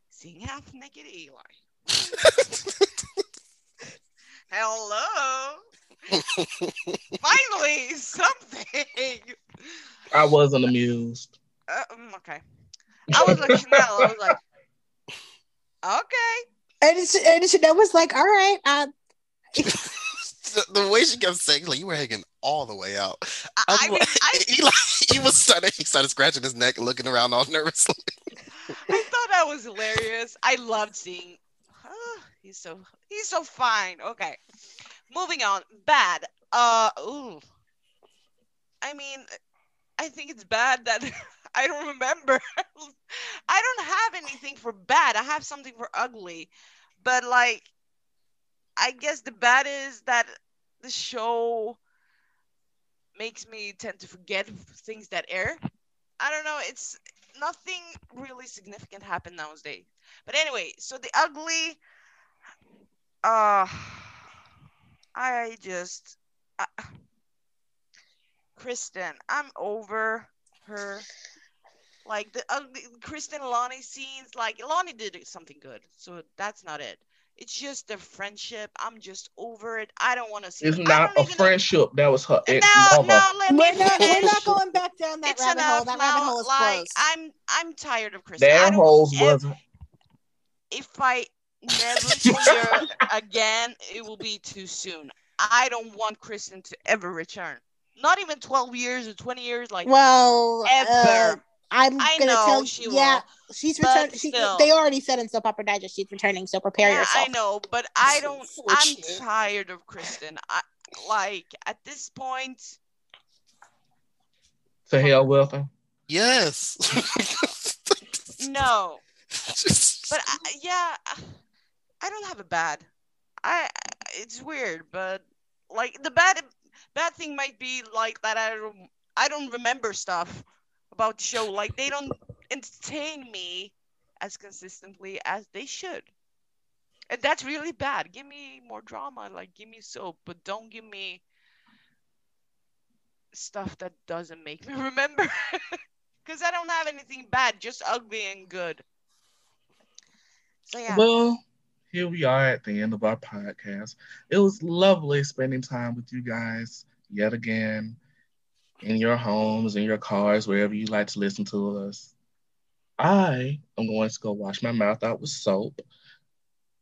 seeing half naked Eli. Hello. Finally, something. I wasn't amused. Uh, um, okay. I was like Chanel. I was like, okay. And, it's, and Chanel was like, all right. Uh, the, the, way she kept saying, like, you were hanging all the way out. I, I mean, I, he, like, he was started, he started scratching his neck and looking around all nervously. I thought that was hilarious. I loved seeing He's so he's so fine. Okay. Moving on. Bad. Uh ooh. I mean, I think it's bad that I don't remember. I don't have anything for bad. I have something for ugly. But like I guess the bad is that the show makes me tend to forget things that air. I don't know. It's nothing really significant happened those days. But anyway, so the ugly uh I just uh, Kristen, I'm over her. Like the uh, Kristen Lani scenes, like Lani did something good, so that's not it. It's just a friendship. I'm just over it. I don't want to see. It's it. not a friendship. Know. That was her. No, no, let we're me not, we're not going back down that it's rabbit hole. That now, rabbit hole is like, closed. I'm I'm tired of Kristen. Their holes wasn't. If I never see again, it will be too soon. I don't want Kristen to ever return. Not even 12 years or 20 years, like well, ever. Uh, I'm I gonna tell she yeah, will, she's returning. She, they already said in Soap Opera Digest she's returning, so prepare yeah, yourself. I know, but I don't. I'm tired of Kristen. I like at this point. To hell with her. Yes. no. Just... But I, yeah. I don't have a bad. I it's weird, but like the bad bad thing might be like that I don't I don't remember stuff about the show. Like they don't entertain me as consistently as they should. And that's really bad. Give me more drama. Like, give me soap, but don't give me stuff that doesn't make me remember. Because I don't have anything bad, just ugly and good. So, yeah. Well, here we are at the end of our podcast. It was lovely spending time with you guys yet again in your homes, in your cars, wherever you like to listen to us. I am going to go wash my mouth out with soap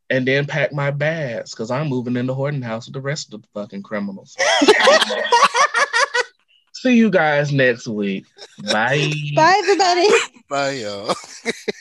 and then pack my bags because I'm moving into Horton House with the rest of the fucking criminals. See you guys next week. Bye. Bye, everybody. Bye, y'all.